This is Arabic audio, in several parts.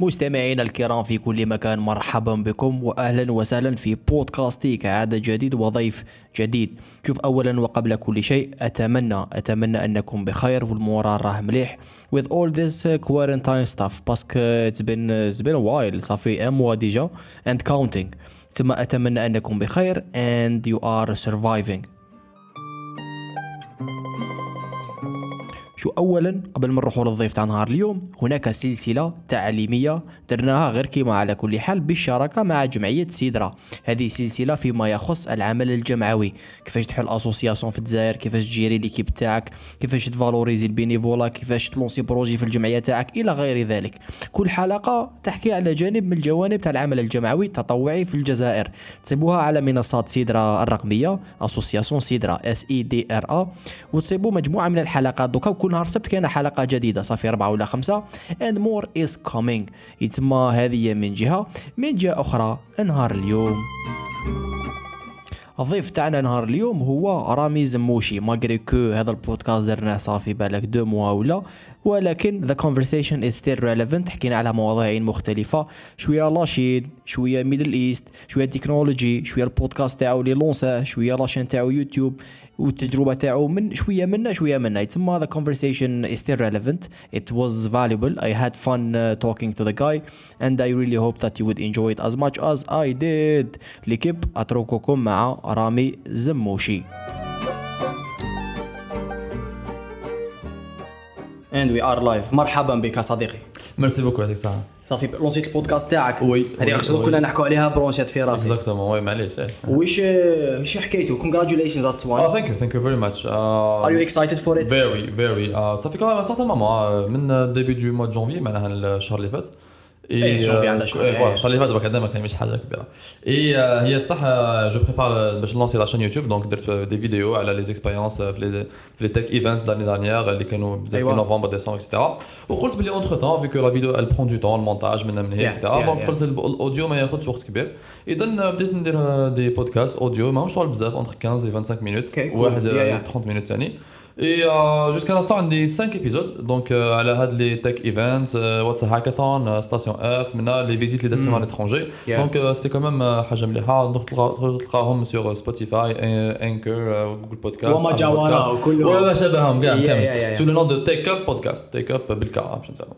مستمعينا الكرام في كل مكان مرحبا بكم واهلا وسهلا في بودكاستي كعادة جديد وضيف جديد. شوف اولا وقبل كل شيء أتمنى أتمنى أنكم بخير وال moral راه مليح. With all this quarantine stuff parce que it's been it's been a while ça fait un mois déjà and counting. ثم أتمنى أنكم بخير and you are surviving. شو اولا قبل ما نروحوا للضيف تاع نهار اليوم. هناك سلسلة تعليمية درناها غير كيما على كل حال بالشراكة مع جمعية سيدرا. هذه سلسلة فيما يخص العمل الجمعوي. كيفاش تحل association في الجزائر؟ كيفاش تجيري l'équipe تاعك؟ كيفاش تفالوريزي ال bénévolat؟ كيفاش تلونسي projet في الجمعية تاعك؟ إلى غير ذلك. كل حلقة تحكي على جانب من الجوانب تاع العمل الجمعوي التطوعي في الجزائر. تصيبوها على منصات سيدرا الرقمية association سيدرا S I D R A وتصيبوا مجموعة من الحلقات دوكا وكل نهار سبت كاينة حلقة جديدة صافي اربعه ولا خمسة. And more is coming. يتسمى هذه من جهة. من جهة أخرى نهار اليوم. الضيف تاعنا نهار اليوم هو رامي زموشي malgré que هذا البودكاست درناه صافي بالك deux mois ولا. ولكن the conversation is still relevant حكينا على مواضيع مختلفة. شوية la Chine شوية Middle East شوية تكنولوجي شوية البودكاست تاعو اللي لونساه شوية la chaîne تاعو يوتيوب. والتجربه تاعو من شوية منا شوية منا يتسمى the conversation is still relevant it was valuable I had fun uh, talking to the guy and I really hope that you would enjoy it as much as I did لكيب اترككم مع رامي زموشي and we are live مرحبا بك صديقي merci beaucoup يعطيك الصحة صافي لونسيت البودكاست تاعك oui، هذه oui. كنا نحكوا عليها برونشات في راسي exactement oui معليش إيه. وش وش congratulations that's آه one thank you thank you very much are you excited for it very very ça fait quand même un certain moment من début du mois janvier معناها الشهر اللي فات إيه، جونفي عندها شهر، إيه، إيه. الشهر اللي فات برك هذا ما كان مش حاجة كبيره اي هي صح je prépare باش نلونسي la chaîne YouTube donc درت des vidéos على les expériences في les في les tech events l'année dernière اللي كانوا بزاف في أيوة. نوفمبر ديسمبر et cetera وقلت بلي entre-temps vu que la vidéo elle prend du temps المونتاج من من هي Yeah, et cetera yeah, donc yeah. قلت ال audio ما ياخذش وقت كبير اذا بديت ندير des podcasts audio ماهمش شغل بزاف entre 15 و 25 minutes Okay, cool. واحد Yeah, yeah. 30 minutes ثاني اي jusqu'à l'instant عندي 5 épisodes donc على هاد les tech events واتس hackathon Station F منها les visites اللي درتهم على l'étranger Yeah. donc c'était quand même حاجة مليحه دونك تلقا- تلقاهم sur Spotify Anchor Google Podcast وما جاورها وكله. وما شابههم كاع Yeah, yeah, كامل yeah. so le nom de Tech Up podcast Tech Up بالكا باش نسموه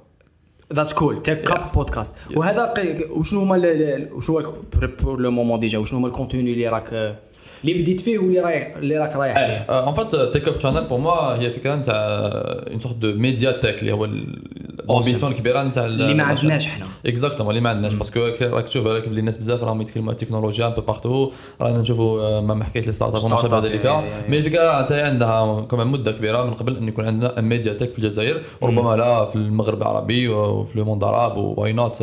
that's cool Tech Up podcast وهذا قي- وشنو هما ال- ال- وشنو هو pour le moment déjà وشنو هما ال contenu اللي راك اللي بديت فيه واللي رايح اللي راك رايح عليه en fait Tech Up Channel pour moi هي فكره نتاع une sorte de média tech اللي هو ال ambition الكبيره نتاع اللي ما عندناش حنا exactement اللي ما عندناش parce que راك تشوف راك بلي الناس بزاف راهم يتكلموا على التكنولوجيا un peu partout رانا نشوفوا ما حكايه les startups وما شابه ذلك. mais الفكرة تاعي عندها كمان مده كبيره من قبل ان يكون عندنا média tech في الجزائر وربما لا في المغرب العربي وفي le monde arabe why not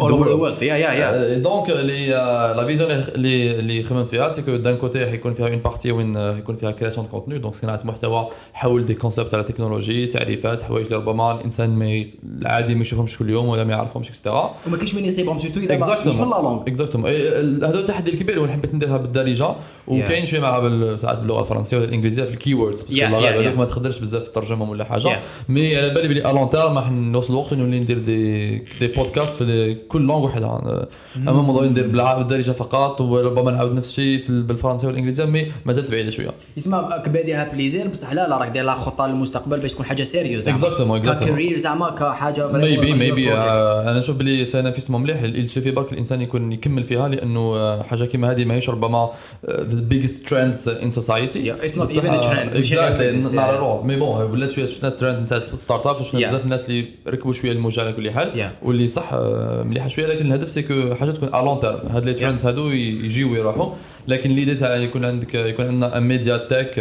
All over the world. Yeah, yeah, yeah. donc les la vision اللي اللي خدمت فيها c'est que d'un côté حيكون فيها une partie وين يكون فيها création de contenu donc صناعه محتوى حول des concepts على التكنولوجي تعريفات حوايج اللي ربما الانسان ما العادي ما يشوفهمش كل يوم ولا ما يعرفهمش et cetera وما كاينش من يصيبهم surtout اذا ما- مش من la langue exactement هذا هو التحدي الكبير اللي حبيت نديرها بالدارجه وكاين شوية معها ساعات باللغة الفرنسيه ولا الانجليزيه في parce que yeah, هذوك yeah. ما تقدرش بزاف تترجمهم ولا حاجة. mais على بالي بلي à long terme راح نوصل الوقت نولي ندير des des podcasts في كل langue وحدها أما موضوع ندير بالدارجه فقط وربما نعاود نفس الشيء بالفرنسيه والانجليزيه mais مازالت بعيدة شوية يسمى كباديها plaisir بصح لا لا راك داير لها خطة للمستقبل باش تكون حاجة sérieuse Exactement, exactement. ك carrière زعما كحاجه maybe maybe أنا نشوف بلي مليح السوفي برك الإنسان يكون يكمل فيها لأنه آه، حاجة كيما هذه ماهيش ربما the biggest trends in society a trend. مش هي exactly نار. رول mais bon ولات شوية شفنا الترند نتاع startup وشفنا. بزاف الناس اللي ركبوا شوية الموجة على كل حال. واللي صح آه، مليحه شوية لكن الهدف c'est que حاجة تكون à long terme هاد les trends هادو يجيو ويروحوا. لكن l'idée تاع يكون عندك يكون عندنا média tech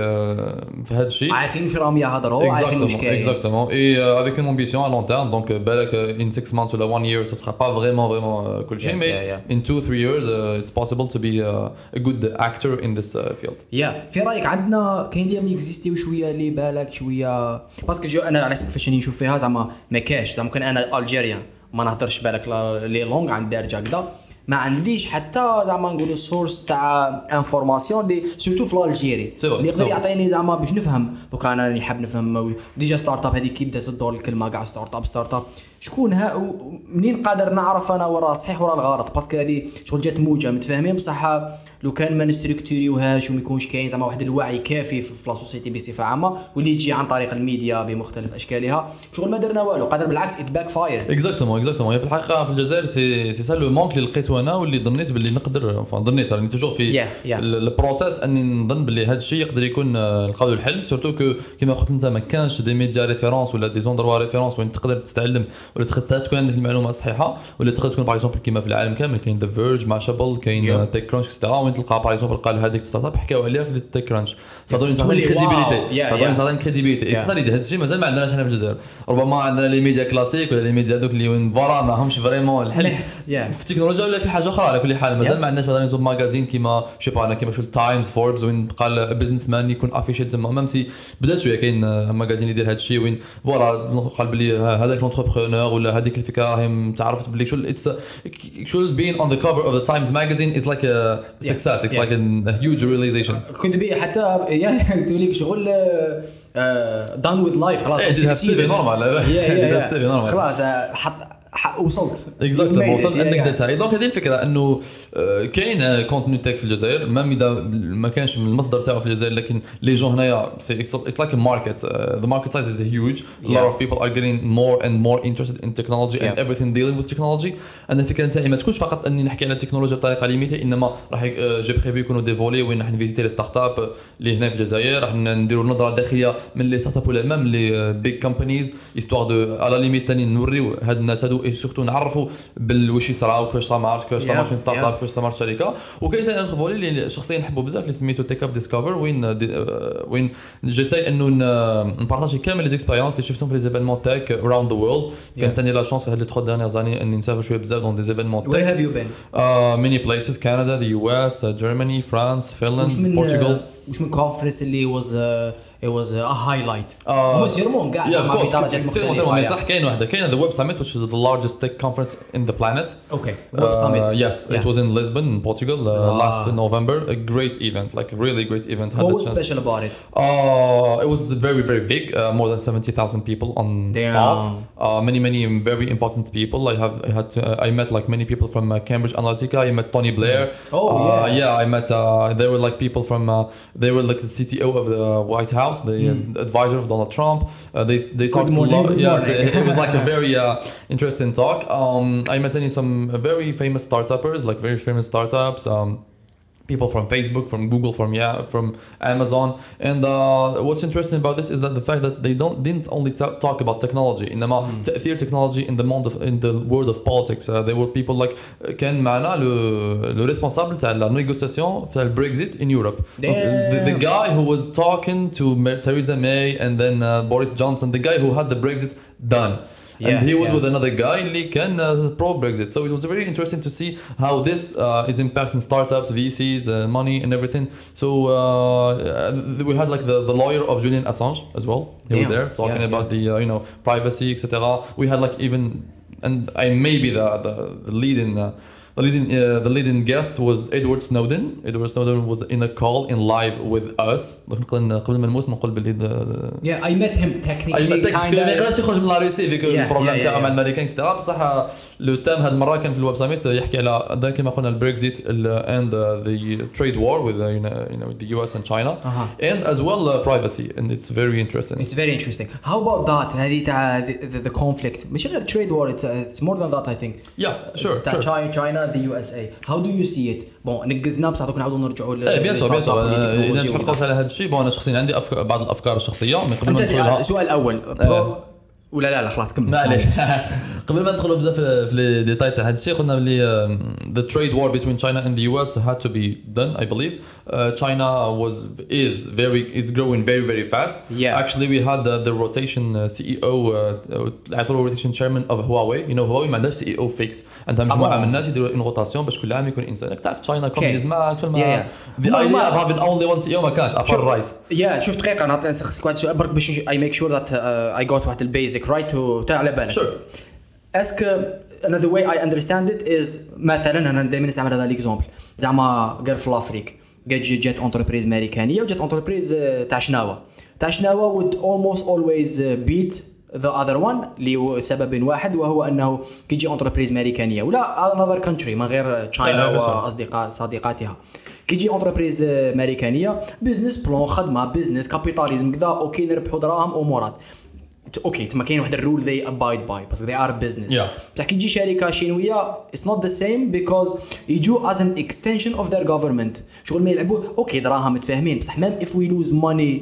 في هذا الشيء. عارفين واش راهم يهضروا عارفين واش كاين. balak, euh, in six months ou one year, ce sera pas vraiment vraiment euh, cool Yeah, mais yeah, yeah. in two three years, uh, it's possible to be uh, a good actor in this uh, field. يا في رأيك عندنا كاين اللي ميكزيستيو شوية اللي بالك شوية؟ parce que أنا على كيفاش نشوف فيها زعما ما كاش. زعما ممكن أنا ال Algérien ما نهضرش بالك les langues عن الدارجه هكذا. ما عنديش حتى زعما نقولوا source تاع information اللي surtout في l'Algérie اللي يقدر. يعطيني زعما باش نفهم. دوك أنا راني حاب نفهم déjà startup هذيك كي بدات تدور الكلمة كاع startup startup شكون ها منين قادر نعرف أنا ورا صحيح ورا الغلط parce que هذه شغل جات موجة متفاهمين؟ بصح لو كان ما نستركتوريوهاش وما يكونش كاين زعما واحد الوعي كافي في la société بصفة عامة واللي يجي عن طريق الميديا بمختلف أشكالها شغل ما درنا والو قادر بالعكس it backfires exactement exactement في الحقيقة في الجزائر c'est c'est ça le manque اللي لقيته أنا واللي ظنيت باللي نقدر ظنيت راني toujours في Yeah, yeah. ال process أني نظن باللي هذا الشيء يقدر يكون نلقاو الحل surtout que كيما قلت أنت ما كانش des médias référence ولا des endroits référence وين تقدر تتعلم ولا تقدر تكون عندك المعلومة الصحيحه ولا تقدر تكون par exemple كيما في العالم كامل كاين The Verge Mashable كاين. TechCrunch et cetera وين تلقى par exemple قال هذيك startup حكاو عليها في TechCrunch صادوني واو. كريديبيليتي صادوني yeah. تعطيني crédibilité et. ça هذا الشيء مازال ما عندناش هنا في الجزائر ربما عندنا les médias classiques ولا les médias donc اللي وين voilà ما همش vraiment الحل. في التكنولوجيا ولا في حاجة أخرى على كل حال مازال. ما عندناش مثلا magazine كيما je sais pas أنا كيما chez ال Times Forbes وين قال businessman يكون affiché تما même si بدأت شوية كاين آه، magazine يدير هذا الشيء وين voilà قال بلي هذاك l'entrepreneur ولا هذيك الفكرة راهي تعرفت بلي شو it's شو being on the cover of the Times magazine is like success it's. like a huge realization كنت بي حتى يا قلت لك شغل done with life خلاص normal. خلاص آه، حط وصلت. exactement وصلت. انك. درتها donc هذه الفكرة إنه آه، كاين contenu tech في الجزائر même إذا ما كانش من المصدر تاعو في الجزائر لكن les jeunes هنايا it's like a market the market size is huge a lot Yeah. of people are getting more and more interested in technology and everything dealing with technology. أنا الفكرة نتاعي ما تكونش فقط أني نحكي على التكنولوجيا بطريقة limitée إنما راح j'ai prévu يكونوا des volets وين راح ن visiter les startups اللي هنا في الجزائر. راح نديروا نظرة داخلية من les startups ولا même les big companies histoire de à la limite ثاني نوريو هاد الناس هادو et surtout نعرفوا بالواش يصرا وكيفاش صرا ما عرفتش كيفاش صرا marche une start. up كيفاش صرا marche شركة وكاين ثاني اخر volet اللي شخصيا نحبه بزاف اللي سميتو Tech Up Discover وين des آه، وين j'essaie انه ن partager كامل les expériences اللي شفتهم في les événements tech around the world كان. ثاني la chance هاد les trois dernières années إني نسافر شوية بزاف dans des événements Where tech have you been? Uh, many places Canada, the US, uh, Germany, France, Finland, وش من كونفرنس اللي uh, it was a highlight آه، هم يصيرون كاع Yeah, of مع course. بدرجات كثير- كثير مختلفة مهمة. yeah. صح كاين واحدة كاين the Web Summit which is the largest tech conference in the planet. اوكي Uh, ويب سميت yes, it was in Lisbon, in Portugal, uh, Ah. last November. A great event, like a really great event. Had What the was chance- special about it? Uh, it was very very big. Uh, more than seventy thousand people on Damn. spot. Uh, many many very important people. I have I had uh, I met like many people from uh, Cambridge Analytica. I met Tony Blair. Oh, Uh, yeah. yeah. I met. Uh, they were like people from. Uh, they were like the CTO of the White House, the uh, advisor of Donald Trump. Uh, they they talked morning, a lot. Yeah, it was like a very uh, interesting talk. Um, I met any some very famous startuppers, like very famous startups. Um, people from Facebook, from Google, from yeah, from Amazon. And uh, what's interesting about this is that the fact that they don't didn't only ta- talk about technology. إنما تأثير technology in the monde of, in the world of politics. Uh, there were people like uh, كان معنا le, le responsable تاع la négociation تاع Brexit in Europe. Donc, the, the Damn. guy who was talking to Ma- Theresa May and then uh, Boris Johnson, the guy who had the Brexit done. Yeah, and he was yeah. with another guy اللي كان uh, pro Brexit. So it was very interesting to see how this uh, is impacting startups, VCs, uh, money, and everything. So uh, we had like the, the lawyer of Julian Assange as well. He was Damn. there talking Yeah, about the uh, you know privacy, etc. We had like even and I maybe the the, the leading. Uh, the leading, uh, the leading guest was Edward Snowden. Edward Snowden was in a call in live with us. قبل قبل ما نموت نقول باللي the- Yeah, I met him technically. اي ما kinda. يقدرش يخرج من لا روسي فيك Yeah, البروبليم yeah, yeah, تاعو مع yeah. الامريكان اكسترا بصح لو تام هاد المره كان في الويب ساميت يحكي على دا كما قلنا البريكزيت اند ذا تريد وار with uh, you know, you know the US and China Uh-huh. and as well uh, privacy and it's very interesting. It's very interesting. How about that? هذه تاع the, the, the conflict. مش غير trade war. It's, uh, it's more than that I think. yeah, sure, تاع sure. China, China, the USA. How do you see it? bon نقزنا بصح دوك نعاودوا نرجعوا ل إيه bien sûr bien sûr إذا تحب وكذا. تقول على هذا الشيء bon أنا شخصيا عندي أفكار بعض الأفكار الشخصية من قبل ما ندخلها. السؤال الأول bro ولا لا لا خلاص كمل. معليش. قبل ما ندخلوا بزاف في les détails تاع هذا الشيء قلنا بلي um, the trade war between China and the US had to be done I believe uh, China was is very is growing very very fast Yeah. actually we had the, the rotation uh, CEO uh, uh, rotation chairman of Huawei you know Huawei ما عندهاش CEO fixe عندها مجموعه bon. من الناس يديروا une rotation باش كل عام يكون انسان تعرف China companies ما كل ما the idea of having only one CEO ما كانش apart الرئيس يا شوف دقيقه أنا نسخسك واحد السؤال برك باش I make sure that I got واحد ال basic right تاع على بالك Sure. est-ce que another way I understand it is مثلا أنا دائما نستعمل هذا ال exemple زعما قال في l'Afrique قد جات جات entreprise أمريكانية وجات entreprise آه، تاع شناوة. تاع شناوة would almost always آه، beat the other one لسبب واحد وهو أنه كي تجي entreprise أمريكانية. ولا another country من غير China واصدقاء صديقاتها. كي تجي entreprise أمريكانية business plan خدمة business capitalism كذا okay نربحوا دراهم أمورات. اوكي تما كاين واحد الرول they abide by بس they are business Yeah. بصح كي تجي شركه شينويه it's not the same because يجوا as an extension of their government شغل ما يلعبوا اوكي دراهم متفاهمين بصح même if we lose money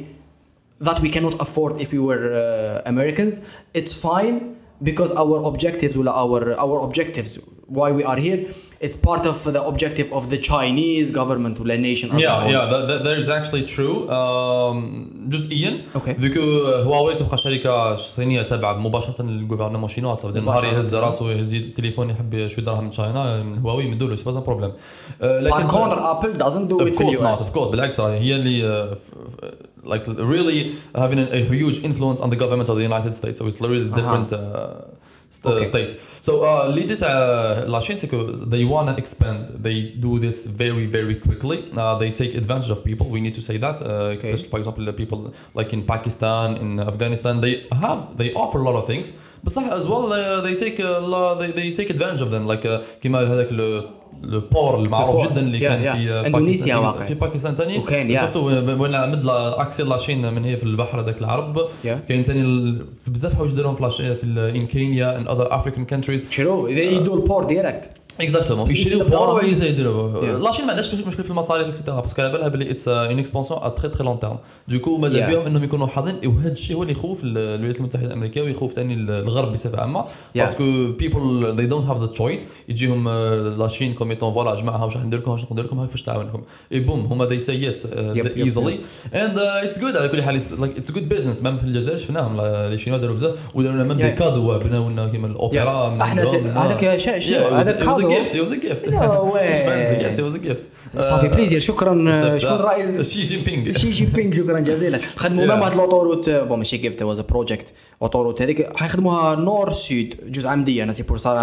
that we cannot afford if we were uh, Americans it's fine because our objectives ولا our our objectives why we are here it's part of the objective of the Chinese government ولا nation as a Yeah, whole. yeah, that, that, that is actually true. Um, جزئيا Okay. فيكو هواوي تبقى شركه صينيه تابعه مباشره للجوفرنمون شينوا صافي نهار مباشرة. يهز راسه يهز التليفون يحب شويه دراهم من تشاينا من هواوي يمدوا له سي با بروبليم Par contre Apple doesn't do Of it في course not, اليو of course. بالعكس راهي هي اللي uh, f- f- like really having a, a huge influence on the government of the United States. So it's literally a different uh, st- Okay. state. So uh, l'idée تاع la Chine c'est que they want to expand. They do this very very quickly. Uh, they take advantage of people. We need to say that. Uh, especially for example the people like in Pakistan, in Afghanistan, they have they offer a lot of things. But as well uh, they take a lot, they, they take advantage of them like uh, كيما هذاك le port المعروف. جدا اللي كان. في إندونيسيا باكستان- واقع. في باكستان ثاني. surtout وين عندها accès la Chine من هي في البحر هذاك العرب. كاين ثاني بزاف حوايج دارهم في in كينيا and other African countries شنو يدوا ال port direct exactement يشري يشريو الدراهم. فور ويزيدوا Yeah. la Chine ما عندهاش مشكل في المصاريف et cetera parce que على بالها بلي it's une expansion à très très long terme donc ماذا Yeah. بهم انهم يكونوا حاضرين وهذا الشيء هو اللي يخوف ال- الولايات المتحده الامريكيه ويخوف ثاني الغرب بصفه عامه parce que people they don't have the choice يجيهم la Chine comme étant voilà جماعة واش راح ندير لكم واش ندير لكم هاك فاش تعاونكم et boum هما Yep, yep, easily and uh, it's good على كل حال it's good business même في الجزائر شفناهم les Chinois داروا بزاف وداروا لنا même des. cadeaux بناو لنا كيما الاوبرا إحنا. هذاك شا- شنو؟ Yeah, it was- هذا it was a cadeau. Gift it was a gift. No way. yes it was a gift صافي plaisir شكرا شكون رئيس شي جين بينغ شي جي بينغ شكرا جزيلا خدموا. même هاد l'autoroute bon ماشي gift was project autoroute هذيك حيخدموها nord sud جوج عمديه أنا c'est pour ça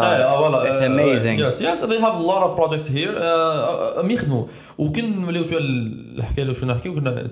it's amazing yes yes they have a lot of projects here. Uh, يخدموا وكي نوليو شوية الحكاية اللي شنو نحكيو كنا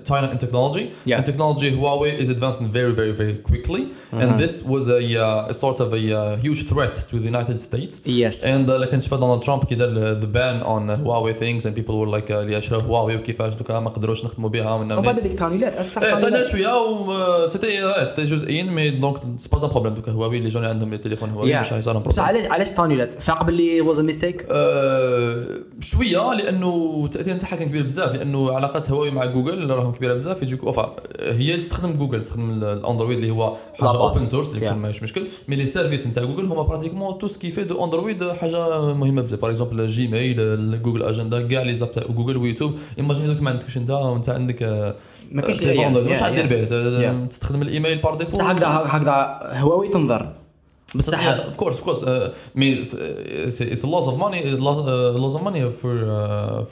and technology. Huawei is advancing very very very quickly. And this was a, uh, a sort of a uh, huge threat to the United States. yes uh, لكن شفت دونالد ترامب كي دار the ban on Huawei things and people were like uh, اللي شراو هواوي وكيفاش دوكا ما قدروش نخدموا بها ومن وبعد هذيك تانيلات اسا إيه تانيلات. شوية و c'était c'était جزئين mais donc c'est pas problème دوكا هواوي اللي جوني عندهم les téléphones هواوي مش حيصير لهم بصح problème علاش علاش فاق باللي was mistake آه، شوية لأنه التاثير نتاعها كان كبير بزاف لأنه علاقات هواوي مع جوجل راهم كبيرة بزاف يجيك اوفا هي اللي تستخدم جوجل تستخدم ال- الاندرويد اللي هو حاجة. open source اللي. ماهيش مشكل mais les services نتاع جوجل هما pratiquement tout ce qui fait de اندرويد حاجة مهمة بزاف par exemple جيميل جوجل اجندا كاع les apps تاع جوجل ويوتيوب imagine دوك ما عندكش انت وانت عندك آه، ما كاينش واش غادير. به. تستخدم الإيميل par défaut هكذا هكذا هواوي تنظر. بصح of course of course mais it's loss of money loss of money for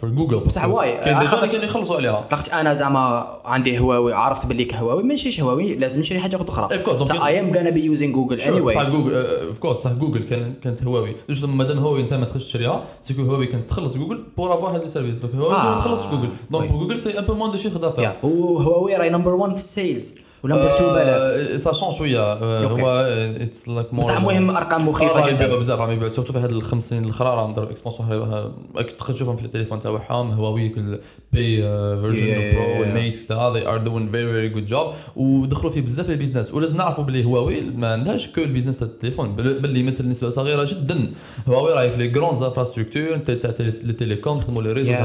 for جوجل بصح why؟ كاين des gens خاطر- كانوا يخلصوا عليها. لاخت أنا زعما عندي هواوي عرفت باللي هواوي ما نشريش هواوي لازم نشري حاجة أخرى Of course, بصح donc- I am gonna be using جوجل any صح why جوجل of course صح جوجل كان كانت هواوي. جوج مادام هواوي أنت ما تخش تشريها c'est que هواوي كانت تخلص جوجل pour avoir هاد ال service. donc هواوي آه. ما تخلصش جوجل donc. جوجل c'est un peu moins de chiffre d'affaires وهواوي راهي number 1 في ال sales و number 2 بالك ça change شوية. آه، okay. هو it's like more بصح المهم أرقام مخيفة راهم جدا. بزاف راهم يبيعوا surtout في هاد الخمس سنين الاخرى راهم ضربوا expansion تقدر تشوفهم في التليفون تاعهم هواوي كل P version Pro تاع they are doing very very good job. ودخلوا فيه بزاف ال business ولازم نعرفوا بلي هواوي ما عندهاش que ال business تاع التليفون. باللي يمثل نسبه صغيرة جدا. هواوي راهي في les grandes infrastructures تاع les télécoms يخدموا les réseaux Yeah.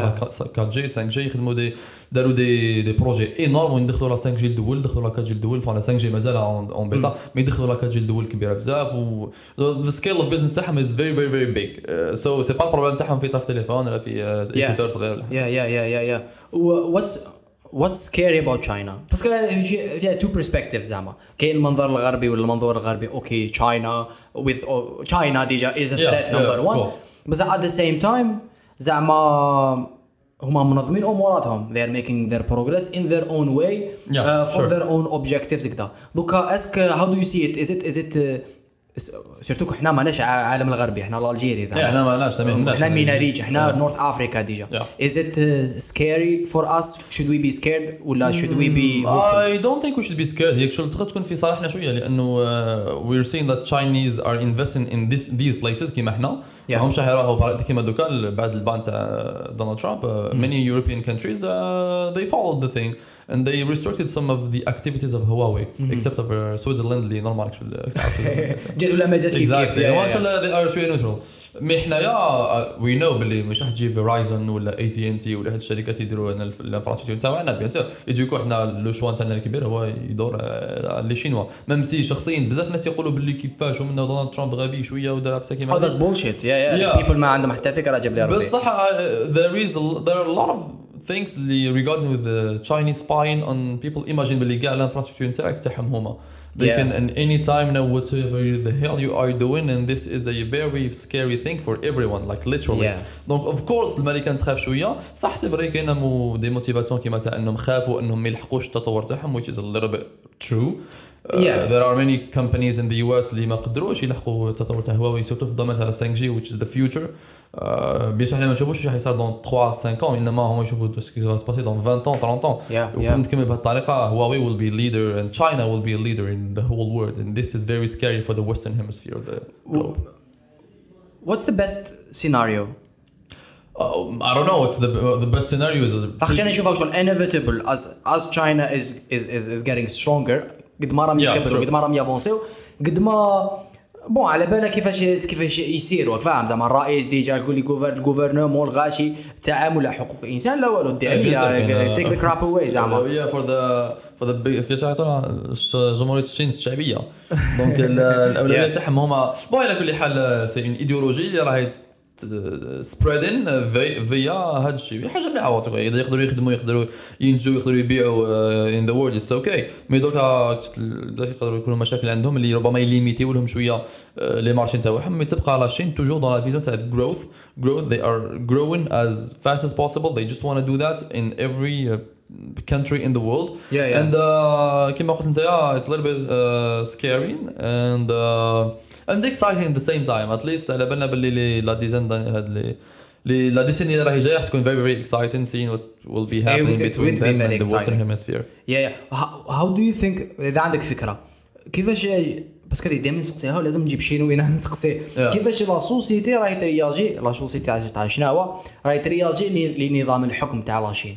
4 G 5 G يخدموا des داروا des des projets énormes وين دخلوا la 5 G الأول دخلوا la 4 G الأول فانا 5 G مازال en bêta mais دخلوا la 4 G الأول كبيرة بزاف و the scale of business تاعهم is very very very big so c'est pas ال problème تاعهم في طرف تليفون ولا في écouteur صغير ولا يا يا يا يا يا واتس واتس سكيري اباوت تشاينا باسكو فيها two perspectives زعما كاين المنظور الغربي ولا المنظور الغربي okay China with China déjà is a threat number 1 of course. but at the same time زعما هما منظمين اموراتهم they are making their progress in their own way Yeah, uh, for sure. their own objectives كذا دوكا اسك how do you see it is it is it uh, surtout حنا ماناش عالم الغربي حنا Algérie زعما. Yeah, إحنا ما لناش حنا ميناريج حنا North Africa déjà. is it scary for us should we be scared ولا should we be I don't think we should be scared. هيك شغل تقدر تكون في صالحنا شوية لأنه uh, we're seeing that Chinese are investing in this these places كيما إحنا Yeah. ماهمش حيروحوا بار- كيما دوكا بعد ال ban تاع دونالد ترامب many European countries uh, they followed the thing. And they restricted some of the activities of Huawei except of uh, Switzerland اللي normal جات ولا ما جاتش كيف كيف exactly هو شغل they are شوية neutral mais حنايا we know باللي مش راح تجي Verizon ولا اي تي ان تي ولا هاد الشركات يديروا لنا ال infrastructure تاعنا. bien sûr يجيكو حنا le choix تاعنا الكبير هو يدور les Chinois même si شخصيا بزاف ناس يقولوا باللي كيفاش ومن دونالد ترامب غبي شوية ودار في كيما Oh, that's bullshit. Yeah, yeah. Yeah. People ما عندهم حتى فكرة جاب لي ربي. بصح uh, there is there are a lot of things اللي regarding with the Chinese spying on people imagine باللي كاع الانفراستركتور نتاعك تاعهم هما they Yeah. can at any time know whatever the hell you are doing and this is a very scary thing for everyone like literally Yeah. دونك اوف كورس الامريكان تخاف شويه صح سي فري كاينه مو دي موتيفاسيون كيما تاع انهم خافوا انهم ما يلحقوش التطور تاعهم which is a little bit true Uh, Yeah. there are many companies in the US اللي ما قدروش يلحقوا التطور تاع هواوي سورتو في الدومين تاع 5 جي which is the future Uh, بيان سور حنا ما نشوفوش شو حيصير دون 3 5 ans انما هما يشوفوا سكي سو سباسي دون 20 ans 30 ans Yeah, وكون yeah. تكمل بهذه الطريقه هواوي will be leader and China will be a leader in the whole world and this is very scary for the western hemisphere of the globe What's the best scenario? Um, I don't know what's the the best scenario is خلينا نشوفها شغل inevitable as as China is is is is getting stronger قد ما راهم يكبروا. قد ما راهم يافونسيو قد ما bon على بالك كيفاش كيفاش يسيروا فاهم؟ زعما الرئيس déjà تقول لي gouver ال gouvernement الغاشي تعامل مع حقوق الإنسان. لا والو دي عليا take the crap away زعما. The for the big كيفاش جمهورية الصين الشعبية. donc ال- الأولوية. تاعهم هما bon على كل حال c'est une idéologie اللي راهي spreading via هذا الشيء. حاجة مليحة إذا يقدروا يخدموا يقدروا ينتجوا يقدروا يبيعوا in the world it's okay mais دوكا يقدروا يكونوا مشاكل عندهم اللي ربما يليميتيو لهم شوية les marchés تاعهم. mais تبقى la Chine toujours dans la vision تاع growth growth they are growing as fast as possible. They just want to do that in every country in the world. Yeah, yeah. and uh, كما قلت أنت it's a little bit uh, scary. And uh, and exciting at the same time. At least على بالنا باللي les- la dizaine هاد les les la décennie اللي راهي جاية راح تكون very very exciting seeing what will be happening it between be them very and the western hemisphere. yeah yeah how do you think إذا عندك فكرة كيفاش بس كده دائما نسقسيها ولازم نجيب شينوي نسقسي. Yeah. كيفاش la société راهي ترياجي la société تاع شناوا راهي ترياجي لنظام الحكم تاع la Chine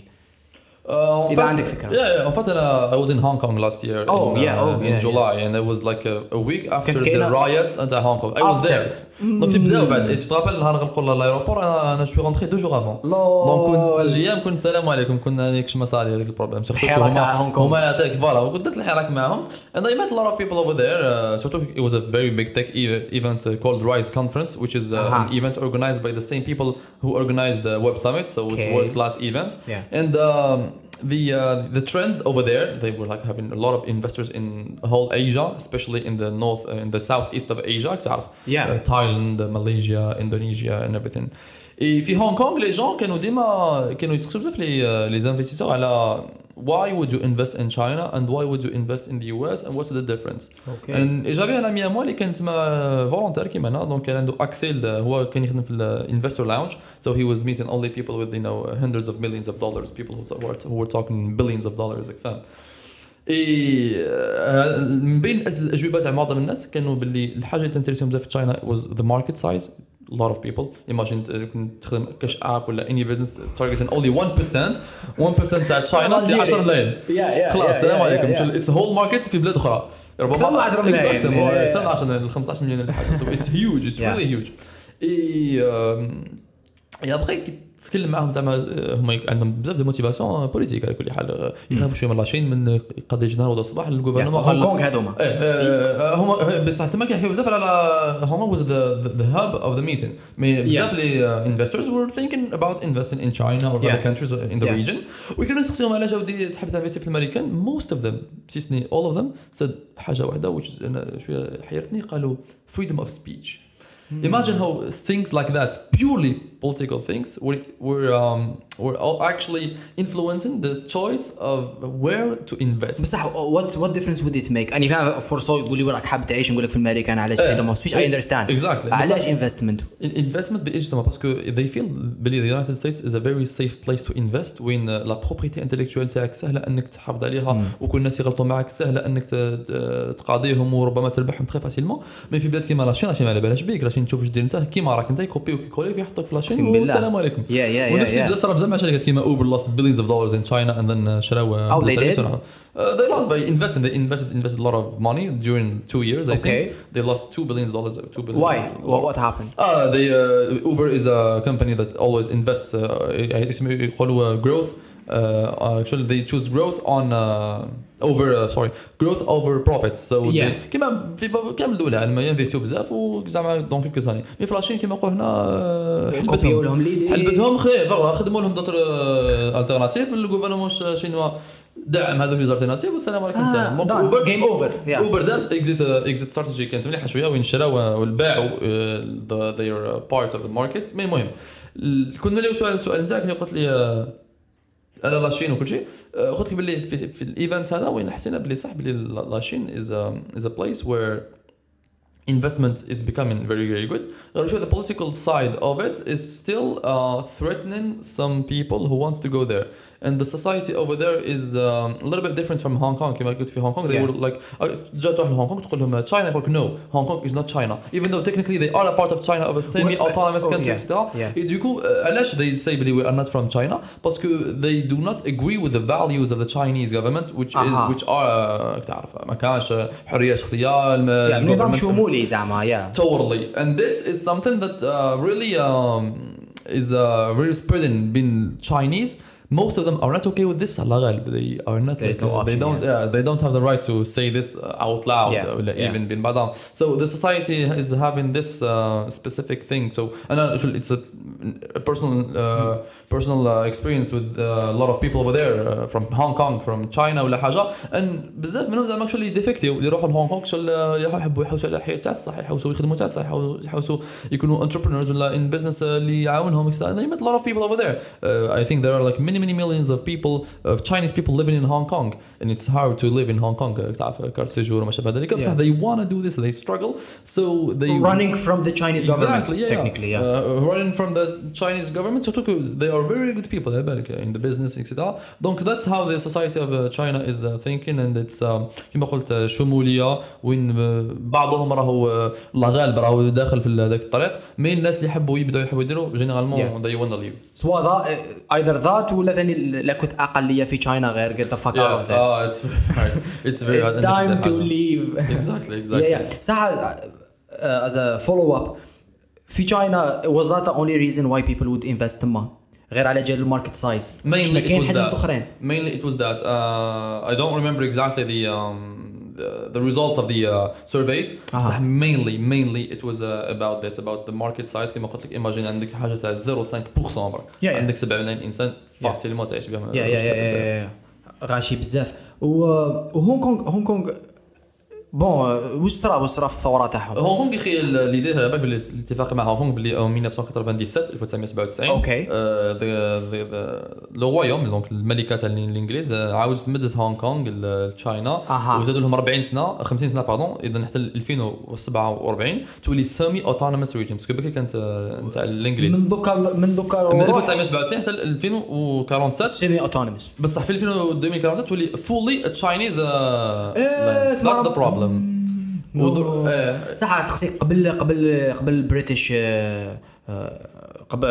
Uh, en إذا fait- عندك فكرة. Yeah, yeah. En fait, أنا- I was in Hong Kong last year. Oh, in, yeah, oh, in yeah, July, and it was like a, a week after the كاينة- riots نتاع Hong Kong. I was After. there. دونك بداو بعد تتقابل نهار غنقول لايروبور انا انا شوي رونتري دو جور افون لول. دونك كنت تجي ايام كنت السلام عليكم كنا هذيك ما صار هذيك البروبليم سورتو الحراك تاع هونغ كونغ. هما يعطيك فوالا وكنت درت الحراك معاهم and I met a lot of people over there uh, سورتو it was a very big tech e- event uh, called Rise Conference which is uh, Aha. an event organized by the same people who organized the Web Summit so it's Okay. a world class event Yeah. and um, the uh, the trend over there, they were like having a lot of investors in whole Asia, especially in the north, uh, in the southeast of Asia, except yeah. Uh, Thailand, uh, Malaysia, Indonesia, and everything. Et في هونغ كونغ les gens كانوا ديما كانوا يتسقسوا بزاف لي les investisseurs على why would you invest in China and why would you invest in the US and what's the difference Okay. and j'avais un ami à moi اللي كان تما volontaire كيما أنا donc كان عنده accès هو كان يخدم في ال investor lounge so he was meeting only people with you know hundreds of millions of dollars people who were, who were talking billions of dollars like فاهم إي آه، من بين الأجوبة تاع معظم الناس كانوا باللي الحاجة اللي تنتريسهم بزاف في China the market size a lot of people imagine كنت تخدم كاش app ولا any business targeting only 1% 1% تاع China c'est 10 ملايين خلاص السلام عليكم. it's whole market في بلاد أخرى من 10 ملايين. Exactly. Yeah, yeah, أكثر من yeah. 10 ملايين 15 مليون ولا حاجة it's huge it's Yeah. really huge إي إي ابخي تتكلم معاهم زعما آه، هما عندهم بزاف de motivations politiques على كل حال آه، يخافوا شوية من la Chine من قضية جنرال ولا الصباح ال gouvernement هونغ كونغ هذوما إيه، آه، هما بصح تما كيحكيو بزاف على هما was the the, the hub of the meeting. mais بزاف les thinking about investing in China or other Yeah. countries in the Yeah. region. وكانوا يسقسيهم علاش ودي تحب تنفيستي في الأمريكان. Most of them تيسني all of them said حاجة واحدة which is أنا شوية حيرتني قالوا freedom of speech. Imagine how things like that purely political things we're we're, um, we're all actually influencing the choice of where to invest بصح what what difference would it make any فاهم فرصه تقول لي وراك حاب تعيش نقول لك في الامريكان علاش إيه. freedom of speech اي إيه. understand Exactly. علاش investment Investment بإجتماع parce que they feel بلي the United States is a very safe place to invest وين لا propriété intellectuelle تاعك سهلة إنك تحافظ عليها وكل الناس يغلطوا معك سهلة إنك تقاضيهم وربما تربحهم très facilement mais في بلاد كيما لاشين la Chine ما على بالهاش بيك la Chine تشوف واش دير انت كيما راك أنت يكوبي ويكوليك يحطك في لاشين أقسم بالله. والسلام عليكم يا يا يا ونفس يا الشيء صار بزاف مع شركات كيما اوبر lost billions of dollars in China and then uh, شراو Oh, they did? Uh, they lost by investing. They invested invested a lot of money during two years. I Okay. think they lost two billion dollars. Two billion. واي وات هابند Uh, they uh, Uber is a company that always invests uh, اسمه يقولوا growth. Uh, actually, they choose growth on uh, over sorry growth over profits. So Yeah. they, كما في كامل الدول العالم ينفيستيو بزاف وزعما donc quelques années mais في la Chine كيما نقولوا هنا كوبيو حلبتهم. حلبتهم خير خدموا لهم d'autres alternatives ال gouvernement شينوا دعم هذوك les alternatives والسلام عليكم السلام donc Uber- game over Uber دارت exit exit strategy كانت مليحة شوية وين شراو والباعوا their part of the market mais المهم ال- كنا نوليو سؤال السؤال نتاعك اللي قلت لي آه، انا لاشين وكل شيء آه، قلت لي باللي في, في الايفنت هذا وين حسينا باللي صح باللي لاشين از از ا بليس وير investment is becoming very very good غير شوي the political side of it is still uh, threatening some people who wants to go there and the society over there is um, a little bit different from Hong Kong كما قلت في Hong Kong they Yeah. were like uh, جا تروح لهونغ كونغ تقول لهم China يقول لك no Hong Kong is not China even though technically they are a part of China of a semi-autonomous Oh, country yeah. etc Yeah. et du coup euh, علاش they say بلي we are not from China parce que they do not agree with the values of the Chinese government which أها. is which are uh, تعرف ما كانش حرية شخصية الم- يعني نظام government- شمولي زعما يا Totally, and this is something that uh, really um, is uh, very spreading between Chinese. Most of them are not okay with this. على غالب. They are not. There is like, no uh, they option, don't. yeah. Yeah. they don't have the right to say this uh, out loud. Yeah, ولا yeah. even بين بعضهم. So the society is having this uh, specific thing. So and uh, it's a, a personal uh, personal uh, experience with uh, a lot of people over there uh, from Hong Kong, from China ولا حاجة. And بزاف منهم زعما actually ديفكتيو اللي يروحوا لهونغ كونغ شغل يحبوا يحوسوا على الحياة تاع الصح يحوسوا يخدموا تاع الصح يحاولوا- يحوسوا يكونوا entrepreneurs ولا in business اللي يعاونهم etc. And they met a lot of people over there. Uh, I think there are like many many millions of people of Chinese people living in Hong Kong and it's hard to live in Hong Kong uh, تعرف كارت سيجور وما شابه ذلك بصح Yeah. they want to do this they struggle so they running from the Chinese government Exactly, yeah, technically yeah Uh, running from the Chinese government surtout que they are very good people على بالك in the business etc. Donc that's how the society of uh, China is uh, thinking and it's um, كما قلت uh, شمولية وين uh, بعضهم راهو uh, الله غالب راهو داخل في ذاك الطريق مي الناس اللي يحبوا يبداوا يحبوا يديروا جينيرالمون Yeah. they wanna leave. سواء ذا ايذر ذات ولا ثاني لا كنت اقليه في China غير get the fuck out of Yeah, there ah, hard. It's very it's hard. time to leave Exactly, exactly. yeah yeah صح uh, as a follow up في China was that the only reason why people would invest تما غير على جال ال market size Mainly it كاين حاجات. اخرين Mainly it was that. Uh, I don't remember exactly the um, the, the results of the uh, surveys. أها. صح mainly mainly it was uh, about this about the market size كما قلت لك imagine عندك حاجة تاع 0.5% برك. Yeah, yeah. عندك 7 ملايين إنسان facilement تعيش بهم يا يا يا يا يا غاشي بزاف و- وهونغ كونغ هونغ كونغ bon واش صرا واش صرا في الثوره تاعهم هونغ كونغ يا أخي l'idée على بالك الاتفاق مع هونغ كونغ باللي en 1997 1997 okay. le royaume donc الملكه تاع الانجليز عاودت مدت هونغ كونغ ل China. وزادوا لهم 40 سنه 50 سنه pardon اذا حتى 2047 تولي semi autonomous region parce que بكري كانت نتاع الانجليز من دوكا من دوكا من روح 1997 حتى 2047 semi autonomous بصح في 2047 تولي fully Chinese that's the problem no. إيه. صح تخصي قبل قبل قبل ال British آه، آه، قبل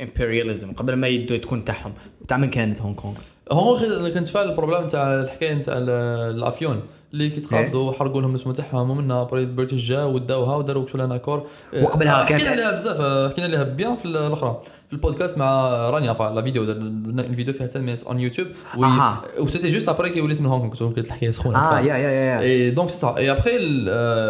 امبرياليزم قبل ما يدو تكون تاعهم. تاع من كانت هونغ كونغ هو غير كنت فاهم البروبليم تاع الحكاية تاع ال- الأفيون. اللي كي تقابضوا حرقوا لهم الاسم تاعهم ومنها بريد بريتش جا وداوها وداروا كل أنا كور. وقبلها كانت- حكينا عليها بزاف آه، حكينا عليها بيان في الأخرى. في البودكاست مع رانيا فا لا فيديو درنا الفيديو فيها 10 مينيت اون يوتيوب أها. وسيتي جوست ابري كي وليت من هونغ كونغ كانت الحكاية سخونة آه يا يا يا اي دونك سي سا اي ابري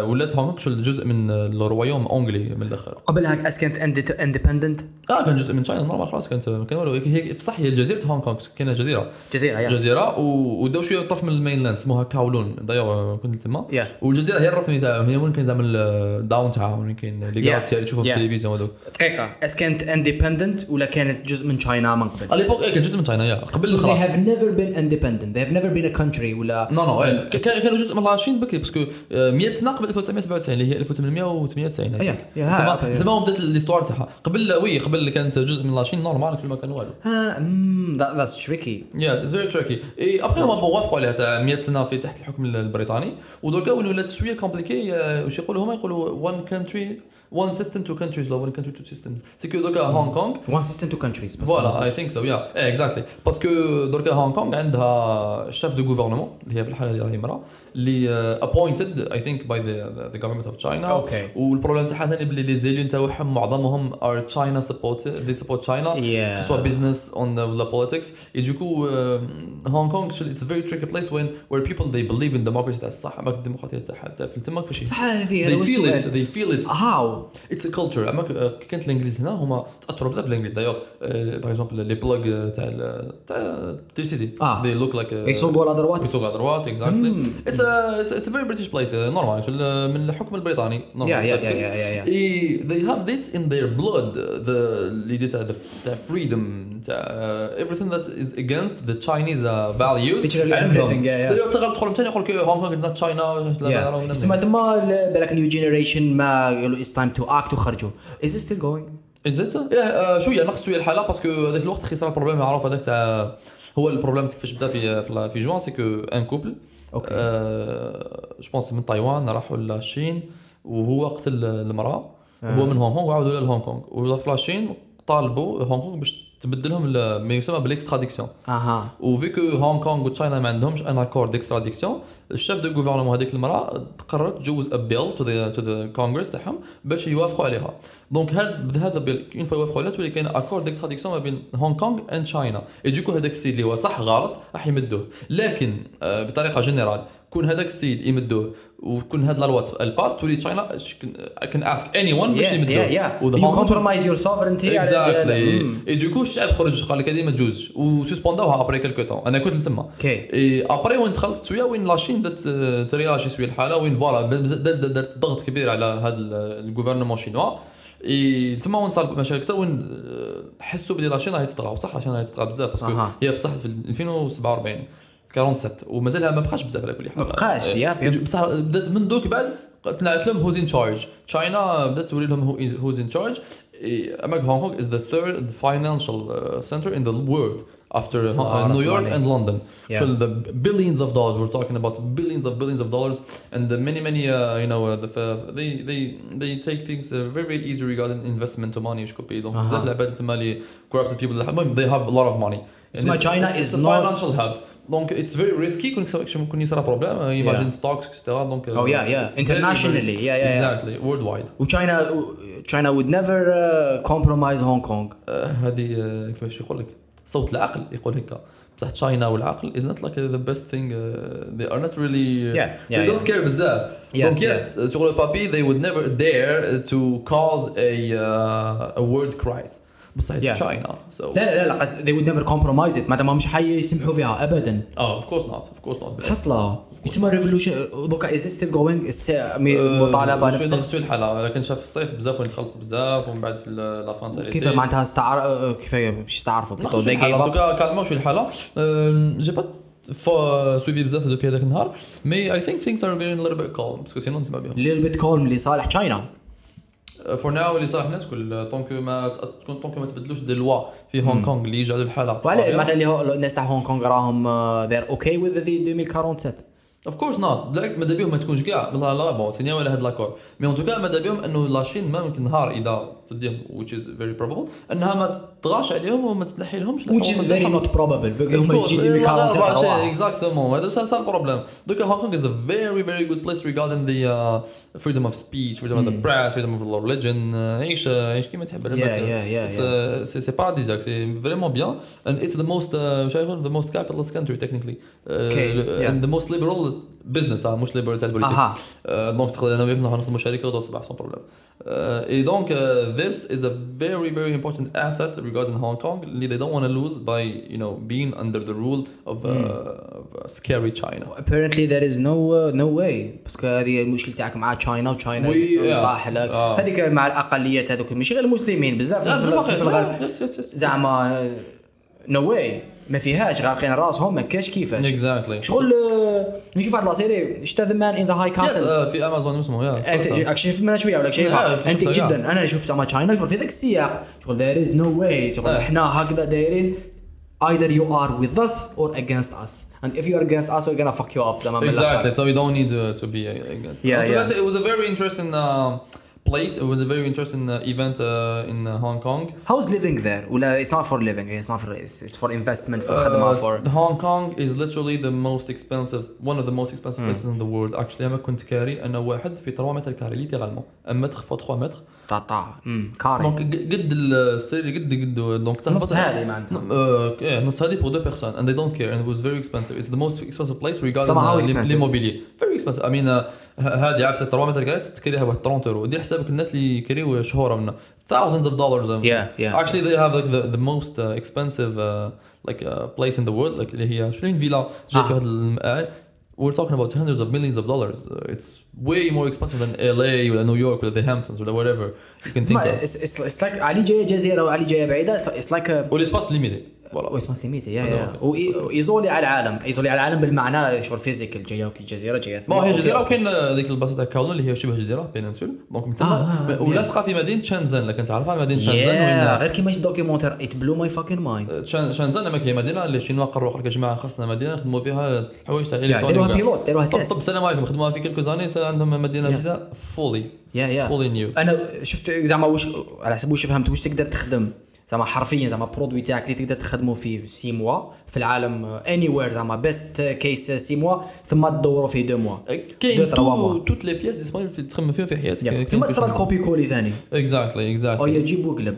ولات هونغ كونغ جزء من ال royaume anglais من الآخر. قبلها est-ce كانت independent آه كان جزء من China normal خلاص كانت كان والو. هي في صح هي جزيره هونغ كونغ كاينة جزيرة. جزيرة جزيرة و- وداو شوية طرف من ال mainland اسمها كاولون دايما دايوغ كنت تما Yeah. والجزيرة هي الرسمي تاعهم هي وين كاين زعما ال downtown تاعهم وين كاين les Yeah. gratte-ciel اللي تشوفوا في. التلفزيون هذوك دقيقة est-ce كانت independent ولا كانت جزء من China من قبل على l'époque كان جزء من China yeah قبل So they have never been independent. They have never been a country ولا no no إيه. كان- كانوا جزء من la Chine بكري parce que 100 سنة قبل 1997 اللي هي 1898 Yeah, هذيك. yeah, ها، زعما بدأت l'histoire تاعها قبل وي قبل كانت جزء من لاشين نورمال كل ما كان والو آه، that's tricky. yeah it's very tricky et après هما وافقوا عليها تاع 100 سنة في تحت الحكم البريطاني. ودركا وين ولات شوية compliqué واش يقولوا هما؟ يقولوا one country one system two countries لا one country two systems c'est que دركا هونغ كونغ One system, two countries. بس voilà I think so yeah إيه exactly parce que دركا هونغ كونغ عندها chef de gouvernement اللي هي في الحاله هذه هي امراه اللي appointed I think by the government of China Okay. وال problème تاعها ثاني باللي les élus تاعهم معظمهم are China support they support China Yeah. que ce soit business on the, the politics et du coup euh, Hong Kong it's a very tricky place when where people they believe in democracy تاع الصح ما الديمقراطيه تاعها تاع في تماك فشي صح هذه هذا they هو feel it السؤال. they feel it How? it's culture اما كانت الانجليز هنا هما تاثروا بزاف بالانجليز دايوغ باغ اكزومبل لي بلوغ تاع تاع تي سي دي آه. they look like a- يسوقوا على ذروات يسوقوا على it's a it's a very British place نورمال من الحكم البريطاني Yeah, نورمال yeah, yeah, yeah, yeah, yeah. إيه، they have this in their blood the اللي دي تاع the- تاع freedom تاع everything that is against the Chinese uh, values عندهم. تقول ثاني يقول لك هونغ كونغ is not China. تسمى ثم بالك نيو جينيريشن ما قالوا time to act وخرجوا. Is it still going? is it yeah, شوية نقص شوية الحالة parce que هذاك الوقت صار ال problème معروف هذاك تاع هو ال problème كيفاش بدا في في, جوان c'est que un couple okay. je pense من تايوان راحوا ل la Chine وهو قتل المرأة هو من هونغ كونغ وعاودوا لهونغ كونغ وفي la Chine طالبوا هونغ كونغ باش تبدلهم ما يسمى بال extradition أها. و vu que هونغ كونغ و China ما عندهمش un accord d'extradition ال chef de gouvernement هذيك المرأة قررت تجوز a bill to the to the congress تاعهم باش يوافقوا عليها. donc هذا bill une fois يوافقوا عليها تولي كاين accord d'extradition ما بين هونغ كونغ and China et du coup هذاك السيد اللي هو صح غلط راح يمدوه. لكن آه، بطريقة général كون هذاك السيد يمدوه وكون هاد la loi ال pass تولي China can ask anyone باش يمدوه compromise your sovereignty على اكزاكتلي. اي دوكو الشعب خرج قال لك هذه ما تجوز وسسبوندوها après quelque temps أنا كنت تما okay. et après وين دخلت؟ شوية وين la Chine بدات ت réagi شوية الحالة وين voilà دارت ضغط كبير على هذا ال gouvernement chinois et تما وين صار مشاكل أكثر وين آه، حسوا بلي la Chine راهي تطغى. وصح la Chine راهي تطغى بزاف parce que. هي في صح في 2047 47 ومازالها ما بقاش بزاف على كل حال ما بقاش، إيه. yep. بصح بدات من دوك بعد طلعت لهم who's in charge China بدات توري لهم who's in charge اما هونغ كونغ the third financial uh, center in the world after uh, New York money. and London. Yeah. So the billions of dollars we're talking about billions of billions of dollars and the many many uh, you know uh, the they they they take things uh, very very easy regarding investment to money donc. بزاف العباد تما اللي corrupted people المهم they have a lot of money. اسمها China is a financial hub. Donc it's very risky كون يصير- كون يصير uh. Donc uh, Oh, yeah, yeah. it's very, Internationally, very- yeah, yeah, yeah. exactly worldwide. وتشاينا never uh, compromise Hong Kong. آه، هذه آه، كيفاش يقول لك صوت العقل يقول هيك بصح China والعقل is not like the best thing uh, they are not really Yeah, yeah, they don't yeah. care بزاف yeah. yes sur le papier they would never dare to cause a uh, a world crisis it's Yeah. China so لا لا لا they would never compromise it. مادام مش حيسمحوا فيها ابدا. Oh of course not of course not. حصلة. يسمى revolution دوكا going? Is آه، مطالبه شوي نفس نقص شوي الحالة. لكن شاف الصيف بزاف وين دخلت بزاف ومن بعد في la fin تاع كيف. معناتها استعار كيف مش استعرفوا. cas calm و شوي الحالة. j'ai pas suivi بزاف depuis هذاك النهار. mais I think things are a little bit calm parce que sinon نسمع بهم little bit calm لصالح China for now اللي صالح الناس كل donc ما تكون donc ما تبدلوش des lois في هونغ كونغ اللي يجعلوا الحاله وعلى مثلا الناس تاع هونغ كونغ راهم they're okay with the 2047 of course not بالعكس ماذا بهم ما تكونش كاع لا لا bon سينيا ولا هاد l'accord mais en tout cas ماذا بهم انه la Chine ما يمكن نهار اذا تديهم which is very probable انها ما تطغاش عليهم وما تنحي لهمش which is very not probable هما يجي 2047 أرواح. exactement هذا سا البروبليم دوكا هونغ كونغ is a very very good place regarding the uh, freedom of speech freedom of the press freedom of religion uh, عيش عيش كيما تحب uh, c'est c'est paradisiaque c'est vraiment bien and it's the most uh, the most capitalist country technically uh, Okay, yeah. and the most liberal business آه مش liberal تاع البوليتيك أها دونك تقدر أنا وياك نروح نخدموا شركه ودور صباح سون بروبليم اي دونك this is a very very important asset regarding Hong Kong. اللي they don't want to lose by you know being under the rule of uh, scary China. apparently there is no uh, no way. parce que هذه المشكل تاعك مع China و China. طاح لك. آه. هذيك مع الأقليات هذوك ماشي غير المسلمين بزاف في, لا، في, الغرب. زعما no way ما فيهاش غارقين راسهم ما كاش كيفاش Exactly. شغل آه، نشوف واحد la série شتا The Man in the High Castle uh, في امازون اسمه يا أنت راك شايف منها شوية ولا لا، شايفها أنت جدا أنا شفت زعما تشاينا شغل في ذاك السياق شغل there is no way شغل آه. إحنا هكذا دايرين either you are with us or against us and if you are against us we're gonna fuck you up. Exactly. So we don't need uh, to be uh, again. Yeah, yeah. It was a very interesting uh, place. It was a very interesting uh, event uh, in uh, Hong Kong. How's living there ولا it's not for living it's not for it's, it's for investment for Uh, خدمة for Hong Kong is literally the most expensive, one of the most expensive Hmm. places in the world. Actually, أنا كنت كاري أنا واحد في 3 متر كاري ليترالمون un mètre fois 3 mètres. تاع تاع carré. donc قد السيري قد قد donc نص هذه معناتها. آه، إيه نص هذه pour deux personnes and they don't care and was very expensive it's the most expensive place regard l'immobilier very expensive I mean هذه عارف 3 متر كانت تكريها ب 30 يورو دير حسابك الناس اللي كريو شهوره منها. Thousands of dollars yeah yeah. Actually they have like the, the most uh, expensive uh, like a place in the world. Like اللي هي شنو فيلا جاي في هذا we're talking about hundreds of millions of dollars uh, it's way more expensive than LA ولا نيويورك ولا the Hamptons ولا whatever you can think اسمع of it's, it's, it's like علي جايه جزيرة وعلي جايه بعيدة it's like, it's like a والاسباس ليميتي فوالا او اسمها limitée yeah yeah. هو. و isolée على العالم. isolée على العالم بالمعنى شغل physical جاية جزيره جاية ما هي جزيرة وكاين ذيك البلاصه تاع كاولون اللي هي شبه جزيرة péninsule donc من آه، تما آه، ولاصقة في مدينة شانزن لكن تعرفها مدينة Shenzhen yeah وين؟ غير كيما شي documentaire it blew my fucking mind شان- شانزن هي مدينة اللي ال Chinois قرروا قال لك يا جماعة خاصنا مدينة نخدموا فيها الحوايج تاع ديروها électronique pilote ديروها طب test طب السلام عليكم خدموها في quelques années عندهم مدينة. جديدة؟ فولي يا يا فولي نيو أنا شفت زعما واش على حسب واش فهمت واش تقدر تخدم. زعما حرفيا زعما produit تاعك اللي تقدر تخدمه فيه six mois في العالم anywhere زعما best case six mois ثم تدوروا فيه deux mois كاين. toutes les pièces disponibles في تخدم فيهم في حياتك. ثم تصرى copier coller ثاني. exactly أو exactly يجيب وقلب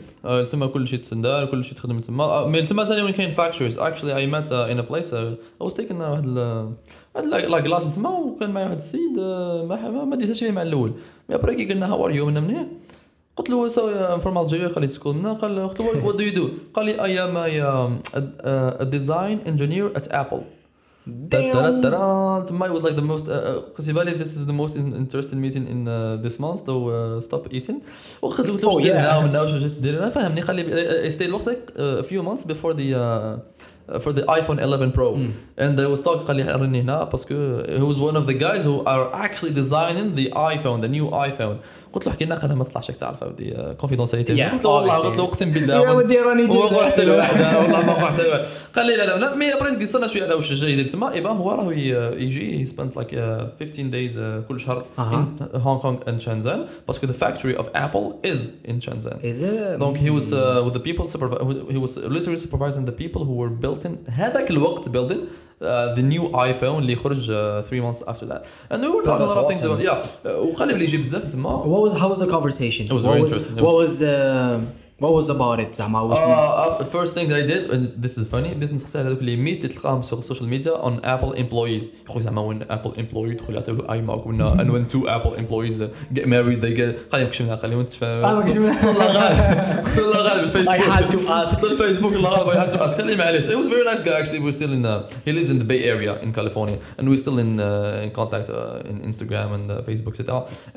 تما كل شيء standard كل شيء تخدم تما. mais تما ثاني وين كاين factories actually I met in a place I was taking واحد لا- la glace تما وكان معايا واحد السيد آه، ما ما- ديتهاش مع الأول. mais après كي قلنا how are you من منين قلت له سو فروم الجيريا قال لي تسكول منا قال قلت له وات دو يو دو قال لي اي ام اي ديزاين انجينير ات ابل تما it was like the most because uh, this is the most in- interesting meeting in uh, this month so uh, stop eating وقلت له قلت له Oh, واش دير yeah. هنا ومنا واش جيت دير هنا فهمني قال لي I stayed وقتك uh, a few months before the uh, for the iPhone 11 Pro and I was talking قال لي راني هنا باسكو he was one of the guys who are actually designing the iPhone the new iPhone قلت له حكينا قال ما تصلحش راك تعرف ودي confidentialité قلت له والله. قلت له اقسم بالله يا ودي راني واحدة، والله ما له واحدة. قال لي لا لا لا mais après قصنا شوية على واش جاي يدير تما eh ben هو راه ي- يجي he spent like uh, 15 days uh, كل شهر in Hong Kong and Shenzhen parce que the factory of Apple is in Shenzhen. as donc he was uh, with the people supervi- he was literally supervising the people who were building هذاك الوقت building uh, the new iPhone اللي خرج uh, three months after that and we were talking a that's lot of things awesome. about yeah uh, وقال لي بلي يجي بزاف تما What was how was the conversation? It was what very was, interesting. It What was uh, what was about it زعما واش Uh, first thing I did and this is funny بديت نسقسي على هذوك اللي ميت اللي تلقاهم sur السوشيال ميديا on Apple employees يقول زعما وين Apple employee يدخل يعطيو له اي ماك ولا and when two Apple employees get married they get قال لي كشفنا قال لي وانت تفهم آه، ما كشفنا. والله غالب والله غالب الفيسبوك I had to ask. الفيسبوك الله غالب I had to ask قال لي معليش he was a very nice guy actually we're still in uh, he lives in the Bay Area in California and we're still in uh, in contact uh, in Instagram and uh, Facebook etc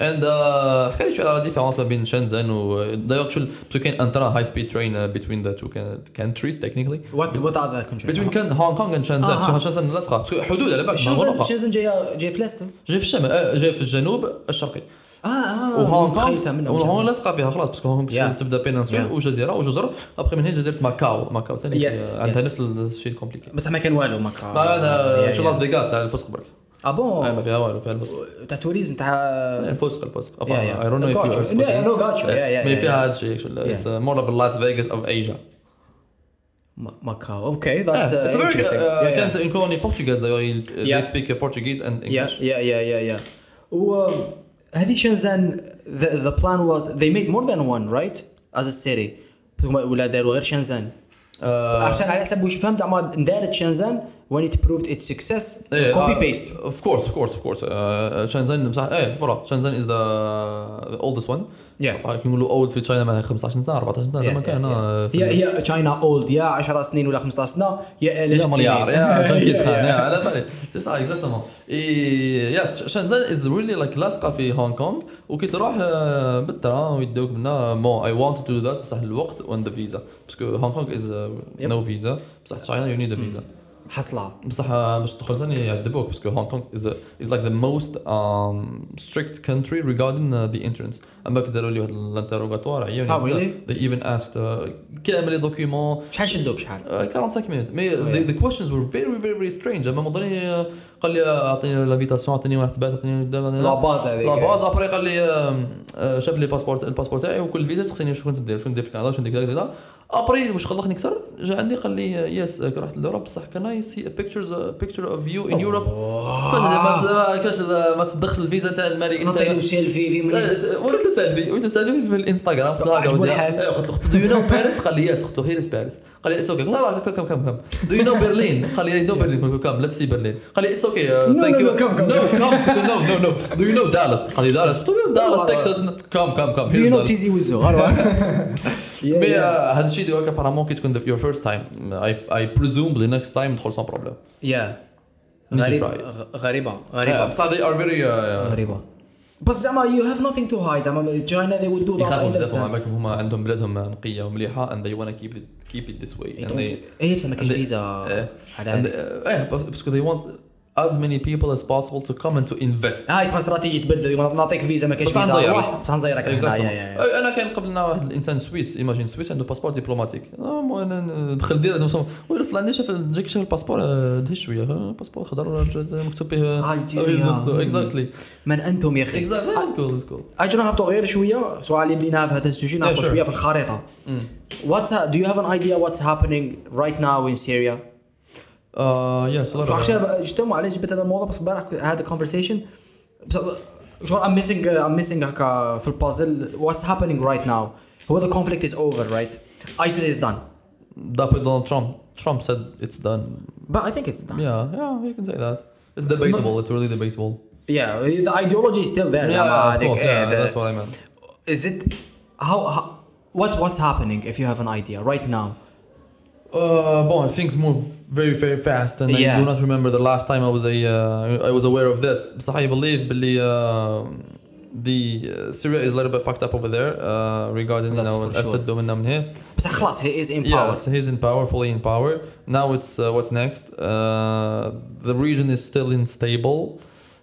and uh, حكى لي شويه على ديفيرونس ما بين شنزن و دايوغ شو باسكو تران هاي سبيد ترين between the two ca- countries technically what what are the countries between كان هونغ كونغ and آه. parce que حدود على بالك Shenzhen. Shenzhen جاية جاية في l'Est جاي في الشمال آه، جاي في الجنوب الشرقي آه آه وهونغ كونغ وهونغ جاية. لاصقه فيها خلاص parce que هونغ Yeah. تبدا péninsule Yeah. وجزيره وجزر ابخي من هنا جزيره ماكاو ماكاو ثاني Yes, عندها yes. نفس الشيء compliqué بس ما كان والو ما كان ما أنا يا- شو. لاس فيغاس تاع الفسق برك آه bon. ما فيها والو فيها الفسق تاع tourisme تاع الفسق الفسق I don't know if you know جاتشو mais فيها هذا الشيء it's more of Las Vegas of Asia ماكاو okay that's interesting كانت une colonie portugaise d'ailleurs they speak Portuguese and English yeah yeah yeah yeah و هذه شنزان the plan was they made more than one right as a city ولا داروا غير شنزان عشان على حسب واش فهمت أما دارت شنزان when it proved its success إيه، copy آه، paste Of course, of course, of course. Uh, شانزن بصح إيه فورا شانزن is the, the oldest one. Yeah. نقولوا old في China معناها 15 سنة 14 سنة زعما كان آه، هي هي China old yeah 10 سنين ولا 15 سنة يا 1000 يا سنين مليار yeah جنكيز خان Yeah. على بالي. c'est ça exactement yes شانزن is really like لاصقه في هونغ كونغ وكي تروح بال train ويدوك منا moi I want to do that بصح الوقت and the visa parce que هونغ كونغ is no visa بصح China you need a visa حصلها. بصح آه، باش تدخل ثاني يعذبوك parce que هونغ كونغ the most um, strict country regarding uh, the entrance. أما كي داروا لي واحد ال interrogatoire عيوني really? they even asked uh, كامل les documents شحال شدوك شحال 45 minutes. mais the questions were very very very strange. أما مضاني آه، قال لي آه، أعطيني l'invitation أعطيني واحد تبات أعطيني la base هذيك la base après قال لي آه، آه، شاف le passeport ال passeport تاعي وكل فيزا خصني شكون تدير شكون ندير في كندا؟ شكون كذا كذا après واش قلقني أكثر؟ جا عندي قال لي yes رحت l'Europe بصح can I see pictures picture of you in Europe كاش ما تدخل الفيزا تاع الملك نعطيو سيلفي في وريت له سيلفي وريت له سيلفي في الإنستغرام قلت له do you know Paris قال لي yes قلت له here is Paris قال لي it's okay قلت له لا come come come do you know Berlin قال لي no Berlin قلت له come let's see Berlin قال لي it's okay thank you no, come, come. no come no no no do you know Dallas قال لي Dallas قلت له Dallas Texas come come come do you know تيزي وزو mais هذا الشيء دوك apparemment كي تكون your first time I I presume بلي next time ندخل sans problème yeah Need to غريبة غريبة غريبة بصح they are very غريبة بس زعما you have nothing to hide. زعما China they would do that يخافوا بزاف. هما هما عندهم بلادهم نقيه ومليحه and they wanna keep it keep it this way. And they إيه بصح ما كاينش فيزا. على إيه parce que they want as many people as possible to come and to invest. هاي اسمها استراتيجي تبدل نعطيك فيزا ما كاينش فيزا. روح يا- يا. أنا كان قبلنا واحد الإنسان suisse imagine suisse عنده passeport diplomatique آه، أنا دخل دير ويرسل عندي شاف جاك شاف الباسبور آه، دهش شوية. آه، باسبور خضر مكتوب به. exactly من أنتم يا أخي؟ أجي نهبطوا غير شوية. سؤال اللي بديناه في هذا ال sujet نهبطوا. شوية في الخريطة. What's ha- do you have an idea what's happening right now in Syria? يس عشان شتم علاش جبت هذا الموضوع بس امبارح هذا conversation بس شغل I'm missing I'm missing هكا في البازل what's happening right now هو the conflict is over right ISIS is done That with Donald Trump. Trump said it's done. but I think it's done Yeah, yeah, you can say that. It's debatable. It's really debatable. yeah the ideology is still there Yeah, زعما of هذيك course. إيه، Yeah, the- that's what I meant. is it how, how what's what's happening if you have an idea right now Uh, bon, things move very, very fast, and I Yeah. do not remember the last time I was a uh, I was aware of this. So I believe, Billy, uh, the uh, Syria is a little bit fucked up over there uh, regarding you That's know for sure. Assad dominant من here. بس خلاص he is in power Yes, he's in power, fully in power. Now it's uh, what's next. Uh, the region is still unstable.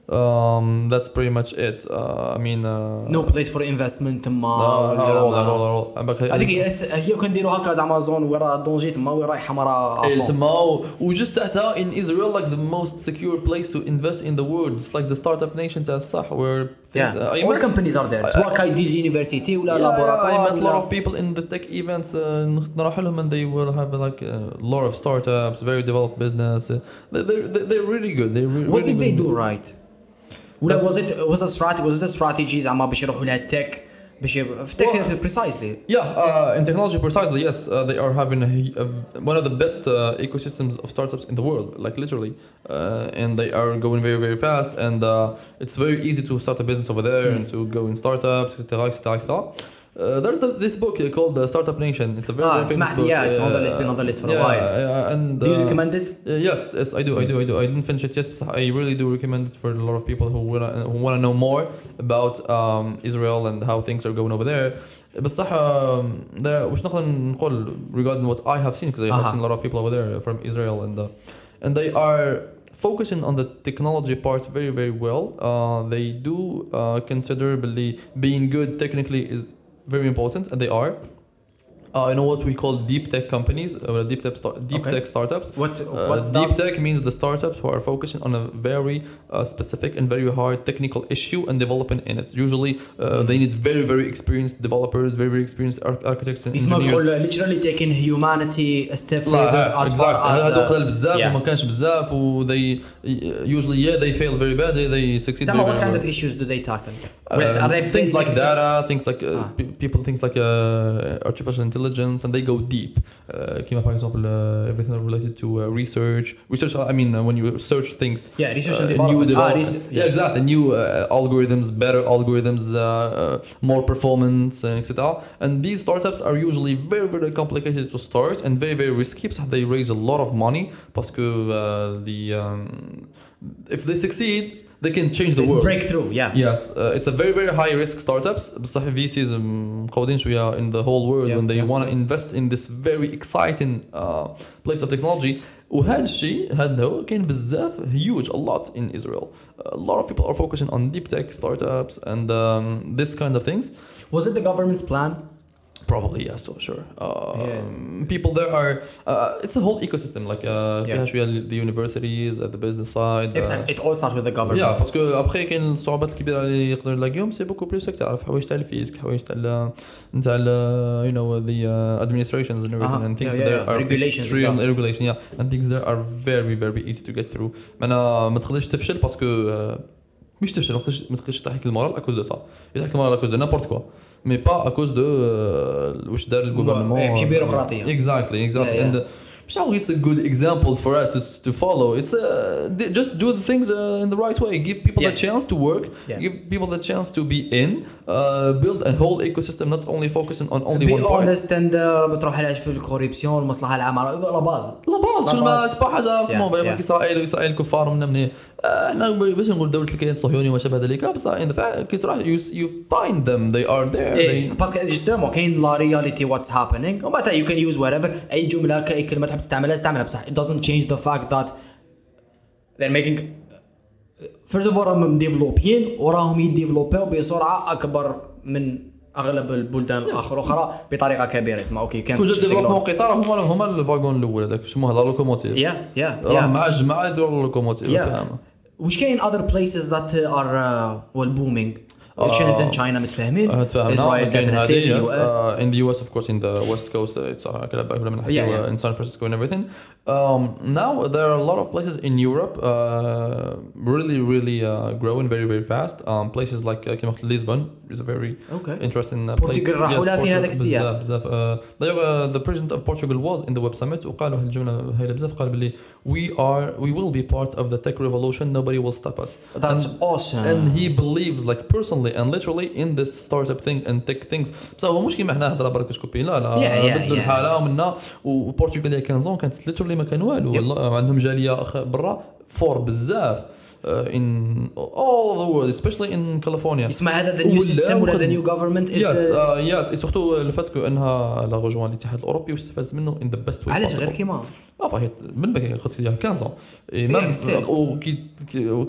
Um, that's pretty much it. Uh, I mean, uh, no place for investment تما Uh, at all, at all, ولا- at all. I'm back- هذيك هي هي كان نديروا هكا زعما زون وين راه الدونجي تما وين رايحه مرا إيه، تما وجست تحتها in Israel like the most secure place to invest in the world. It's like the startup nation تاع الصح where things. Yeah. I All met- companies are there. سواء كايديز يونيفرسيتي ولا Yeah, yeah, I لابوراتوار met a lot of people in the tech events. Uh, نروح لهم and they will have like a lot of startups, very developed business. Uh, they- they're, they're, they're really good. They're re- What really did they good. do right? ولا That's- was it was it strategy was it a strategy زعما باش يروحوا لها التك باش ي- في Well- تك precisely Yeah, uh, in technology precisely, yes, uh, they are having a, a, one of the best uh, ecosystems of startups in the world, like literally, uh, and they are going very very fast, and uh, it's very easy to start a business over there and to go in startups, etc., etc., etc. Uh, there's the, this book uh, called the Startup Nation. It's a very, Ah, very famous سمعت, book. yeah, it's on the Uh, list, been on the list for a yeah, while. yeah, and do you uh, recommend it uh, yes, yes, I do, I do, I do. I didn't finish it yet, but I really do recommend it for a lot of people who wanna who wanna know more about um, Israel and how things are going over there. بصح um, there واش نقدر نقول regarding what I have seen because I have Aha. seen a lot of people over there from Israel and uh, and they are focusing on the technology part very very well. Uh, they do uh, consider believe being good technically is very important, and they are Uh, I know what we call deep tech companies, or deep tech, sta- deep Okay. tech startups. what Uh, what's deep that tech means the startups who are focusing on a very uh, specific and very hard technical issue and developing in it. Usually, uh, they need very, very experienced developers, very, very experienced ar- architects and يسمى engineers. تقول literally taking humanity a step further لا as far exactly. as هذا uh, قليل بزاف yeah. وما كانش بزاف و they usually yeah they fail very bad they, they succeed زعما very, what very kind well. of issues do they tackle Um, Are they things like thinking- data, things like uh, Ah. pe- people, things like uh, artificial intelligence, intelligence, and they go deep. Uh, for example, uh, everything related to uh, research. Research, I mean, uh, when you search things. Yeah, research uh, and development. New development. Ah, yeah. yeah. exactly. New uh, algorithms, better algorithms, more performance, etc. And these startups are usually very, very complicated to start and very, very risky. So they raise a lot of money because the um, if they succeed, they can change the world breakthrough yeah Yes, uh, it's a very very high risk startups بصح VCs مقودين شوية in the whole world Yeah, when they yeah. want to invest in this very exciting uh, place of technology وهذا الشيء هذا هو كاين بزاف huge a lot in Israel a lot of people are focusing on deep tech startups and um, this kind of things was it the government's plan Probably yes, so sure. Um, People there are. Uh, it's a whole ecosystem. Like uh, فيها شوية the universities, at the business side. It's- uh, it all starts with the government يا باسكو ابخي كاين الصعوبات الكبيره اللي يقدروا يلاقيهم سي بوكو بلوس تعرف حوايج تاع الفيسك حوايج تاع نتاع يو نو ذا administrations and everything أها. and things Yeah, yeah, there yeah. are Regulations extreme وكذا. regulation yeah and things there are very very easy to get through انا ما تقدرش تفشل باسكو آه، مش تفشل ما تقدرش تحكي المورال اكوز دو سا. يضحك المورال اكوز دو نابورت كوا. مي با أكوز دو واش دار الجوفرنمون إيه، ماشي بيروقراطية. exactly exactly. Yeah, and yeah. uh, مش عارف it's a good example for us to, to follow it's uh, th- just do the things uh, in the right way give people the Yeah. chance to work Yeah. give people the chance to be in uh, build a whole ecosystem not only focusing on only be one part honest and uh, بتروح علاش في الكوريبسيون المصلحه العامه لا باز لا باز لا شو باز. ما حاجه Yeah, اسمه yeah. اسرائيل واسرائيل كفار ومن من آه، احنا باش نقول دوله الكيان الصهيوني وما شابه ذلك بس ان كي تروح you find them they are there إيه، they باسكو جوستومون كاين لا رياليتي واتس هابينينغ ومن بعد يو كان يوز وات ايفر اي جمله اي كلمه تحب تستعملها استعملها. بصح it doesn't change the fact that they're making first of all راهم مديفلوبين وراهم يديفلوبيو بسرعة أكبر من أغلب البلدان الاخرى بطريقة كبيرة. تسمى okay كان كون جات développement قطار هما هما ال wagon الأول هذاك شو la locomotive yeah yeah yeah مع الجماعه يديروا ال locomotive Yeah. فاهم؟ وش كاين other places that are uh, well booming شنزن تشاينا متفاهمين Uh, تفاهمنا Israel كاين definitely هذه the yes. US uh, in the US of course in the west coast uh, it's uh, كلا بقى من Yeah, yeah. in San Francisco and everything um, now there are a lot of places in Europe uh, really really uh, growing very very fast um, places like uh, كما قلت Lisbon is a very Okay. interesting uh, place Portugal راحوا لها في Portugal هذاك السياق. بزاف بزاف uh, d'ailleurs, uh, the president of Portugal was in the web summit وقالوا هالجمله هايله بزاف قال باللي we are we will be part of the tech revolution nobody will stop us That's And- awesome. and he believes like personally and literally in this startup thing and tech things. بس هو مش كيما حنا هضرة برك سكوبي لا لا yeah. الحاله ومنا وبرتغال هي 15 كانت literally ما كان والو. عندهم جالية برا. فور بزاف. In all the world especially in California. اسمها هذا ذا نيو ولا سيستم ولا ذا وخدمة. نيو جفرمنت يس يس سورتو لو فات أنها لا روجوان الاتحاد الأوروبي واستفاد منه ان ذا بيست واي علاش غير كيما bah, من بكري قلت لي 15 اي Yeah, ميم still. وكي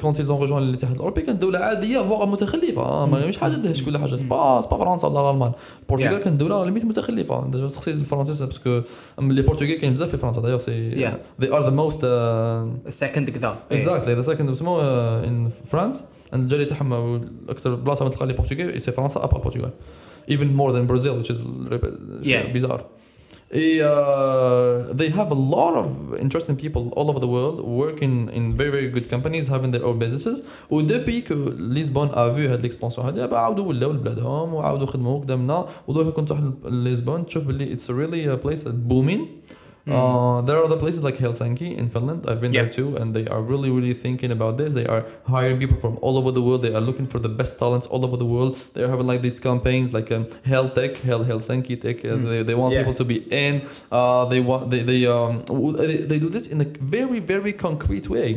كونت ils ont rejoint الاتحاد الاوروبي كانت دوله عادية فوغ متخلفة. آه، ما مش حاجة دهش كل حاجة. سبا سبا فرنسا ولا الألمان. البرتغال. كانت دولة ليميت متخلفة. سقسيت الفرنسيس باسكو لي برتغال كاين بزاف في فرنسا. دايوغ سي they are the most uh, سكند كذا exactly the second uh, in France and الجاليه تاعهم اكثر بلاصه ما تلقى لي برتغال سي فرنسا ابار البرتغال even more than Brazil which is Yeah. bizarre Et, uh, they have a lot of interesting people all over the world working in very very good companies having their own businesses ودبي كو لشبون ا فيو هاد ليكسبونسيون هادي بقى عاودوا ولاو لبلادهم وعاودوا خدموا قدامنا ودول كنت تروح لشبون تشوف باللي it's really a place that booming Uh, there are other places like Helsinki in Finland. I've been there Yeah. too, and they are really, really thinking about this. They are hiring people from all over the world. They are looking for the best talents all over the world. They are having like these campaigns, like um, Hell Tech, Hell Helsinki Tech. Uh, they, they want Yeah. people to be in. Uh, they want they they um w- they, they do this in a very very concrete way.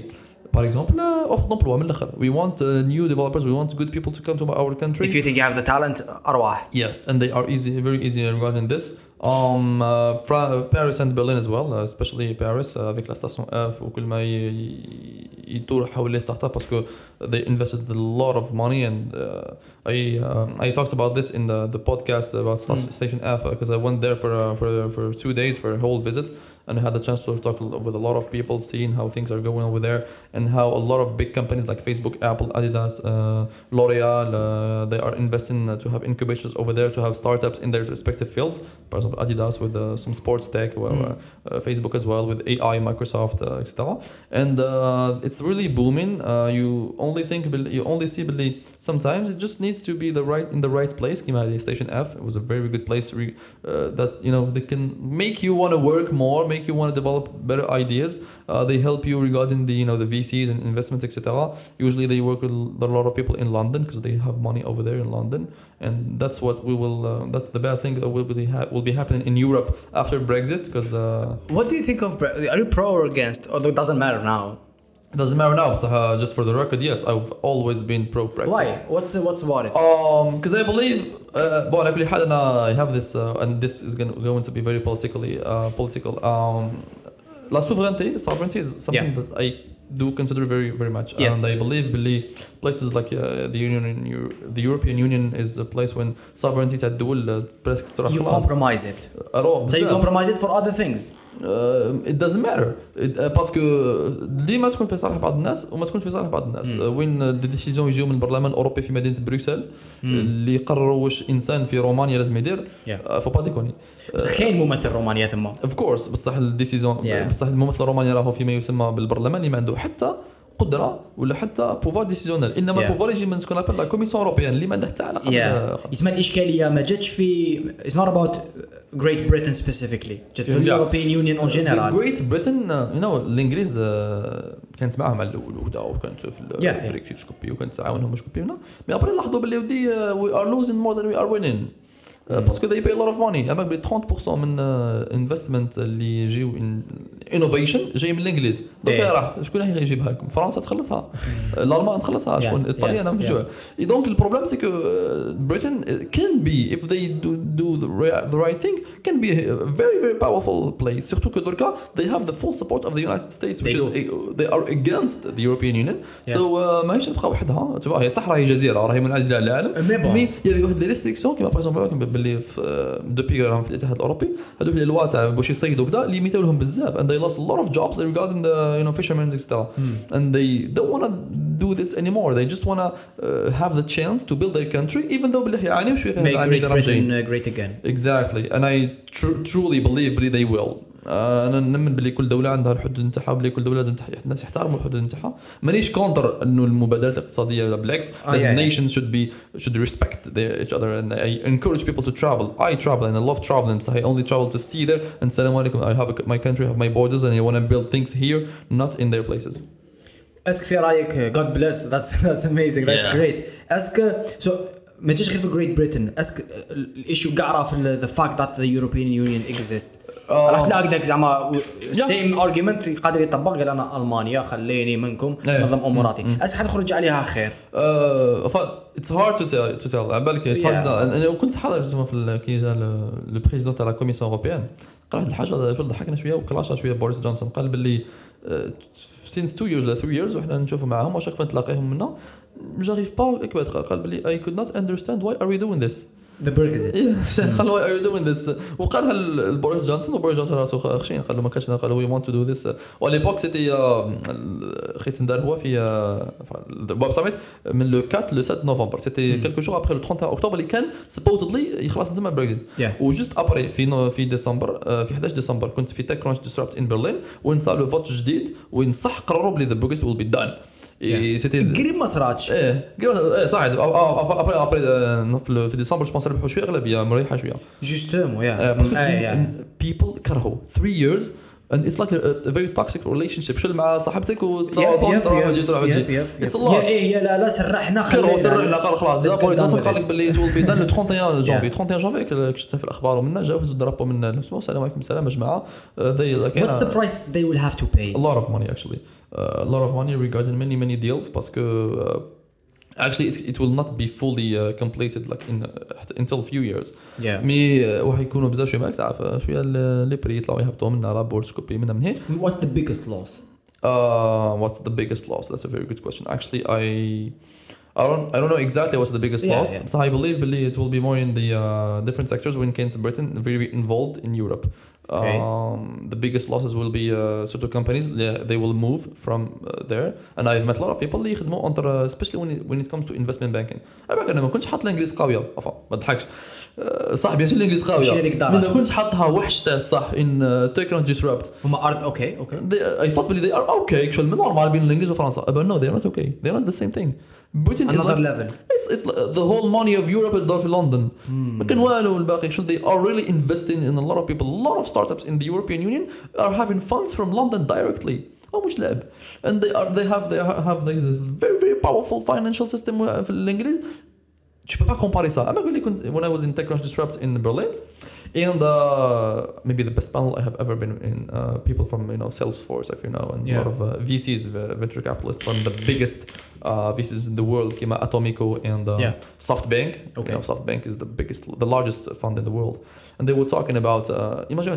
For example, uh, offre d'emploi من الآخر. We want uh, new developers. We want good people to come to our country. if you think you have the talent ارواح Yes, and they are easy, very easy regarding this. Um, uh, Fra- Paris and Berlin as well, uh, especially Paris uh, avec la station F وكل ما ي- ي- يدور حول les startups parce que they invested a lot of money and uh, I um, I talked about this in the, the podcast about sta- Mm. Station F because I went there for uh, for for two days for a whole visit and I had the chance to talk with a lot of people, seeing how things are going over there, and how a lot of big companies like Facebook, Apple, Adidas, uh, L'Oreal, uh, they are investing uh, to have incubators over there to have startups in their respective fields. For Adidas with uh, some sports tech, well, mm. uh, Facebook as well with AI, Microsoft, uh, etc. And uh, it's really booming. you only think, you only see, believe. Sometimes it just needs to be the right in the right place. Kimadi Station F it was a very good place re, that you know they can make you want to work more, make you want to develop better ideas. they help you regarding the you know the VCs and investments, etc. Usually they work with a lot of people in London because they have money over there in London, and that's what we will. that's the bad thing that will be ha- will be happen in Europe after Brexit. Because uh, what do you think of? Brexit? are you pro or against? Although it doesn't matter now. It doesn't matter now. So, uh, just for the record, yes, I've always been pro Brexit. Why? What's what's about it? Um, because I believe, uh, well, I believe I have this, uh, and this is going to, going to be very politically uh, political. Um, la souveraineté, sovereignty is something yeah. that I do consider very, very much. Yes. And I believe, believe places like uh, the Union, in Euro- the European Union is a place when sovereignty تاع الدول برسك تروح You خلاص. compromise it. أروح So you بزاف. compromise it for other things. It doesn't matter. It, uh, parce que ديما تكون في صالح بعض الناس وما تكون في صالح بعض الناس وين des décisions يجيو من البرلمان الاوروبي في مدينه بروكسل اللي يقرروا واش انسان في رومانيا لازم يدير Yeah. faut pas déconner بصح كاين ممثل رومانيا ثم. of course بصح ال décision Yeah. بصح الممثل الروماني راهو فيما يسمى بالبرلمان اللي ما عنده حتى قدرة ولا حتى pouvoir décisionnel إنما Yeah. ال pouvoir يجي من ce qu'on appelle la commission européenne اللي ما عندها حتى علاقة Yeah. يسمى الاشكاليه ما جاتش في It's not about Great Britain specifically. Just for the Yeah. European Union in general. Great Britain you know الإنجليز uh, كانت معاهم على الأول وكذا وكانت في Yeah, yeah. البريكسيت شكوبي وكانت تعاونهم شكوبي هنا mais après لاحظوا باللي ودي we are losing more than we are winning parce que they pay a lot of money. اما بلي 30% من investment اللي يجيو innovation جاي من الإنجليز. دوكا إيه. راح. شكون راح يجيبها لكم؟ فرنسا تخلصها. الألمان تخلصها. شكون؟ ايطاليا أنا. جوا. donc ال problème c'est que Britain can be if they do, do the, ri- the right thing can be a very very powerful place. Surtout que دركا they have the full support of the United States which They is they are against the European Union. So ماهيش تبقى وحدها vois. هي صح راهي جزيره راهي منعزله على العالم. mais y'a واحد les restrictions كيما باغ اكزومبل باللي في دوبي راهم في الاتحاد الاوروبي هذوك لي لوا تاع باش يصيدوا كذا ليميتاو لهم بزاف and they lost a lot of jobs regarding the you know fishermen etc and they don't want to do this anymore they just want to uh, have the chance to build their country even though باللي يعانيو شويه في هذا Make العام Great اللي راهم جايين. Britain uh, great again. Exactly, and I tr- truly believe بلي they will. أنا نمن بلي كل دولة عندها الحدود نتاعها بلي كل دولة لازم الناس يحترموا الحدود نتاعها. مانيش contre إنه المبادلات الاقتصادية ولا بالعكس آه، لازم nation should be should respect each other and I encourage people to travel I travel and I love traveling but I only travel to see there and السلام عليكم I have my country have my borders and I want build things here not in their places est-ce que في رأيك. good place that's that's amazing that's great est-ce que so ما تجيش غير في Great Britain est-ce que ال issue كاع راه في the fact that the European Union exist آه. راح تلاقي ذاك زعما same argument قادر يطبق قال أنا ألمانيا خليني منكم إيه. نظم أموراتي. est-ce que حتخرج عليها خير. ف it's hard to tell to tell. على بالك أنا كنت حاضر زعما كي جا le président تاع la commission européenne قال واحد الحاجة شو ضحكنا شوية وكلاشها شوية بوريس جونسون. قال باللي since two years ولا 3 years وحنا نشوفوا معاهم و chaque fois نتلاقيهم منا j'arrive با قال باللي I could not understand why are we doing this. The Brexit. قال are you doing this? وقالها لبوريس جونسون وبوريس جونسون راسو خشين؟ قال له ما كانش قال we want to do this. و l'époque c'était خيت ندار هو في Web Summit من le 4 le 7 novembre c'était quelques jours après le 31 اكتوبر اللي كان supposedly يخلص تما Brexit. و juste après في في ديسمبر في 11 ديسمبر كنت في TechCrunch Disrupt in برلين وين صار le vote جديد وين صح قرروا بلي the Brexit will be done c'était قريب ما صراتش. إيه إيه صح après après في ديسمبر je pense ربحوا شوية أغلبية مريحة شوية. justement يا parce que people كرهوا. 3 years and it's like a, a very toxic relationship. شل مع صاحبتك وتروح تروح وتجي تروح وتجي it's a يا lot إيه يا لا لا سرحنا سرحنا خلاص. قال. لك باللي it will be done le 31 جانفي 31 جانفي في الأخبار ومنا هزوا من السلام عليكم السلام يا جماعة. Uh, What's the uh, price they will have to pay? a lot of money actually. Uh, a lot of money regarding many many deals. باسكو actually it, it will not be fully uh, completed like in uh, until few years Yeah. مي وحيكونوا بزاف شويه ماك تعرف شويه ال- لي بري يطلعوا يهبطوا منا رابورت سكوبي منا من هنا What's the biggest loss? Uh, what's the biggest loss? That's a very good question. Actually, I I don't I don't know exactly what's the biggest Yeah, loss. yeah. So I believe believe it will be more in the uh, different sectors when it came to Britain, very involved in Europe. Okay. Um, the biggest losses will be uh, sort of companies they, they will move from uh, there and I've met a lot of people اللي يخدموا under uh, especially when it, when it comes to investment banking انا انا ما كنتش حاط الانجليز قويه عفوا ما تضحكش صاحب ياش الانجليز قاويه من كنت حطها وحش تاع الصح in technology disrupt هما are okay okay. I thought بلي they are okay كشول من normal بين الانجليزي وفرنسا. but no they are not okay they are not the same thing putain is another level it's the whole money of Europe دور في لندن ما كان والو الباقي so they are really investing in a lot of people lot of startups in the European Union ار هافين فاندز فروم لندن دايركتلي أو مش لعب. And they are they have they have this very very powerful financial system uh, في الإنجليز. tu peux pas comparer ça. I'm really when I was in TechCrunch Disrupt in Berlin, and uh, maybe the best panel I have ever been in. Uh, people from you know Salesforce, if you know, and yeah. a lot of uh, VCs, uh, venture capitalists from the biggest uh, VCs in the world, came Atomico and um, yeah. SoftBank. Okay. You know, SoftBank is the biggest, the largest fund in the world, and they were talking about. Uh, imagine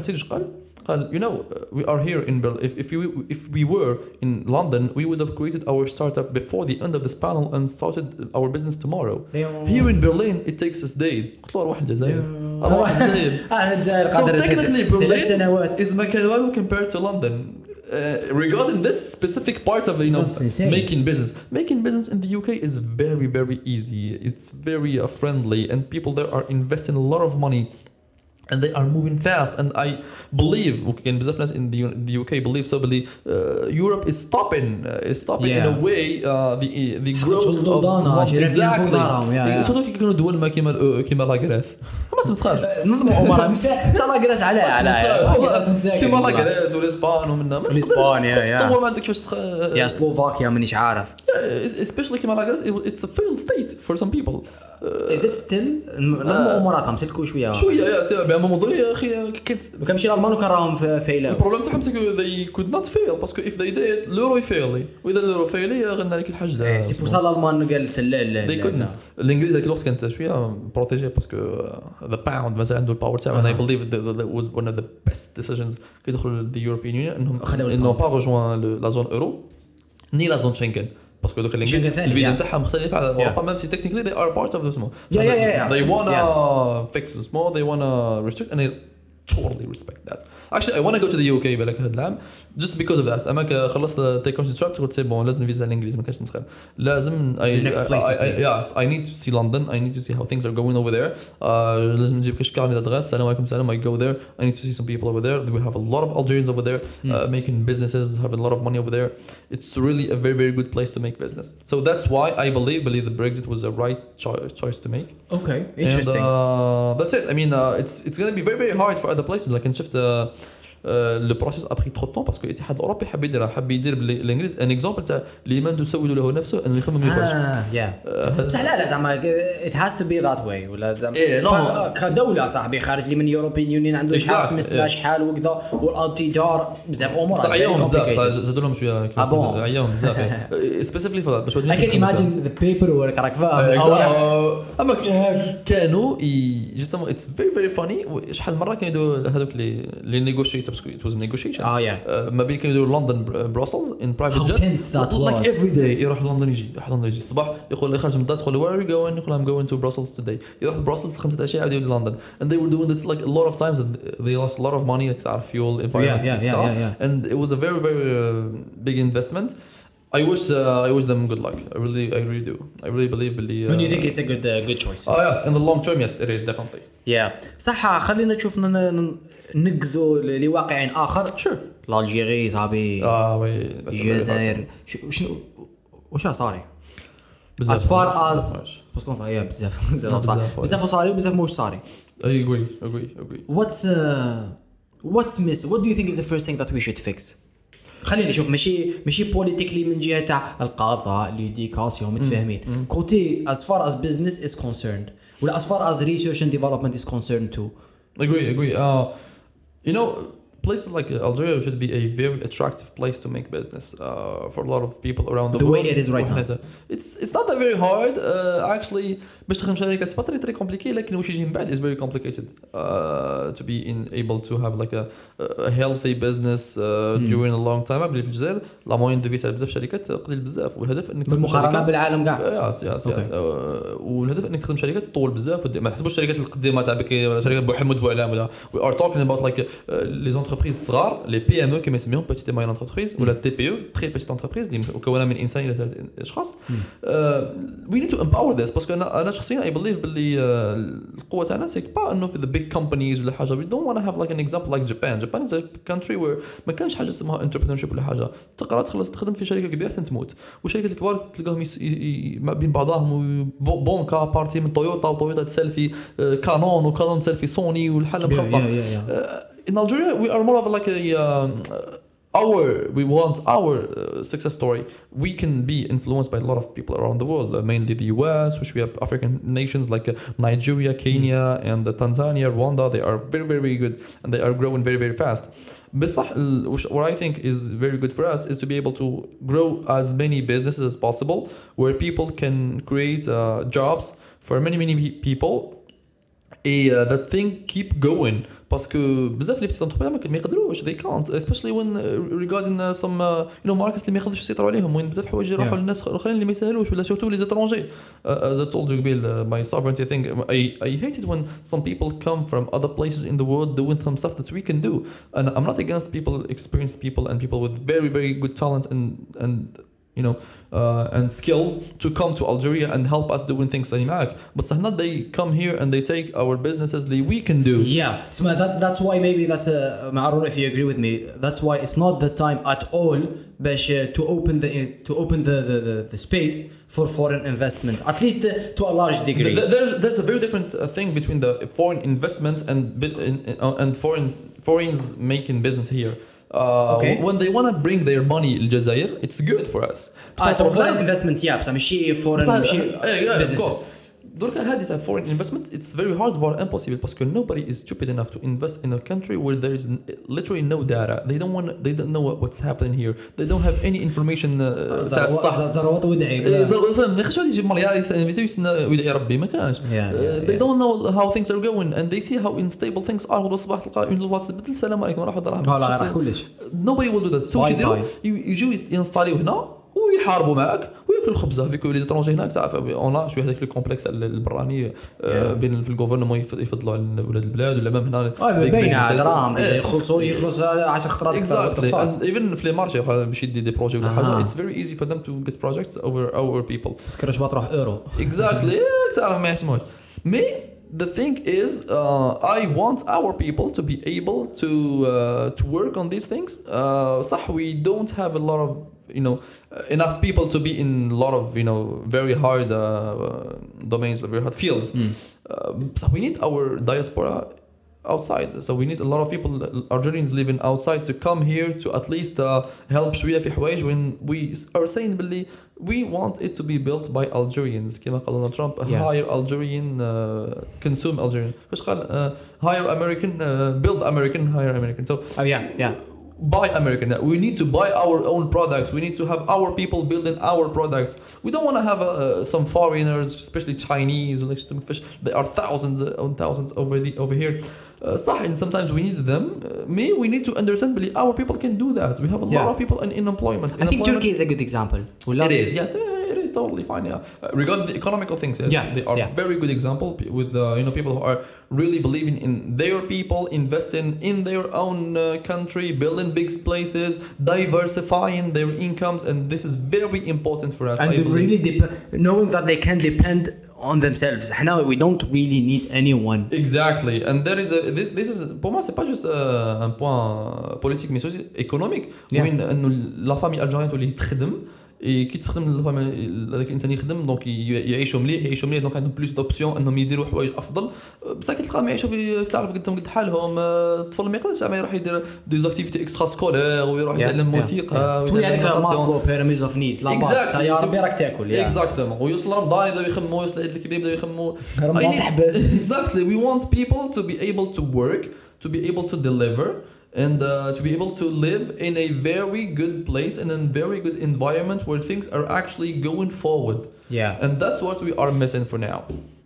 قال؟ قال, you know, uh, we are here in Berlin. If, if, we, if we were in London, we would have created our startup before the end of this panel and started our business tomorrow. أيوه. Here in Berlin it takes us days قلت له اروح الجزائر أيوه. اروح الجزائر انا الجزائر so قادر technically ثلاث Berlin سنوات is مكان والو compared to London uh, regarding this specific part of you know That's insane. making business making business in the UK is very very easy it's very uh, friendly and people there are investing a lot of money and they are moving fast and I believe وكاين بزاف ناس in the, the UK believe so بلي uh, Europe is stopping uh, is stopping in Yeah. a way uh, the the growth of يا. surtout كي يكونوا دول ما كيما كيما لاكريس ما تمسخرش نظموا مساء ترى جلس على على كيما. لاكريس والاسبان ومنا والإسبان، يا-. تطور ما عندك كيفاش. يا سلوفاكيا مانيش عارف especially كيما لاكريس it's a failed state for some people as it still نظموا اموراتهم سلكوا شوية شوية à un moment donné يا أخي كنت لو كان مشي الالمان وكان راهم فايلاو ال problème تاعهم سكو they could not fail parce que if they did الاورو يفيلي. وإذا الاورو فيلي غنى عليك الحاج لا c'est pour ça الالمان قالت لا لا they لا. couldn't. الإنجليز ذاك الوقت كانت شوية protégé parce que the pound مازال عنده ال power تاعو and I believe that that was one of the best decisions كي دخلوا ل the European Union إنهم انهم با rejoint la zone euro ني لا زون شنغن باسكو دوك الانجليز شنغن ثاني، الفيزا yeah. تاعها مختلفه على اوروبا ميم سي technically they are parts of the small Yeah, yeah, yeah, yeah. they wanna Yeah. fix the small they wanna restrict and I totally respect that actually I wanna go to the UK بالك هذا العام just because of that اما خلصت تيك اون ستراكت قلت سي بون لازم فيزا الانجليز ما كانش نتخيل لازم I, the next place to I, I, see. yes I need to see London I need to see how things are going over there uh, لازم نجيب كاش كارني d'adresse السلام عليكم السلام I go there I need to see some people over there we have a lot of Algerians over there uh, making businesses having a lot of money over there it's really a very very good place to make business so that's why I believe believe the Brexit was the right cho- choice to make okay and interesting uh, that's it I mean uh, it's it's gonna be very very hard for other places like شفت uh, le process a pris trop temps parce que الاتحاد الاوروبي حب يديرها حب يدير بالانجليز un exemple تاع اللي ما تسول له نفسه انه يخمم يخرج آه يا بصح لا لا زعما it has to be that way ولا زعما. ف- كدوله صاحبي خارج لي من European Union عنده شحال سبع إيه. شحال وكذا والانتي دار بزاف امور بصح عياهم بزاف زادوا لهم شوية? عياهم بزاف specifically for باش I can imagine the paperwork راك فاهم. اما كانوا justement it's very very funny شحال مره كانوا هذوك لي لي نيغوشيت باسكو ات واز نيغوشيشن اه يا ما بين كانوا يديروا لندن بروسلز ان برايفت How جيت tense that لايك was. افري داي يروح لندن يجي يروح لندن يجي الصباح يقول لي خرج من الدار تقول له where are you going يقول I'm going to Brussels today يروح لبروسلز خمسة عشية يعاود يولي لندن and they were doing this like a lot of times and they lost a lot of money like تعرف fuel environment yeah, and yeah, stuff yeah, yeah. and it was a very very uh, big investment I wish uh, I wish them good luck I really I really do I really believe باللي when you think it's a good uh, good choice Oh yes in the long term yes it is definitely يا صح خلينا نشوف ن- ن- ننقزوا ل- لواقع اخر sure الجيري صاحبي آه وي الجزائر شنو واش صاري بزاف. as far as. باسكو فيها بزاف بزاف صار بزاف. بزاف صاري وبزاف موش صاري I agree agree agree what's uh, what's miss what do you think is the first thing that we should fix خلينا نشوف ماشي ماشي بوليتيكلي من جهة تاع القضاء لي ديكاسيون متفاهمين كوتي از فار از بزنس از كونسيرند ولا از فار از ريسيرش اند ديفلوبمنت از كونسيرند تو اغري اغري آه يو نو places like Algeria should be a very attractive place to make business uh, for a lot of people around the, The way world. it is right now. It's it's not that very hard uh, actually باش تخدم شركة. Pas très très compliqué لكن واش يجي من بعد is very complicated uh, to be in able to have like a, a healthy business uh, during a long time. بلي في الجزائر la moyenne de vie تاع بزاف شركات قليل بزاف. والهدف إنك شركة- بالعالم كاع. yes yes okay. yes والهدف إنك تخدم شركات تطول بزاف. ما تحسبوش الشركات القديمة تاع شركات بوحمد بوعلام ولا we are talking about like les entreprises الصغار les PME كما يسميهم petites moyennes entreprises ولا TPE très petites entreprises اللي مكونه من انسان إلى ثلاث اشخاص we need to empower this parce que أنا أنا شخصيا I believe باللي آه، القوه تاعنا c'est pas انه في the big companies ولا حاجة we don't وأنا have like an example like Japan Japan is country where ما كانش حاجة اسمها entrepreneur ولا حاجة. تقرأ تخلص تخدم في شركة كبيرة حتى تموت. والشركات الكبار تلقاهم يس- ي- ي- ما بين بعضهم بو- بونكا بارتي من تويوتا وتويوتا تسال في آه، كانون وكانون تسال في سوني والحالة مخلطه in Algeria, we are more of like a um, uh, our we want our uh, success story. We can be influenced by a lot of people around the world, uh, mainly the U.S., which we have African nations like uh, Nigeria, Kenya, mm. and uh, Tanzania, Rwanda. They are very very good and they are growing very very fast. Which, what I think is very good for us is to be able to grow as many businesses as possible, where people can create uh, jobs for many many people et uh, that thing keep going باسكو بزاف لي بتيت انتربرينور ما يقدروش they can't especially when uh, regarding uh, some uh, you know markets اللي ما يقدروش يسيطروا عليهم وين بزاف حوايج يروحوا Yeah. للناس الاخرين اللي ما يسهلوش ولا سورتو لي زيترونجي uh, as I told you قبيل uh, my sovereignty thing I, I hate it when some people come from other places in the world doing some stuff that we can do and I'm not against people experienced people and people with very very good talent and and you know uh, and skills to come to Algeria and help us doing things زي معاك بس هنا they come here and they take our businesses اللي we can do Yeah, so that, that's why maybe that's a I don't know if you agree with me. That's why it's not the time at all باش uh, to open the to open the, the, the, the space for foreign investments at least uh, to a large degree. Th- There, there's a very different uh, thing between the foreign investments and bi- in, in, uh, and foreign foreign's making business here. Uh, Okay. When they want to bring their money للجزائر, it's good for us. Ah, so for foreign them- investment yeah بصح ماشي foreign بصح- ماشي yeah, yeah, of businesses. course. دركا هذه تاع foreign investment it's very hard or impossible باسكو nobody is stupid enough to invest in a country where there is n- literally no data they don't want they don't know what, what's happening here they don't have any information uh, تاع الصح ثروات ودعي إيه، زر- ما يخش واحد يجي مليار يسنى يسنى ويدعي ربي ما كانش Yeah, yeah, Uh, they yeah. don't know how things are going and they see how unstable things are غدوه الصباح تلقى اون لغه تبدل السلام عليكم راح دراهم لا راح كلش nobody will do that so Bye واش يديروا bye. ي- يجوا ينستاليو هنا ويحاربوا معك وياكلوا الخبزه avec les étrangers هناك تعرف اون شوية هذاك ال complexe البراني. بين في ال gouvernement يف- يفضلوا على ولاد البلاد ولا même هنا آه big باين businesses. دراهم. يخلصوا يخلص 10 خطرات. And even في لي مارشي باش يدي دي بروجي ولا. حاجة it's very easy for them to get projects over our people. بس كرشوه تروح اورو exactly تعرف ما يحسموش مي the thing is uh, I want our people to be able to uh, to work on these things uh, صح we don't have a lot of you know uh, enough people to be in a lot of you know very hard uh, uh, domains very hard fields uh, so we need our diaspora outside so we need a lot of people Algerians living outside to come here to at least uh, help شوية في حوايج when we are saying باللي we want it to be built by Algerians كما قال دونالد ترامب Yeah. hire Algerian uh, consume Algerian فاش قال uh, hire American uh, build American hire American so Oh yeah, yeah. buy American. We need to buy our own products. We need to have our people building our products. We don't want to have uh, some foreigners, especially Chinese or like stomach fish. There are thousands and thousands over the over here. Uh, and sometimes we need them. Uh, me, we need to understand that our people can do that. We have a lot of people in, in employment. I think Unemployment- Turkey is a good example. it is, yes, it is totally fine. Yeah, uh, regarding the economical things, yes, Yeah, they are yeah. very good example p- with uh, you know people who are really believing in their people, investing in their own uh, country, building big places, diversifying their incomes, and this is very important for us. And I they believe. really dep- knowing that they can depend on themselves. Now we don't really need anyone. Exactly, and there is a thi- this is pour moi c'est pas juste euh, un point politique mais c'est aussi économique Yeah. وين انه لا فامي الجيريان تولي تخدم إي كي تخدم هذاك الانسان يخدم donc يعيشوا مليح يعيشوا مليح donc عندهم plus d'options انهم يديروا حوايج افضل بصح كي تلقاهم يعيشوا في تعرف قدام قد حالهم الطفل ما يقدرش زعما يروح يدير des activités extra-scolaires ويروح يتعلم موسيقى تولي هذاك. Maslow pyramids of needs لا باس Exactly. يا ربي راك تاكل exactement ويوصل رمضان يبداو يخموا يوصل عيد الكبير يبداو يخموا رمضان تحبس. exactly we want people to be able to work to be able to deliver and uh, to be able to live in a very good place and a very good environment where things are actually going forward. Yeah. And that's what we are missing for now.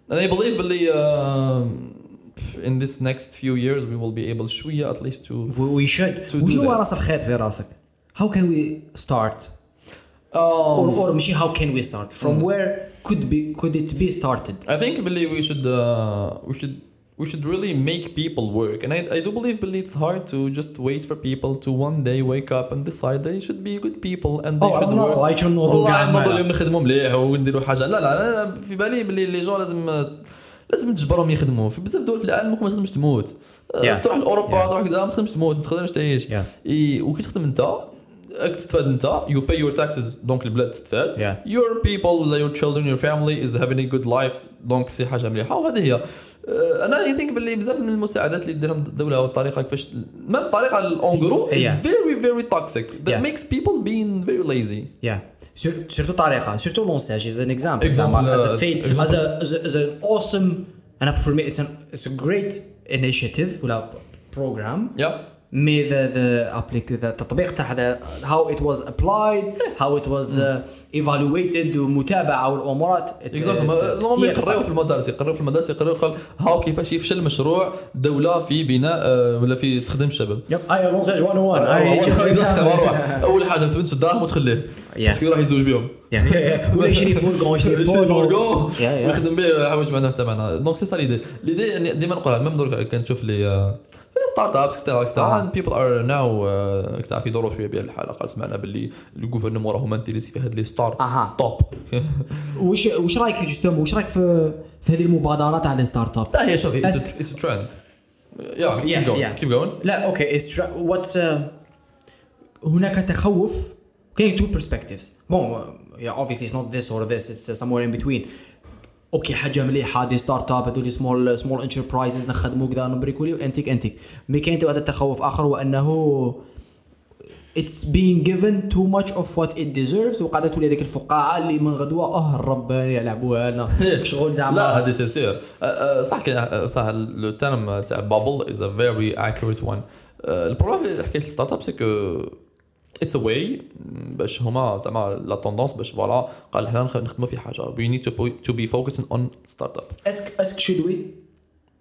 And I believe, Billy, um, in this next few years, we will be able, شوية at least, to. We- we should To do وشنو هو this. راس الخيط في راسك how can we start or, Um, or ماشي how can we start from where could be could it be started I think, Billy, we should uh, we should we should really make people work, and I, I do believe, Billy, it's hard to just wait for people to one day wake up and decide they should be good people and they Oh, should no, work. I should know والله كاع نوضوا مالا. اليوم نخدموا مليح ونديروا حاجة لا لا أنا في بالي باللي لي جون لازم لازم تجبرهم يخدموا في بزاف دول في العالم ممكن ما تخدمش تموت Yeah. تروح لأوروبا Yeah. تروح كذا ما تخدمش تموت ما تقدرش تعيش Yeah. إي، وكي تخدم أنت راك تستفاد انت you pay your taxes donc البلاد تستفاد Yeah. your people your children your family is having a good life donc c'est حاجة مليحه وهذه هي أه، أنا I think باللي بزاف من المساعدات اللي ديرهم الدولة والطريقة كيفاش même الطريقة ال en gros very toxic that Yeah. makes people being very lazy Yeah. Sur- surtout طريقة surtout l'ANSEJ is an example Example, زعما as a uh, fail example. as a as, a, as an awesome and for me it's an it's a great initiative ولا program yeah mais the the applic the التطبيق تاع هذا how it was applied how it was uh, evaluated ومتابعة والأمورات it- exactly يقرروا في. المدارس يقرروا في المدارس يقرروا قال هاو كيفاش يفشل مشروع دولة في بناء آه، ولا في تخدم الشباب. et l'ANSEJ 101 آه، اي مروح. أول حاجة تبنش الدراهم وتخليه. parce que راح يزوج بهم ولا يشري fourgon يشري fourgon. ويخدم به يحوش معنا حتى معنا donc c'est ça l'idée l'idée ديما نقولها même درك كان تشوف لي آه، startups et cetera et cetera آه. people are now تعرف يدوروا شوية بها الحالة. قال سمعنا باللي ال gouvernement راهم intéressés في هاد les startups. وش وش رأيك justement؟ وش رأيك في في هذه المبادرات على ال startup لا هي شوف it's trend yeah keep going yeah. keep going لا okay it's what's هناك تخوف كاين two perspectives bon yeah obviously it's not this or this it's somewhere in between okay حاجة مليحه هذه startup هذول small small enterprises نخدموا كذا نبريكولي وانتيك انتيك mais كاين هذا التخوف آخر وأنه it's being given too much of what it deserves وقاعده تولي هذيك الفقاعة اللي من غدوة آه الرب يلعبوها لنا. شغل زعما. لا هذه c'est sûr صح كي- آه، صح le terme تاع bubble is a very accurate one ال problème في حكايه ال startup c'est que it's why باش هما زعما لا tendance باش voilà قال حنا نخ- نخدموا في حاجة we need to be focusing on startup est-ce que est-ce que should we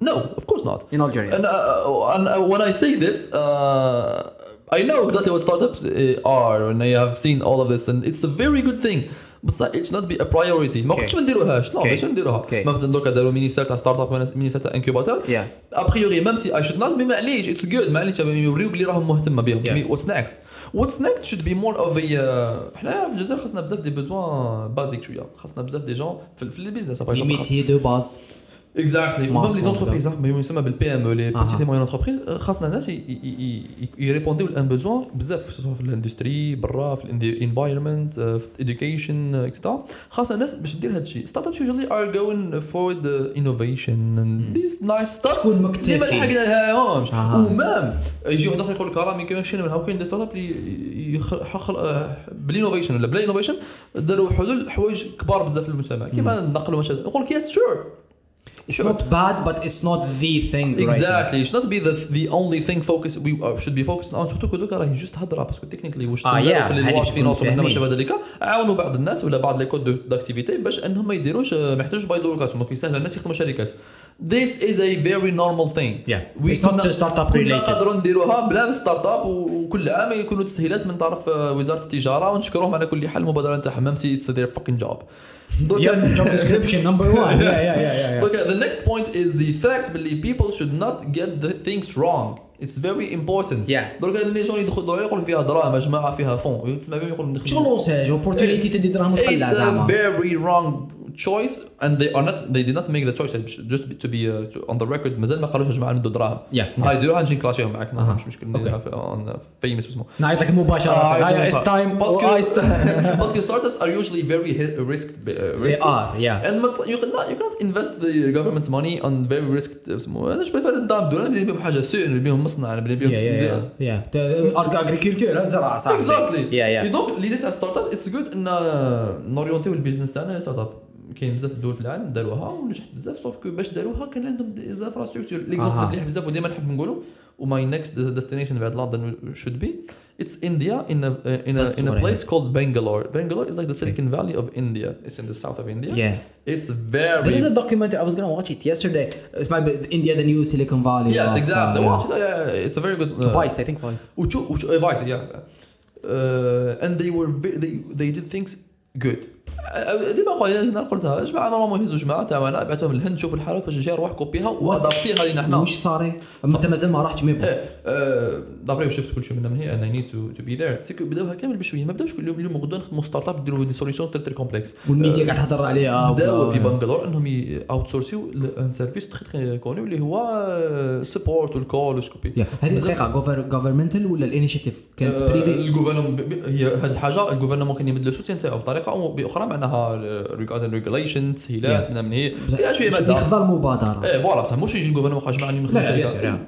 No, of course not. In Algeria. And, uh, and uh, when I say this, uh, I know exactly what startups uh, are, and I have seen all of this, and it's a very good thing. It should not be a priority ما. كنتش ما نديروهاش لا. باش نديروها. مثلا دوكا داروا ministère تاع startup ministère تاع incubateur Yeah. a priori même si it should not be معليش it's good معليش يوريوك اللي راهم مهتمة بهم. what's next what's next should be more of حنا في الجزائر خاصنا بزاف des besoins basiques شوية خاصنا بزاف des jeunes في, ال business métiers de base. exactly مع و même les entreprises ما يسمى بال PME أو les. petites moyennes entreprises خاصنا ناس يريبونديو لأن besoins بزاف سواء في ال industry برا في ال environment في ال education et cetera خاصنا ناس باش دير هذا الشيء startups usually are going forward innovation this nice start تكون مكتفي. ديما لحقنا لهاهمش. و même يجي واحد اخر يقول لك راه ما كاينش من هاو كاين startup اللي بال innovation ولا بلا innovation داروا حلول حوايج كبار بزاف في المجتمع كيما نقلوا مثلا يقول لك yes sure It's not bad, but it's not the thing. right. Exactly. It should not be the the only thing focus we uh, should be focused on. surtout que دوكا راهي juste هضره parce que technically واش آه، yeah. في هذه الواش تكون finance ولا ما فاهمين. شابه ذلك عاونوا بعض الناس ولا بعض les codes d'activité باش انهم ما يديروش ما يحتاجوش location donc يسهل الناس يخدموا شركات. This is a very normal thing. Yeah. We It's not كنا- startup كنا related. نقدروا نديروها بلا startup وكل عام يكونوا تسهيلات من طرف آه، وزاره التجاره ونشكرهم على كل حال المبادره نتاعهم même si it's their fucking job. Job description number one. Yeah, yeah, yeah, yeah. yeah. Okay, the next point is the fact that people should not get the things wrong. It's very important. Yeah. درك les jeunes يدخلوا يقول فيها دراهم يا جماعة فيها fonds تسمع بهم يقول شغل l'ANSEJ opportunity تدي دراهم تقلع It's a زعما. very wrong choice and they are not they did not make the choice just to be uh, to, on the record مازال ما قالوش يا جماعة ندوا دراهم Yeah. هاي ديروها نجي نكلاشيهم معاك ما. مش مشكل Okay. نديرها في on famous اسمه نعيط لك مباشرة. هاي it's time. parce que Oh. parce que are usually very hi- risk uh, They are, yeah. And you cannot you cannot invest the government money on very risk اسمه أنا préfère ندعم دول نبني بهم حاجة سوء نبني بهم مصنع نبني بهم Yeah, yeah, yeah. Yeah. The agriculture زراعة صح. exactly Yeah, yeah. donc l'idée تاع startup it's good in نوريونتيو البيزنس تاعنا لستارت اب كاين بزاف الدول في العالم داروها ونجحت بزاف سوف كو باش داروها كان عندهم دي زانفراستركتور ليكزومبل. مليح بزاف وديما نحب نقولوا وماي نيكست ديستنيشن بعد لندن should be it's India in a uh, in a That's in a what I place called Bangalore. Bangalore is like the Silicon Valley of India. It's in the south of India. Yeah. It's very There is a documentary. I was gonna watch it yesterday. It's my India, the new Silicon Valley. Yes, of, exactly. uh, Watch it. Yeah, it's a very good. Uh, Vice, I think Vice. وتشوف وش- uh, Vice, yeah. Uh, and they were ve- they they did things good. ديما قلت أنا قلتها جماعة normalement يهزوا جماعة تاعنا بعثوهم للهند شوفوا الحالات باش تجي روح كوبيها وادابتيها لينا حنا. وش صار؟ أنت مازال ما رحتش ميبو إيه آه، d'après شفت كل شيء من هي أنا need to be there c'est que بداوها كامل بشوية ما بداوش كل يوم اليوم غدوه نخدموا startup يديروا des solutions très complexes والميديا قاعد تهضر عليها بداوا في بنغلور إنهم outsource يو un service très très connu اللي هو support وال call وسكوبي هذه دقيقة جوفرمنتال ولا ال initiative كانت آه، privée ال gouvernement ب- ب- هي هذه الحاجة ال gouvernement كان يمد السوتيان تاعو بطريقة أو بآخرى. معناها regarding regulation تسهيلات. من من هي فيها شوية مادة. يخضى المبادرة. إيه فوالا بصح مش يجي ال gouvernement خرج نخدم لا، لا، شركة.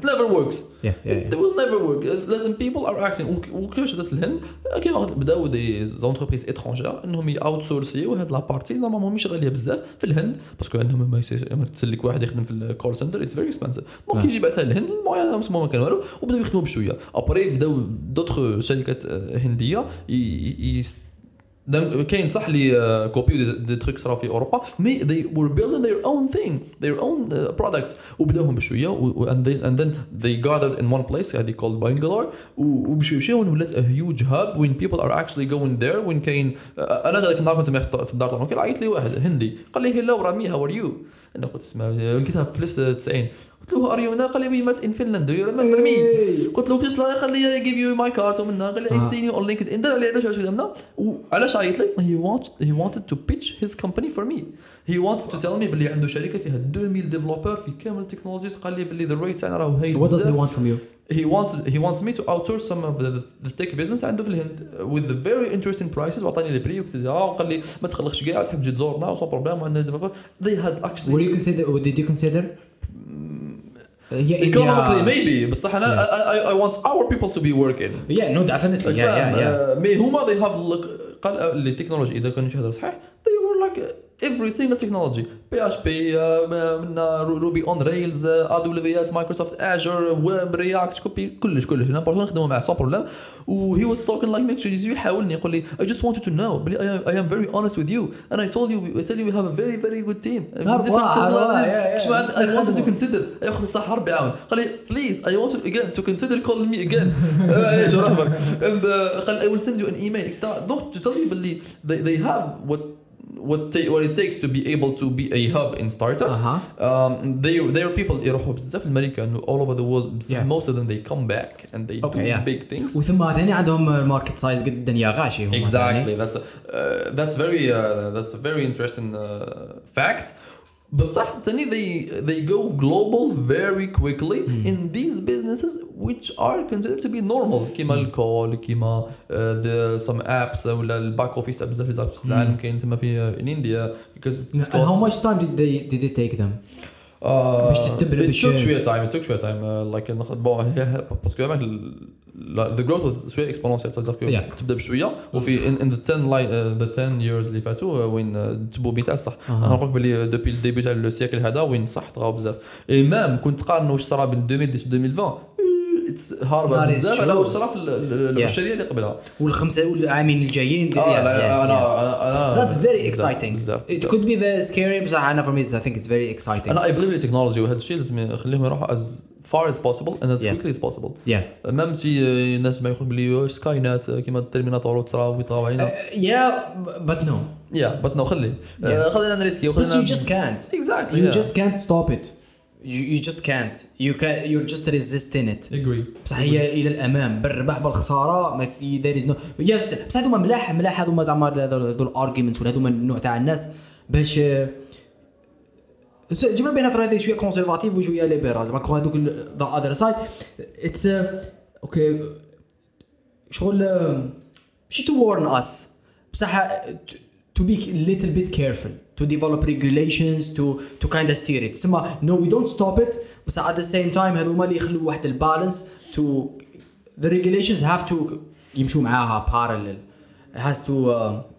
yeah، yeah، yeah. They will never work. لازم are acting. وك- وكيفاش بدات الهند كيما بداو des entreprises étrangères إنهم outsource يو هاد la partie normalement مش غالية بزاف في الهند. parce que عندهم تسلك واحد يخدم في ال call center it's very expensive donc. يجي بعثها للهند. الموان ما كان والو. وبداو يخدموا بشوية. après بداو d'autres شركات آه، هندية كاين صح اللي كوبيو des trucs صراو في اوروبا mais they were building their own thing their own uh, products وبداوهم بشويه و- and then and then they gathered in one place هذه called Bangalore وبشويه بشويه ولات a huge hub when people are actually going there when كاين uh, أنا ذاك النهار كنت في الدار تاعنا عيط لي واحد هندي قال لي hello رامي how are you أنا قلت اسمع لقيتها plus 90 قلت له are you هنا قال لي we met in Finland you remember me قلت له كيفاش قال لي I gave you my card ومنها قال لي I've آه. seen you on LinkedIn على علاش علاش قدامنا وعلاش عيط لي هي وانت هي wanted to pitch his company for me. He wanted to tell me باللي عنده شركة فيها 2000 développeurs في كامل ال technologies قال لي باللي the rate تاعنا راهو هايل does he بزاف. want from you? he wanted he wants me to outsource some of the, the tech business عنده في الهند with the very interesting prices وعطاني لي بري وكذا وقال لي ما تخلخش كاع تحب تجي تزورنا وسو بروبليم وعندنا ديفلوبر they had Were actually you consider or did you consider هي economically India maybe بصح انا I, I, I want our people to be working Yeah, no, definitely. Yeah, yeah, yeah. آه، مي هما they have look قال آه، اللي تكنولوجي اذا كانوا يشهدوا صحيح they were like every single technology بي اتش بي منا روبي اون ريلز ا دبليو اس مايكروسوفت اجر ويب رياكت كوبي كلش كلش نابورت نخدموا معاه سو بروبليم و he was talking like ميك يحاولني يقول لي I just wanted to know بلي I am, I am very honest with you and I told you I tell you we have a very very good team with آه، different واو، واو، technologies. يا- يا. كش معنى- I wanted to يخدموا. consider ياخذ صح ربي يعاون قال لي please I want to again to consider calling me again معليش رهبك and uh, قال I will send you an email etc. donc to tell you باللي they, they have what what, ta- what it takes to be able to be a hub in startups أها. um, they they are people يروحوا بزاف الامريكان all over the world بزاف Yeah. most of them they come back and they Okay, do yeah. big things وثم ثاني عندهم الماركت سايز قد الدنيا غاشي هم Exactly. That's a, uh, that's very uh, that's a very interesting uh, fact. بصح ثاني they they go global very quickly in these businesses which are considered to be normal كيما الكول كيما uh, the some apps ولا الباك اوفيس بزاف لي apps في العالم كاين تما في in India because it's And how cost- much time did they did it take them? باش تتبع it باش- took شوية time it took شوية like ناخذ بون هي باسكو هذاك growth was شوية تقدر Yeah. تبدأ بشوية وفي in the 10 like uh, the 10 years اللي فاتوا uh, وين uh, تبوبي تاع. أنا نقول باللي depuis le début تاع ال cycle هذا وين صح طغاو بزاف et même كنت تقارن واش صرا بين 2010 و 2020 اتس هاربه That is بزاف على true. واش صرا في ال- ال- Yeah. العشريه اللي قبلها والخمسة والعامين الجايين آه لا yeah, أنا. أنا exciting. بزاف It بزاف. could be very scary بصح أنا for me I think it's very exciting. أنا I believe التكنولوجي وهذا الشيء لازم نخليهم يروحوا as far as possible and as Yeah. quickly as possible Yeah. même si الناس ما يقول بلي Skynet كيما ال Terminator ويطراو علينا Yeah, but no. yeah but no خلي Yeah. آه، خلينا نريسكي But وخلينا you just can't. exactly You yeah. just can't stop it. You, you just can't. You can. You're just resisting it. agree. بصح هي إلى الأمام. بالربح بالخسارة ما there is no yes بصح هذوما ملاح ملاح هذوما زعما هذو ال arguments ولا هذوما النوع تاع الناس باش جبنا بينات هذه شوية conservative وشوية liberal زعما كون هذوك the other side it's أوكي شغل ماشي تو وارن اس بصح to be a little bit careful to develop regulations to to kind of steer it تسمى no we don't stop it بس at the same time هذوما اللي يخلوا واحد البالانس to the regulations have to يمشوا معاها parallel it has to uh,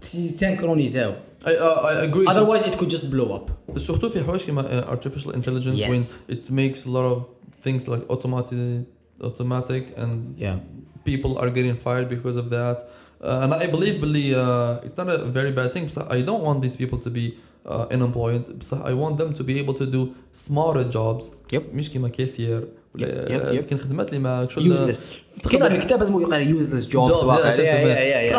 تسينكرونيزاو I, uh, I agree otherwise it could just blow up سورتو في حوايج كيما uh, artificial intelligence Yes. when it makes a lot of things like automatic automatic and Yeah. people are getting fired because of that uh, and I believe uh, it's not a very bad thing بصح I don't want these people to be uh, unemployed بصح I want them to be able to do smarter jobs Yep. مش كيما كاسير Yep, yep, yep. كاين خدمات اللي ما شغل- Useless. كاين الكتاب اسمه يقال يوزلس جوبز. صراحة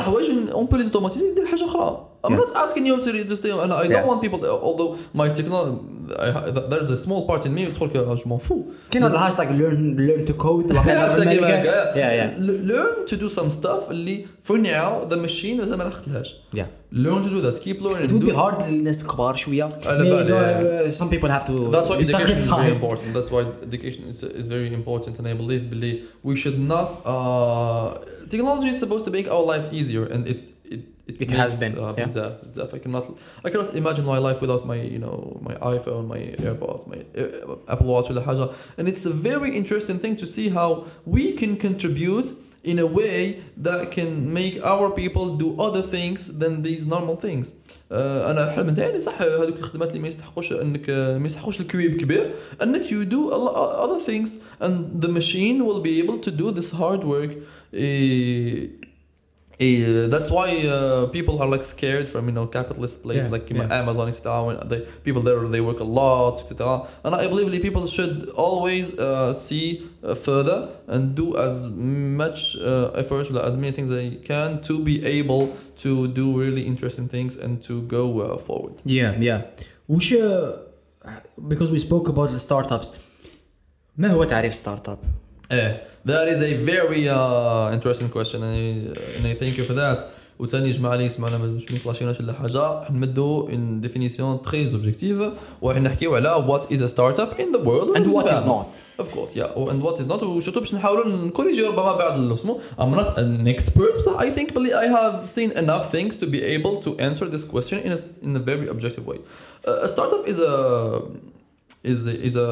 حوايج اون بو لي اوتوماتيزي ندير حاجة أخرى I'm Yeah. not asking you to to stay and I don't Yeah. want people although my technology I, there's a small part in me تقول لك je m'en fous كاين هذا الهاشتاج learn learn to code واقع Yeah, في exactly أمريكا. like, Yeah, yeah. L- learn to do some stuff اللي for now the machine مازال ما لحقتلهاش Yeah. learn to do that keep learning It would be do- hard للناس كبار شويه على Maybe بالي, don't- uh, some people have to That's why be education is very sacrificed. important. That's why education is, is very important, and I believe Billy, we should not. Uh, technology is supposed to make our life easier, and it it it, It has makes, been, Uh, yeah. بزاف, بزاف. I cannot I cannot imagine my life without my you know my iPhone, my AirPods, my uh, Apple Watch ولا حاجة. And it's a very interesting thing to see how we can contribute in a way that can make our people do other things than these normal things. آه، انا الحلم نتاعي صح هذوك الخدمات اللي ما يستحقوش انك آه، ما يستحقوش الكويب كبير انك you do a lot other things and the machine will be able to do this hard work Eh, eh, that's why uh, people are like scared from you know capitalist place Yeah, like you know, yeah. Amazon etc. When they people there they work a lot etc. And I believe that people should always uh, see uh, further and do as much uh, effort as many things they can to be able to do really interesting things and to go uh, forward. Yeah, yeah. وش because we spoke about the startups ما هو تعريف ستارت اب؟ Eh, that is a very uh, interesting question and I, and I thank you for that. وثاني جماعة اللي يسمعنا مش مكلاشيناش ولا حاجة حنمدو ان ديفينيسيون تري اوبجيكتيف وحنحكيو على what is a startup in the world And what is وبزاف. not. Of course, yeah. And what is not وشتو باش نحاولوا نكوريجيو ربما بعض الاسمو I'm not an expert but I think believe I have seen enough things to be able to answer this question in a, s- in a very objective way. Uh, a startup is a is a, is a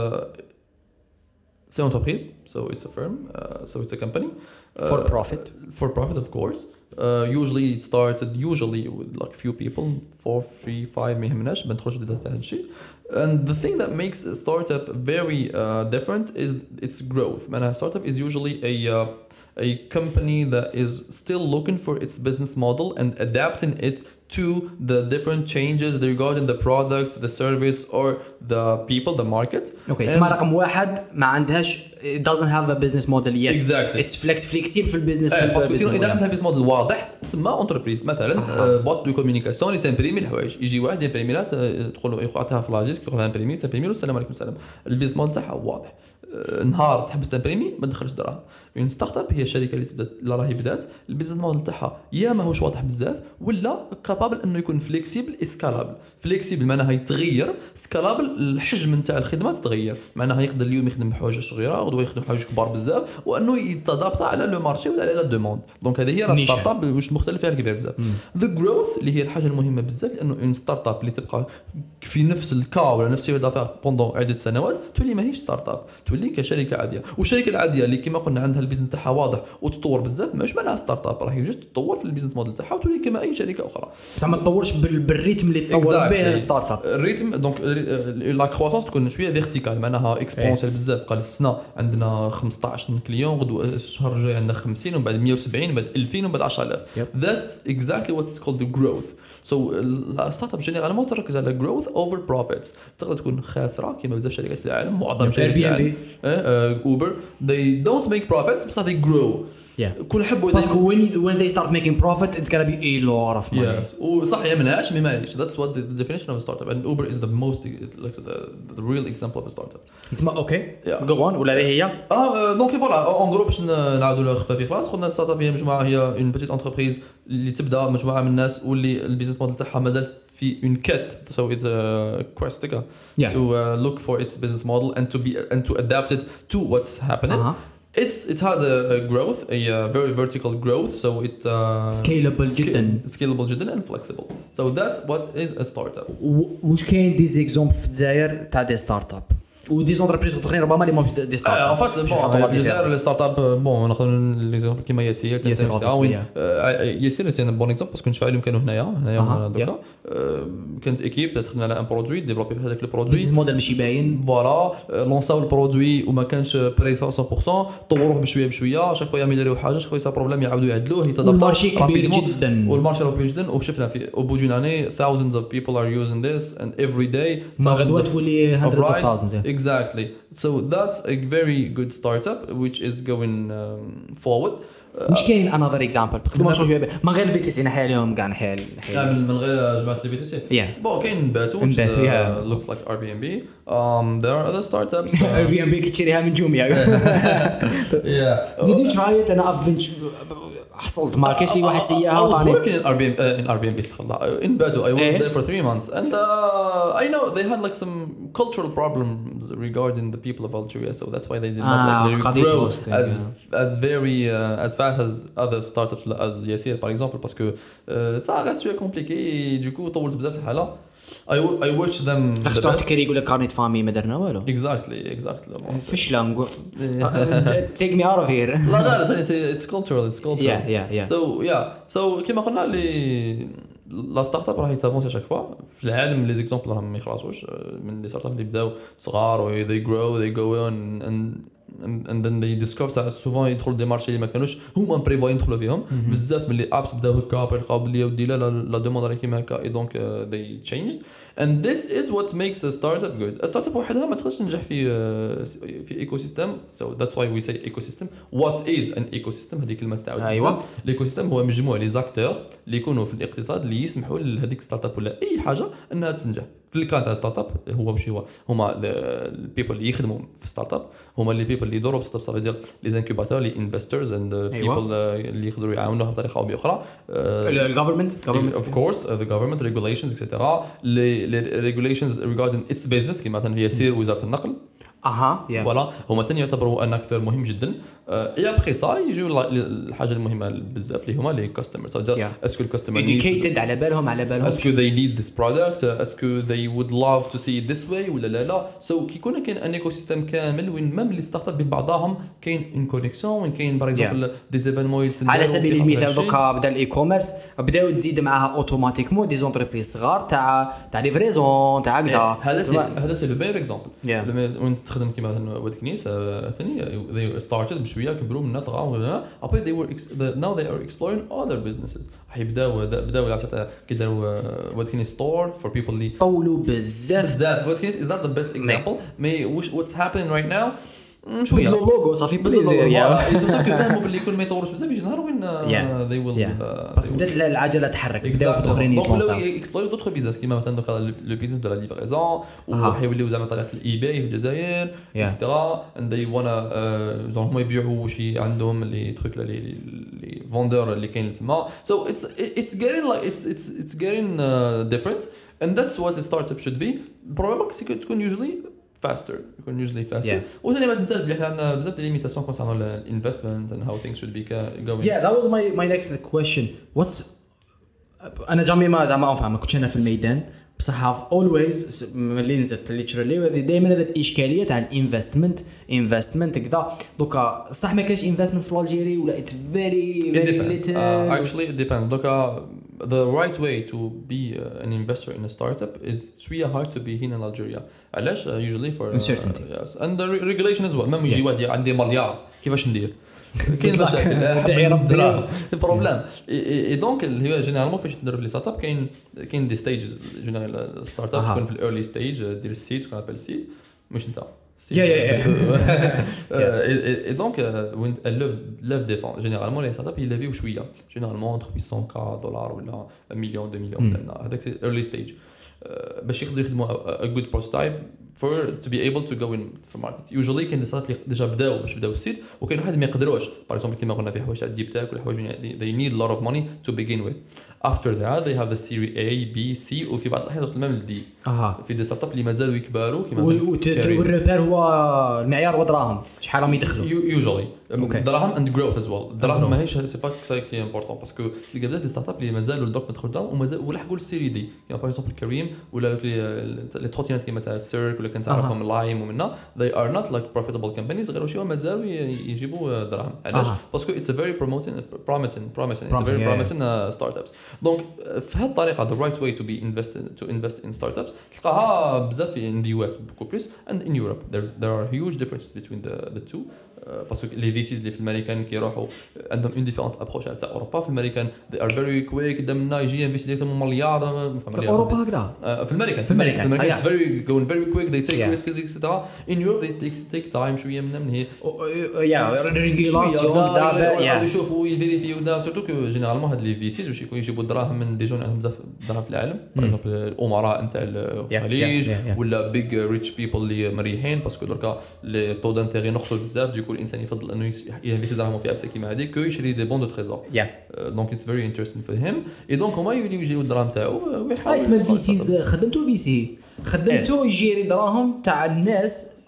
c'est une entreprise, so it's a firm, uh, so it's a company. For Uh, profit. For profit, of course. Uh, usually it started usually with like few people, four, three, five ما يهمناش ما ندخلش في هذا الشيء. And the thing that makes a startup very uh, different is its growth. معناها startup is usually a uh, a company that is still looking for its business model and adapting it to the different changes regarding the product, the service, or the people, the market. اوكي And- تسمى رقم واحد ما عندهاش it doesn't have a business model yet Exactly. it's flex flexible في البيزنس ايه في باسكو سينو اذا الbusiness عندها بيزنس موديل واضح تسمى اونتربريز مثلا أها. بوات دو كوميونيكاسيون اللي تمبريمي الحوايج يجي واحد يمبريمي لها ت- تقول له يعطيها فلاجيس يقول لها امبريمي تمبريمي له السلام عليكم السلام. ال business model تاعها واضح. نهار تحبس تمبريمي ما تدخلش دراهم une startup هي الشركة اللي تبدأ اللي راهي بدات. ال business model تاعها يا ماهوش واضح بزاف ولا capable أنه يكون flexible scalable flexible معناها يتغير scalable الحجم نتاع الخدمات تغير معناها يقدر اليوم يخدم حوايج صغيرة غدوة يخدم حوايج كبار بزاف وأنه يتضابط على le marché ولا على la demande donc هذه هي راه. startup واش مختلف فيها كبير بزاف. the growth اللي هي الحاجة المهمة بزاف لأنه une startup اللي تبقى في نفس ال cas ولا نفس الدافع pendant عدة سنوات تولي ماهيش startup تولي كشركة عادية. والشركة العادية اللي كما قلنا عندها البيزنس تاعها واضح وتطور بزاف ماش معناها startup راهي juste تطور في ال business model تاعها وتولي كما أي شركة أخرى. بصح ما تطورش بال- بال rythme اللي تطور به الستارت up. ال rythme donc la croissance تكون شوية verticale معناها exponentielle بزاف. قال السنة عندنا 15 client غدو الشهر الجاي عندنا 50 ومن بعد 170 ومن بعد 2000 ومن بعد 10000 Yep. That's exactly what is called the growth. So ال startup généralement تركز على growth over profits. تقدر تكون خاسرة كما بزاف شركات في العالم معظم شركات في العالم. uh, Uber, they don't make profits, but so they grow. Yeah. كون حبوا parce que when when they start making profit it's gonna be a lot of money Yes. وصح يا مناش ما مانيش. That's what the, the definition of a startup. And Uber is the most like the, the real example of a startup. اسمها أوكي Yeah. جو اون ولا هي آه donc voilà en gros باش نعاودوا خفافي خلاص قلنا ال startup هي مجموعه هي une petite entreprise اللي تبدا مجموعه من الناس واللي ال business model تاعها مازال في en quête so a quest Yeah. to uh, look for its business model and to be and to adapt it to what's happening. أها. It's it has a, a growth, a uh, very vertical growth, so it uh, Scalable sca- جداً. scalable جدا and flexible. So that's what is a startup. و- واش كاين دي زيكزومبل في الجزائر تاع دي ستارت اب ودي زونتربريز اخرين ربما اللي ماهمش des start en fait bon الجزائر لي ستارت up bon ناخذ l'exemple كيما ياسير ياسير c'est bon exemple parce que نشفع عليهم كانوا هنايا هنايا دوكا كانت équipe تخدم على un produit développé في هذاك ال produit business model ماشي باين voilà لونساو ال produit وما كانش prêt 100% طوروه بشويه بشويه chaque fois يعملوا حاجة chaque fois يصير problème يعاودوا يعدلوه يتضبط وال marché كبير جدا. وال marché كبير جدا وشفنا في au bout d'une année thousands of people are using this and every day ما of- تولي of hundreds of rides. thousands yeah. Exactly so that's a very good startup which is going um, forward مش كاين another example parce que ما شوية ما غير ال VTC نحيا اليوم كاع نحيا نحيا من من غير جماعة البي تي سي Yeah. بون كاين باتو which is, Mbato, uh, yeah. looks like Airbnb um, there are other startups uh, اير بي ام بي كتشريها من جوميا yeah ديدي تراي ات أنا افنت حصلت ما كاين شي واحد سياها I was وعطاني working in Airbnb, uh, in Airbnb استغفر الله. in Bato. I worked إيه. there for three months, and uh, I know they had like some cultural problems regarding the people of Algeria, so that's why they did not Ah, like they قضية grow hosting, as as very uh, as fast as other startups as Yassir par exemple parce que uh, ça reste شوية compliqué et du coup طولت بزاف الحالة. I wo- I watched them. the خصك تروح best. تكري يقول لك كارنيت فامي ما درنا والو Exactly, exactly. Bon, فشله نقول تيك مي اوت اوف هير لا غير ثاني سي اتس كولتشرال اتس كولتشرال Yeah, yeah, yeah. سو يا سو كيما قلنا لي لا ستارت اب راهي تافونسي chaque fois في العالم les exemples راهم ما يخلصوش آه، من les startups اللي بداو صغار و they grow they go on and then they discover souvent يدخلوا des marchés اللي ما كانوش هما بريفاين يدخلوا فيهم بزاف من les apps بداو هكا يلقاو بلي ودي la la la demande راهي كيما هكا et donc they changed and this is what makes a startup good. A startup وحدها ما تقدرش تنجح في آه، في écosystème so that's why we say ecosystem. What is an ecosystem هذه كلمة تستعمل. بزاف. ال écosystème هو مجموع les acteurs اللي يكونوا في الاقتصاد اللي يسمحوا لهذيك startup ولا أي حاجة إنها تنجح. في ال cas تاع startup هو مش هو هما ال people اللي يخدموا في startup هما les people اللي يدوروا في startup دير les incubateurs les investors and. people اللي يقدروا يعاونوها بطريقة أو بأخرى. الجفرمنت of course uh, the government regulations etc regulations regarding its business كما مثلا هي سير وزارة النقل. أها. voilà هما ثاني يعتبروا أن acteur مهم جدا. et après ça يجيو الحاجة المهمة بزاف اللي هما les customers. est-ce que ال customer educated على بالهم على بالهم. est-ce que they need this product est-ce que they would love to see it this way ولا لا لا. so so, كي يكون كاين un écosystème كامل وين même les startups بين بعضاهم كاين ان connexion وين كاين par exemple des événements على سبيل المثال دوكا بدأ ال e-commerce بدأو تزيد معاها automatiquement des entreprises صغار تاع تاع livraison تاع هكذا هذا c'est هذا c'est le meilleur exemple تخدم كيما مثلا واد Kniss آه، ثاني they started بشوية كبروا من طغاو après they were the- now they are exploring other businesses. راح يبداو بداو العفسه كي داروا آه، واد Kniss store for people اللي طولوا بزاف. بزاف. واد Kniss is not the best example mais what's happening right now شوية بدلوا اللوغو صافي بدلوا بليزير. يا يزودوا كيفاهموا باللي كل ما يطوروش بزاف يجي نهار وين Yeah. they will Yeah. آه، parce que بدات العجله تحرك بداو واحد اخرين donc ولاو يت lanceاو ي explorer d'autres business كيما مثلا دوكا le business de la livraison أها. وحيوليو زعما طريقه ال eBay في الجزائر. et cetera and they wanna زون هما يبيعوا شي عندهم les trucs les les vendeurs اللي كاين تما so it's it's getting like it's it's it's getting uh, different and that's what a startup should be probable c'est تكون usually faster يكون usually faster Yeah. وثاني ما تنساش بلي عندنا بزاف des limitations concernant ال investment and how things should be going Yeah, that was my my next question. What's أنا jamais ما زعما ما كنتش أنا في الميدان بصح have always ملي نزلت literally وهذه دائما هذه الإشكالية تاع ال investment investment كذا دوكا صح ما كاينش investment في l'Algérie ولا it's very very little actually, it depends. Uh, the right way to be uh, an investor in a startup is it's really hard to be here in Algeria. علاش uh, usually for uh, Uncertainty. yes and the re- regulation as well. ما يجي. واحد عندي مليار كيفاش ندير؟ كاين. مشاكل ادعي ربي. ال problème et donc هو généralement كيفاش تدير في les startups كاين كاين des stages général startup أها. تكون في ال early stage دير السيد تكون able سيد مش انت Yeah, yeah, Euh, et, et donc, euh, des fonds, généralement, les startups, ils lèvent شوية. Généralement, entre 800K dollars ولا 1 million, 2 millions. Mm. Mm. C'est early stage. Euh, باش يقدروا يخدموا a, good prototype for to be able to go in for market. Usually كاين ال start اللي déjà بداو باش بداو ال seed وكاين واحد ما يقدروش. par exemple كيما قلنا في حوايج تاع ال deep tech ولا حوايج يعني they need a lot of money to begin with. After that they have the series A, B, C وفي بعض الأحيان توصل même لل D. أها. في des startups اللي مازالوا يكبروا كيما. والريبير هو المعيار ودراهم شحال راهم يدخلوا. يو- usually. الدراهم and growth as well الدراهم ماهيش c'est pas que important parce que تلقى بزاف des startups اللي مازالوا الدوك ما دخلوا ومازال ولحقوا ال série D كيما par exemple Careem ولا les trottinettes كيما تاع السيركل ولا كان تعرفهم Lime ومنا they are not like profitable companies غير شو مازالوا يجيبوا دراهم. علاش؟ parce que it's a very promising promising. It's a very promising ستارت ابس دونك في هذه الطريقه the right way to be invested to invest in startups تلقاها بزاف in the US beaucoup plus and in Europe there's there are huge differences between the the two باسكو لي في سيز اللي في الامريكان كيروحوا عندهم un different approche تاع اوروبا في الامريكان they are very quick قدامنا يجي investi directement مليار في اوروبا هكذا في الامريكان في الامريكان في الامريكان it's very going very quick they take risks et cetera in Europe they take time شوية من هي يا régulation يشوفوا ي vérifierيو surtout que généralement هاد les VCs واش يكونوا يجيبوا الدراهم من des gens عندهم بزاف دراهم في العالم par الامراء نتاع الخليج ولا big rich people اللي مريحين parce que دركا les taux d'intérêt نقصوا بزاف du coup الإنسان يفضل أنه ي investi دراهمه في ابسه كيما هذيك que يشري des bons de trésor. donc it's very interesting for him et donc هما يوليو يجيو الدراهم تاعو ويحاول تسمى الفي سيز خدمتو VC خدمتو ي gérer دراهم تاع الناس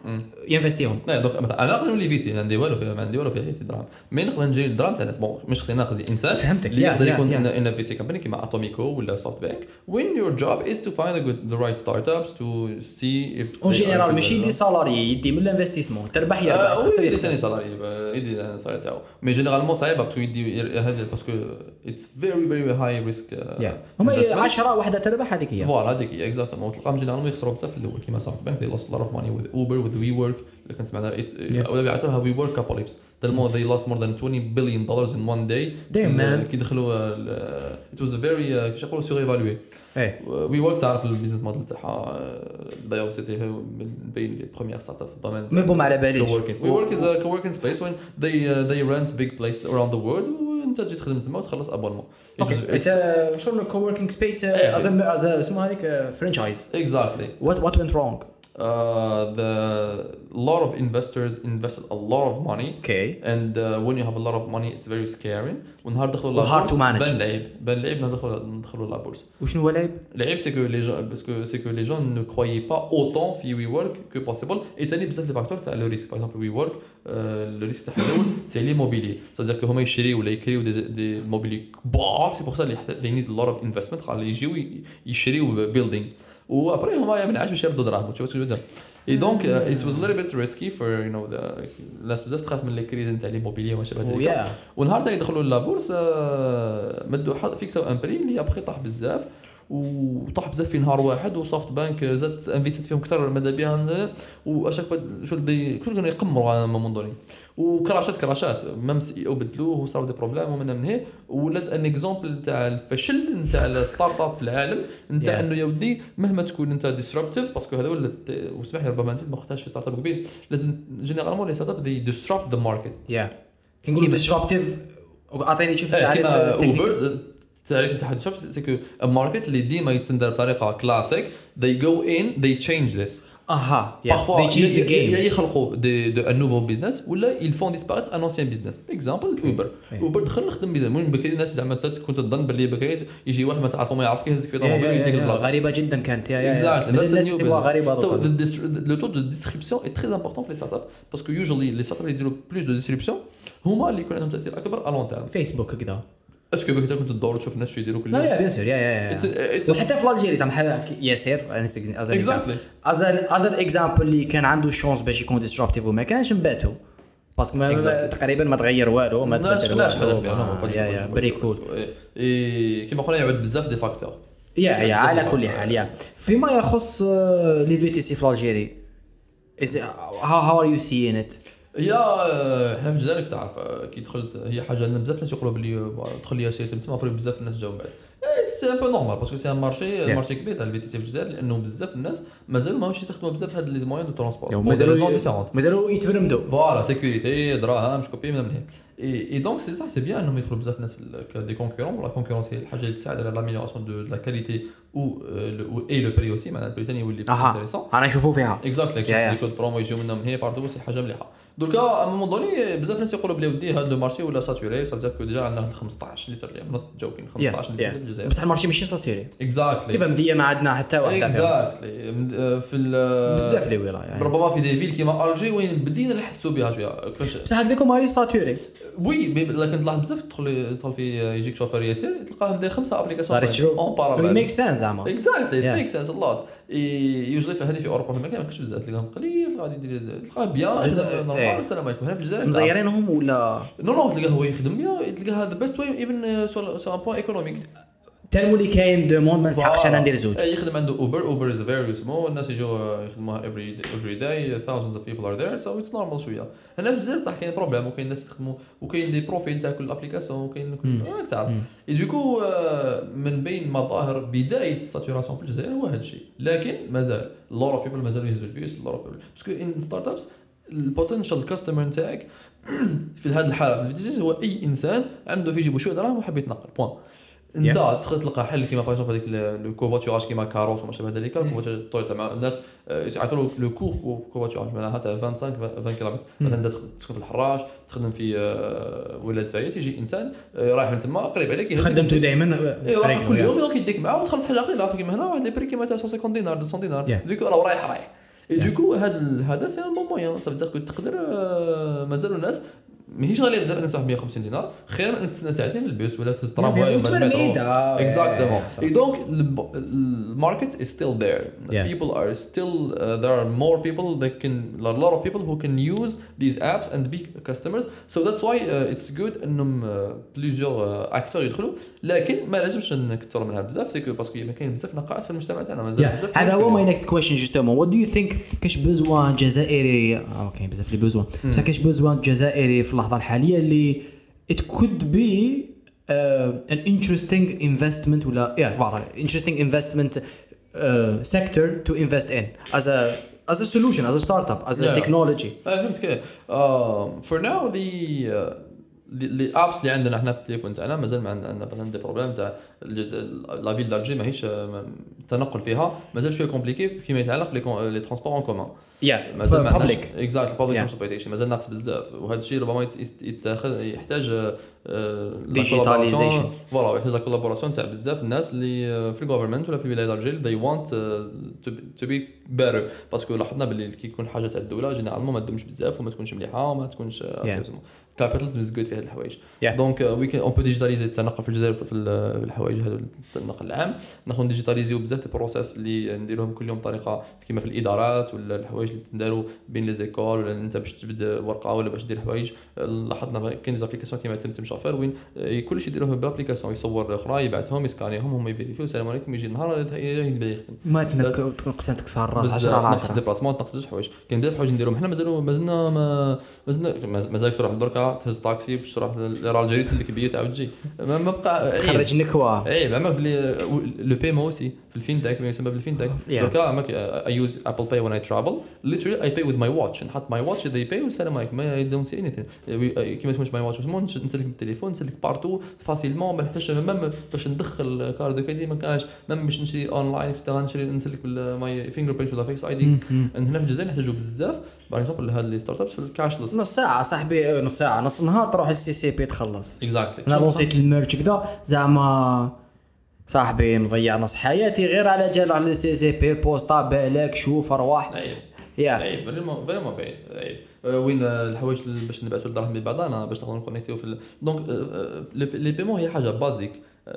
ي investiهم. donc مثلا أنا نقدر نولي VC ما عندي والو في ما عندي والو في حياتي دراهم mais نقدر نجي الدراهم تاع الناس؟ bon مش خصني ناقص إنسان فهمتك. اللي يقدر يكون un VC company كيما Atomico ولا SoftBank وين your job is to find the right startups tout ça en général ماشي يدي salaire يدي من ال investissement تربح يربح يدي سالاري سالاري يدي سالاري تاعو mais généralement صعيب parce que يدي هذا parce que it's very very high risk هما 10 وحده تربح هذيك هي voilà هذيك هي exactement تلقاهم généralement يخسروا بزاف في الأول كيما SoftBank they lost lot of money with Uber WeWork اللي كنت سمعنا ولا بيعطوها WeWork ابوليبس تلمو they lost more than 20 billion dollars in one day. Damn man. كي دخلوا it was a very كيفاش يقولوا surévalué WeWork تعرف ال business model تاعها d'ailleurs c'était من بين les premières startups في ال domaine mais bon ما على باليش. WeWork is coworking space وين they they rent big places around the world وانت تجي تخدم تما وتخلص abonnement شنو ال coworking space is اسمها هذيك franchise exactly what what went wrong uh, the lot of investors invested a lot of money. Okay. And uh, when you have a lot of money it's very scary. ونهار دخلوا hard to manage. بان لعيب بان لعيب ندخلوا ندخلوا la bourse وشنو هو العيب؟ العيب c'est que les gens parce que c'est que les gens ne croyaient pas autant في WeWork que possible et ثاني بزاف les facteurs تاع le risque par exemple WeWork le risque تاعها الأول c'est l'immobilier c'est-à-dire que هما يشريو ولا يكريو des mobiliers كبار. c'est pour ça les need lot of investment خاطر يجيو يشريو building و après هما ما عادش باش يردوا دراهم. تشوف شنو et donc it was little bit risky for you know الناس بزاف تخاف من les crises نتاع l'immobilier وما شابه ذلك ونهار ثاني دخلوا la bourse مدوا فيكساو un prix اللي ابخي طاح بزاف وطاح بزاف في نهار واحد و SoftBank زاد invested فيهم أكثر ماذا بها واشاك شو كل كانوا يقمروا على moment donné و crashات crashات. même CEO بدلوه وصاروا des problèmes ومن من هي. ولات un exemple تاع الفشل نتاع ال startup في العالم نتاع أنه يا ودي مهما تكون أنت disruptive parce que هذا ولا وسمح لي ربما نسيت ما قلتهاش في startup قبيل. لازم généralement les startups they disrupt the market يا كي نقولوا disruptive أعطيني شوف تعريف اوبر التعريف نتاع الشوب c'est que market اللي ديما يتندر بطريقة classique they go in they change this. أها game. يا يخلقوا do un nouveau business ولا font disparaître un ancien business exemple اوبر اوبر دخل نخدم business من بكري الناس زعما كنت تظن باللي بكري يجي واحد ما تعرفه ما يعرفك يهزك في طوموبيل ويديك البلاصه غريبة جدا كانت. يا الناس يسموها غريبة le taux de distribution est très important في les startups parce que usually les startups اللي يديروا plus de distribution هما اللي يكون عندهم تاثير اكبر على long terme فيسبوك كذا est-ce que بك كنت تدور تشوف الناس شو يديروا كل لا لا bien sûr يا يا وحتى في الجيري زعما ياسر exactly as other example اللي كان عنده ال chance باش يكون disruptive وما كانش نباتو parce que ما تقريبا ما تغير والو ما تبدل والو يا يا بري quoi كيما قلنا يعود بزاف des facteurs يا يا على كل حال يا فيما يخص les VTC في الجيري how are you seeing it هي حنا في الجزائر تعرف كي دخلت هي حاجة لنا بزاف الناس يقولوا بلي دخل les VTC تما après بزاف الناس جاو بعد. c'est un peu normal parce que c'est un marché marché كبير تاع ال VTC في الجزائر لأنه بزاف الناس مازالوا ماهوش يستخدموا بزاف هاد les moyens de transport. مازالوا مازالوا يتبرمدوا voilà sécurité دراهم شكوبي من هنا et donc c'est صح c'est bien انهم يدخلوا بزاف الناس دي كونكورون ولا كونكورونس هي الحاجة اللي تساعد على لاميليوراسيون دو لا كاليتي أو اي لو بري اوسي معناها البري ثاني يولي انتريسون أنا نشوفوا فيها. اكزاكتلي لي كود برومو يجيو منهم هي باردو سي حاجة مليحة. دركا ا مومون دوني بزاف ناس يقولوا بلي ودي هذا لو مارشي ولا ساتوري سا كو ديجا عندنا 15 لتر اللي نوت جوكين 15 لتر في الجزائر. بصح المارشي ماشي ساتيري اكزاكتلي كيف مديه ما عندنا حتى فيهم. اكزاكتلي في ال- بزاف لي ولاية يعني. ربما في دي فيل كيما ألجي وين بدينا نحسوا بها شوية. كيفاش؟ بصح هكذاكم هاي ساتوري. وي لكن تلاحظ بزاف تدخل تدخل في يجيك شوفير يسير تلقاه بدا خمسة ابليكاسيون. اون باراليل makes sense زعما. اكزاكتلي. ميك سنس لوت يوجد في هذه في أوروبا ما كاينش بزاف تلقاهم قليل غادي تلقاه بيان نورمال إيه. السلام عليكم. هنا في الجزائر. مزيرينهم ولا؟ نو نو تلقاه هو يخدم بيان تلقاه ذا بيست واي ايفن سو ان بوان ايكونوميك تنمولي كاين دوموند ما نسحقش أنا ندير زوج يخدم عنده اوبر اوبر از فيري سمول الناس يجوا يخدموها افري افري داي thousands of people are there so it's normal شوية. هنا في الجزائر صح كاين بروبليم وكاين ناس يخدموا وكاين دي بروفيل تاع كل ابليكاسيون وكاين كل آه، تعرف دوكو من بين مظاهر بداية الساتوراسيون في الجزائر هو هذا الشيء. لكن مازال لور اوف بيبل مازالوا يهزوا البيوس لور اوف بيبل باسكو ان ستارت ابس البوتنشال كاستمر نتاعك في هذه الحالة. في البيزنس هو أي إنسان عنده في جيبو شوية دراهم وحاب يتنقل بوان أنت تدخل تلقى حل كيما باغ هذيك لو كوفاتوراج كيما كاروس وما شابه ذلك الكوفاتوراج تويوتا مع الناس آه، يعطوا le court covoiturage معناها تاع 25 20 كيلومتر مثلا أنت تسكن في الحراج تخدم في آه، ولاد فاية تيجي إنسان آه، رايح من تما قريب عليك خدمته دائما راح كل يوم يديك معاه وتخلص حاجة قليلة. كيما هنا؟ واحد les prix كيما تاع 150 دينار 200 دينار Yeah. دوك راه رايح رايح. et donc هذا هذا c'est un bon moyen صافي تقدر تقدر آه، مازالوا الناس ماهيش غالية بزاف انك تروح 150 دينار خير من إنك تستنى ساعتين في البيس ولا تهز ترامواي ولا متورميدة. exactement. et donc ال market is still there Yeah. people are still uh, there are more people that can a lot of people who can use these apps and be customers so that's why uh, it's good إنهم uh, plusieurs uh, يدخلوا لكن ما لازمش نكثروا منها بزاف سيكو parce que ما كاين بزاف نقائص في المجتمع تاعنا مازال. بزاف هذا هو. my next question justement what do you think كاش besoin جزائري آه كاين بزاف les besoins بصح كاش besoin جزائري في اللحظة الحالية اللي it could be uh, an interesting investment ولا yeah voilà. Interesting investment uh, sector to invest in. As a as a solution as a startup as a Yeah. technology. آه فهمت كيف for now the les apps اللي عندنا إحنا في التليفون تاعنا مازال ما عندنا مثلا des problèmes تاع la ville d'Alger ماهيش التنقل فيها. مازال شوية compliqué فيما يتعلق les transports en commun yeah مازال ما عندناش exact public Yeah. transportation مازال ناقص بزاف وهذا الشيء ربما يت- يت- يتاخذ يحتاج آه، Digitalization. collaboration. فوالا يحتاج لا كولابوراسيون تاع بزاف الناس اللي آه، في الجوفرمنت ولا في ولايه دارجيل they want uh, to be- to be better باسكو لاحظنا باللي كي يكون حاجة تاع الدولة جينيرالمون ما تدومش بزاف وما تكونش مليحة وما تكونش. كابيتاليزم از جود في هذه الحوايج. دونك وي كان اون بو ديجيتاليزي التنقل في الجزائر في ال- في الحوايج هذو النقل العام ناخذ ديجيتاليزيو بزاف البروسيس اللي نديروهم كل يوم بطريقة كيما في الإدارات ولا الحوايج اللي تنداروا بين لي زيكول ولا انت باش تبد ورقة ولا باش دير حوايج لاحظنا كاين ديزابليكاسيون كيما تم تم شوفير وين كلشي يديروه بالابليكاسيون يصور أخرى يبعثهم يسكانيهم هم يفيريفيو السلام عليكم يجي النهار يبدا يخدم. ما تنقص تكسر الراس 10 بزاف على نقص 10 ديبلاسمون تنقص بزاف حوايج. كاين بزاف حوايج نديرهم. حنا مازالوا مازلنا ما مازلنا مازالك تروح دركا تهز طاكسي باش تروح للراجل تسلك بيا تعاود تجي ما بقى خرج نكوه اي زعما بلي لو بايمون اوسي في الفينتك ما يسمى بالفينتك. دركا اي يوز ابل باي وين اي ترافل ليترلي اي باي وذ ماي واتش نحط ماي واتش ذي باي والسلام عليكم. ما دونت سي انيثين كيما تكونش my watch نسلك بالتليفون نسلك partout facilement ما نحتاجش même باش ندخل carte crédit ما كانش même باش نشري online et cetera نشري نسلك my fingerprint ولا Face ID هنا في الجزائر نحتاجوا بزاف. par exemple هاد les startups في ال cashless نص ساعة صاحبي نص ساعة. نص نهار تروح ال CCP تخلص. exactly أنا لونسيت الميرش كذا زعما صاحبي مضيع نص حياتي غير على جال على ال CCP البوسطا بالك شوف أرواح. يا عيب vraiment vraiment بعيد عيب آه، وين آه، الحوايج باش نبعثوا الدراهم ببعضنا باش نقدروا نconnectيو في donc آه، les paiements هي حاجة basique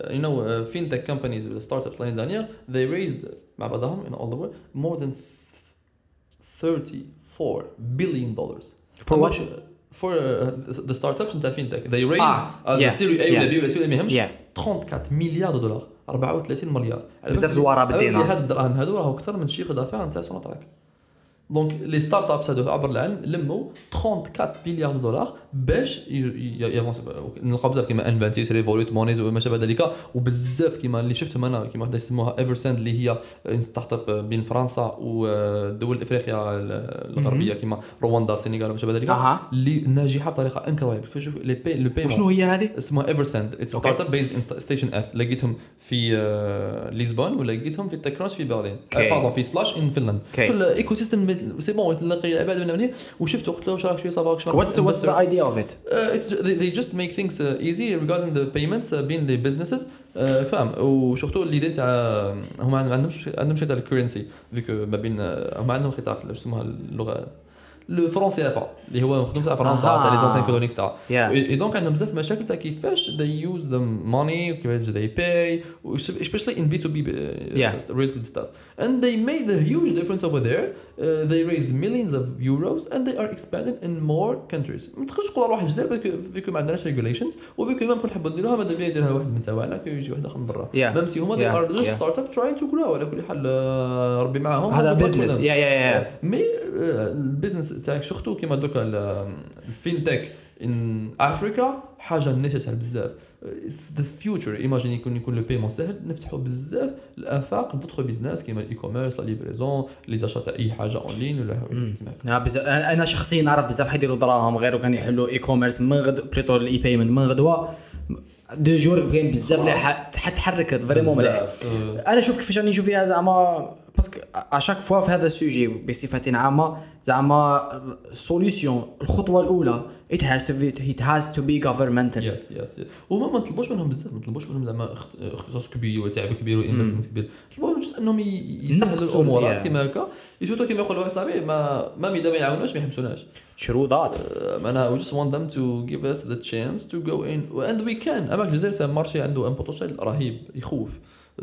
you know fintech companies ولا startups l'année dernière they raised مع بعضهم in all the world more than 34 billion dollars For what? uh, for uh, the startups نتاع fintech they raised آه، as yeah, a series A ولا. B ولا C ولا ما يهمش Yeah. 34 مليار دولار 34 مليار بزاف زوارة بالدينار. هاد الدراهم هادو راهو أكثر من الشيخ دافع نتاع سوناتراك دونك لي ستارت ابس هادو عبر العالم لموا 34 مليار دولار باش نلقاو بزاف كيما انفانتيس ريفولوت مونيز وما شابه ذلك وبزاف كيما اللي شفتهم أنا كيما وحده يسموها ايفرساند اللي هي ستارت اب بين فرنسا ودول افريقيا الغربيه كيما رواندا السنغال وما شابه ذلك. اللي ناجحه بطريقه انكرويبل شوف لي بي لو بي وشنو هي هذه؟ اسمها ايفرساند اتس Okay. ستارت اب بيزد ستيشن اف لقيتهم في لشبون ولقيتهم في تكروس في برلين. باردون في سلاش ان فنلند الايكو سيستم سي بون تلقي العباد من هنا وشفته قلت له واش راك شوية صافا واش the idea of it? Uh, it's, they, they just make things uh, easy regarding the payments uh, بين the businesses. Uh, فاهم وسورتو الليدي تاع هما ما عندهمش عندهم شي تاع الكورنسي فيك ما بين uh, هما عندهم خطاب في يسموها اللغة؟ لو فرون سي اف اللي هو مخدوم تاع فرنسا. تاع لي زونسين كولونيكس تاع. اي دونك عندهم بزاف مشاكل تاع كيفاش they use the money وكيفاش they pay و- especially in B2B uh, Yeah. related stuff and they made a huge difference over there uh, they raised millions of euros and they are expanding in more countries ما تقدرش تقول واحد الجزائر فيكو ما عندناش regulations وفيكو ما نكون نحبوا نديروها ماذا بيا يديرها واحد من تاعنا يجي واحد اخر من برا. même si هما they are just Yeah. startup trying to grow على كل حال ربي معاهم هذا. منهم. Yeah, yeah, yeah. mais ال business تاعك surtout كيما دوكا ال- ال fintech in Africa حاجة الناس تسهل بزاف. it's the future imagine يكون يكون le paiement سهل. نفتحوا بزاف الآفاق d'autres business كيما ال e-commerce la livraison les achats تاع أي حاجة en ligne ولا كيما أنا أنا شخصيا نعرف بزاف حيديروا دراهم غير كان يحلوا e-commerce من غد plutôt ال e-payment من غدوة. deux jours كاين بزاف اللي حتحركت vraiment مليح. آه، أنا شوف كيفاش راني نشوف فيها زعما parce que à chaque fois في هذا ال sujet بصفه عامه زعما السوليسيون الخطوه الاولى it has to be it has to be governmental. يس يس وما ما نطلبوش منهم بزاف ما نطلبوش منهم زعما اخت- اختصاص كبير وتعب كبير وانفستمنت كبير نطلبوا جست انهم يسهلوا نقصوا الامورات ال- كيما هكا سورتو كيما يقول واحد صاحبي ما ما اذا ما يعاونوش ما يحبسوناش شرو ذات معناها we just want them to give us the chance to go in and we can. اما الجزائر مارشي عنده ان بوتونسيال رهيب يخوف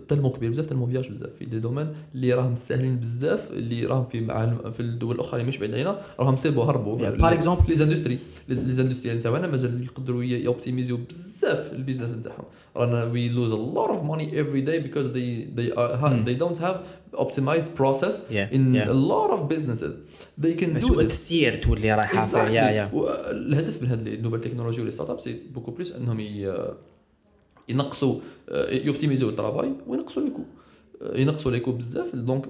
تلمو كبير بزاف تلمو فياج بزاف في دي دومين اللي راهم ساهلين بزاف اللي راهم في مع في الدول الأخرى اللي مش بعيد علينا راهم سيبوا هربوا par exemple. les industries les industries تاعنا مازال يقدروا يoptimisيو بزاف ال business نتاعهم رانا we lose a lot of money every day because they they are ha- they don't have optimized process Yeah, in yeah. a lot of businesses they can do سوء التسيير تولي رايحة Exactly. والهدف من هذه ال nouvelles technologies و les startups c'est beaucoup plus إنهم ينقصوا يoptimisيو ال travail وينقصوا les coûts ينقصوا les coûts بزاف donc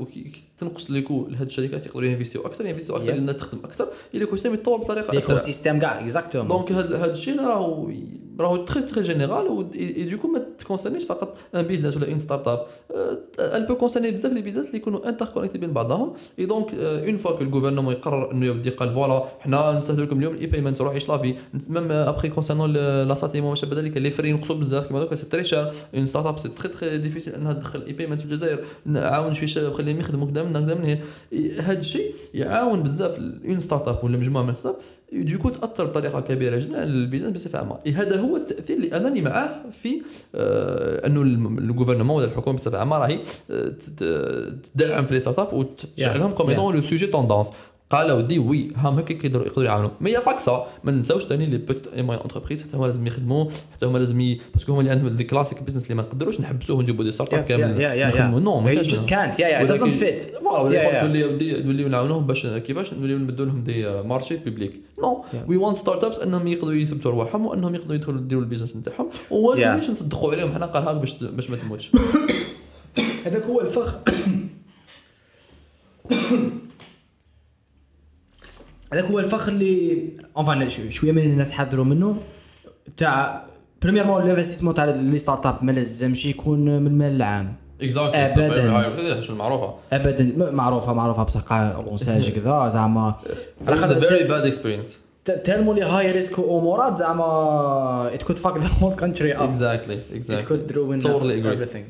تنقص les coûts لهاد الشركات يقدروا يinvestيو أكثر يinvestيو أكثر Yeah. الناس تخدم أكثر ال écosystème يتطور بطريقة l'écosystème كاع exactement donc هاد هاد الشيء راهو راهو très très général و du coup ما تconcernيش فقط un business ولا une startup elle peut concerner بزاف les business اللي يكونوا interconnectés بين بعضهم. اي donc une fois que ال gouvernement يقرر إنه يبدي قال voilà حنا نسهلوا لكم اليوم ال e-payment روح عيش la vie même après concernant l'acheminement ما شابه ذلك les frais ينقصوا بزاف. كيما دوكا c'est très cher une startup c'est très très difficile إنها تدخل e-payment في الجزائر. نعاون شوية شباب خليهم يخدموا كذا من هكذا من هنا هذا الشيء يعاون بزاف une startup ولا مجموعة من startups دوكو تاثر بطريقه كبيره جدا على ال business بصفه عامه هذا هو التاثير اللي انني معاه في آه انه ال gouvernement ولا الحكومة بصفه عامه راهي تدعم في les startups وتجعلهم. comme le sujet tendance قال ودي وي هام هكا يقدروا يقدروا يعاونوا mais y a pas que ça ما ننساوش ثاني les petites et moyennes entreprises حتى هما لازم يخدموا حتى هما لازم ي... parce que هما اللي عندهم des classiques business اللي ما نقدروش نحبسوه ونجيبوا des startups كامل نخدموا. نو ما you كانش just can't. Yeah yeah it doesn't fit. voilà. نوليو نعاونوهم باش كيفاش؟ نوليو نبدلوا لهم دي مارشي بيبليك non. وي وانت ستارت ابس انهم يقدروا يثبتوا رواحهم وانهم يقدروا يدخلوا يديروا ال business نتاعهم. نقدروش نصدقوا عليهم. حنا قال هاك باش باش ما تموتش. هذاك هو الفخ. هذاك هو الفخ اللي enfin شوية من الناس حذروا منه. تاع premièrement ال investissement تاع les startups ما لازمش يكون من المال العام. exactly شو المعروفة. ابدا. معروفه معروفة بصح بونساج كذا زعما. على خاطر very ت- bad experience. ت- ترموا لي high risk وامورات زعما. Fuck the whole country up. Exactly. It exactly could ruin Totally agree. everything.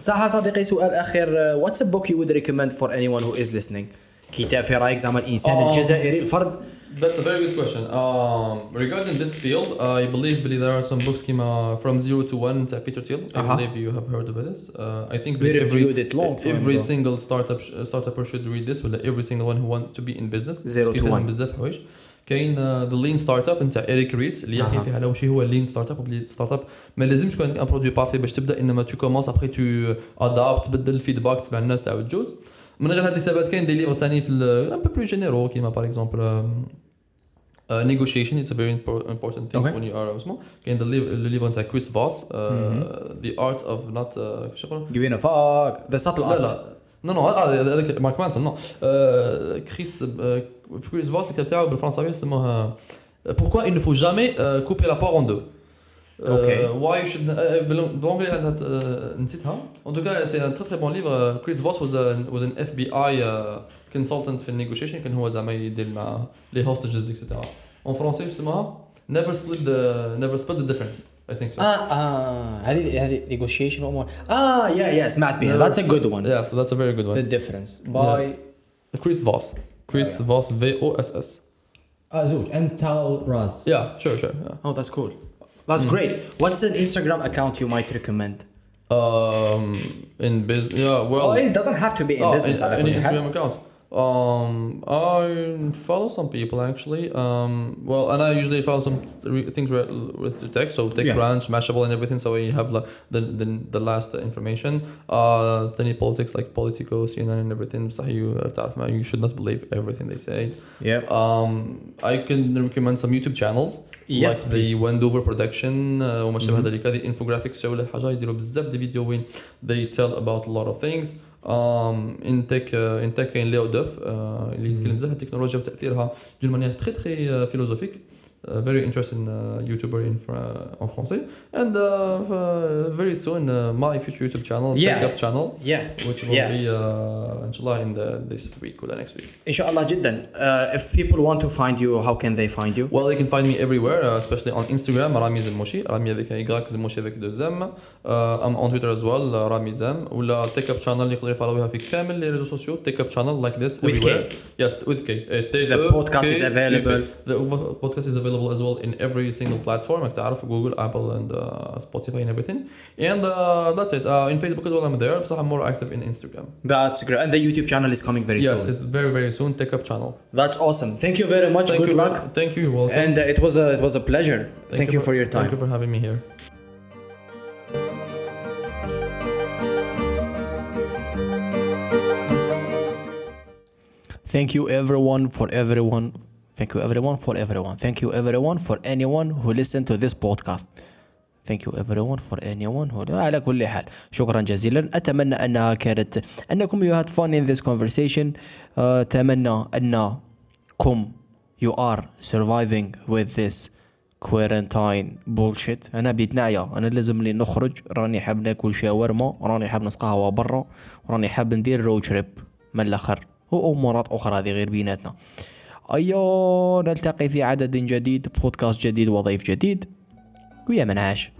صح صديقي سؤال اخر what's a book you would recommend for anyone who is listening كتاب في رايك زعما الانسان آه. الجزائري الفرد That's a very good question. Um, regarding this field, I believe Billy, there are some books came uh, from zero to one to Peter Thiel. I Uh-huh. believe you have heard of this. Uh, I think We every it long time every ago. single startup uh, startupper should read this. ولا every single one who want to be in business. Zero to one. بزاف حوايج. كاين uh, the lean startup نتاع إريك ريس اللي يحكي أها. فيه على واش هو اللين ستارت اب ستارت اب ما لازمش يكون عندك ان برودوي بارفي باش تبدا انما تو كومونس ابخي تو ادابت تبدل الفيدباك تسمع الناس تعاود تجوز من غير هاد الحسابات كاين دي ليفر ثاني في ان بو بلو جينيرو كيما باغ اكزومبل Uh, negotiation it's a very impor- important thing Okay. when you are small. كاين the liv- the livre نتاع كريس فاس uh, the art of not uh, شو يقولوا give a fuck. The subtle لا art. لا نو نو هذا هذاك مارك مانسون نو آه، كريس آه، في كريس فاس الكتاب تاعو بالفرنساويه يسموها pourquoi il ne faut jamais euh, couper la poire en deux Okay. why should بال anglais عندها آه، نسيتها en tout cas c'est un très très bon livre Chris Voss was was an FBI consultant في ال negotiation كان هو زعما يدير مع les hostages et cetera en français اسمها never split never split the difference I think so آه آه هذه هذه negotiation امور آه yeah yeah سمعت بها that's a good one Yeah, so that's a very good the one. difference by Chris Voss. Chris Voss, V O S S. آه زوج and Tal Raz Yeah, sure, sure. Yeah. oh that's cool That's mm. great. What's an Instagram account you might recommend? Um, in business. Yeah, well, well, it doesn't have to be in oh, business. In, Instagram account. Um, I follow some people actually. Um, well, and I usually follow some re- things re- with the tech, so TechCrunch, Mashable, and everything. So you have like the the, the last information. Uh, any politics like Politico, CNN, and everything. So you uh, you should not believe everything they say. yeah Um, I can recommend some YouTube channels Yes, like the please. Wendover production uh, وما شابه ذلك هذه infographics شو حاجة يديروا بزاف دي فيديو وين they tell about a lot of things Uh, in tech كاين ليو دوف uh, اللي يتكلم بزاف على التكنولوجيا وتأثيرها d'une manière très très uh, philosophique uh, very interesting uh, YouTuber in Fra- en français and uh, uh, very soon uh, my future YouTube channel Yeah. Tech Up channel yeah which will Yeah. be uh, إن شاء الله in the, this week or next week ان شاء الله جدا uh, if people want to find you how can they find you Well, you can find me everywhere, uh, especially on Instagram, Rami Zemmoshi. Rami avec un Y, Zemmoshi avec deux M. Uh, I'm on Twitter as well, uh, Rami Zem. ولا Take Up Channel اللي يقدروا يفولوها في كامل les réseaux sociaux. Take Up Channel like this With everywhere. Yes, with K. Uh, T- The E- podcast K- is E- available. The podcast is available as well in every single platform. راك تعرف Google, Apple, and uh, Spotify and everything. And uh, that's it. Uh, in Facebook as well, I'm there. بصح I'm more active in Instagram. that's great and the YouTube channel is coming very Yes, soon it's very very soon. Take Up Channel. that's awesome thank you very much Thank good you. luck Thank you. You're welcome. and uh, it was a it was a pleasure thank, you for your time Thank you for having me here. Thank you everyone for everyone. Thank you everyone for everyone. Thank you everyone for anyone who listened to this podcast. Thank you everyone for anyone who على كل حال شكرا جزيلا أتمنى أنها كانت أنكم you had fun in this conversation uh, أتمنى أنكم you are surviving with this quarantine bullshit أنا بيت نعيا أنا لازم لي نخرج راني حاب ناكل شاورما راني حاب نسقى قهوة برا وراني حاب ندير رود تريب من الآخر وأمورات أخرى هذه غير بيناتنا أيوه نلتقي في عدد جديد بودكاست جديد وضيف جديد. ويا من عاش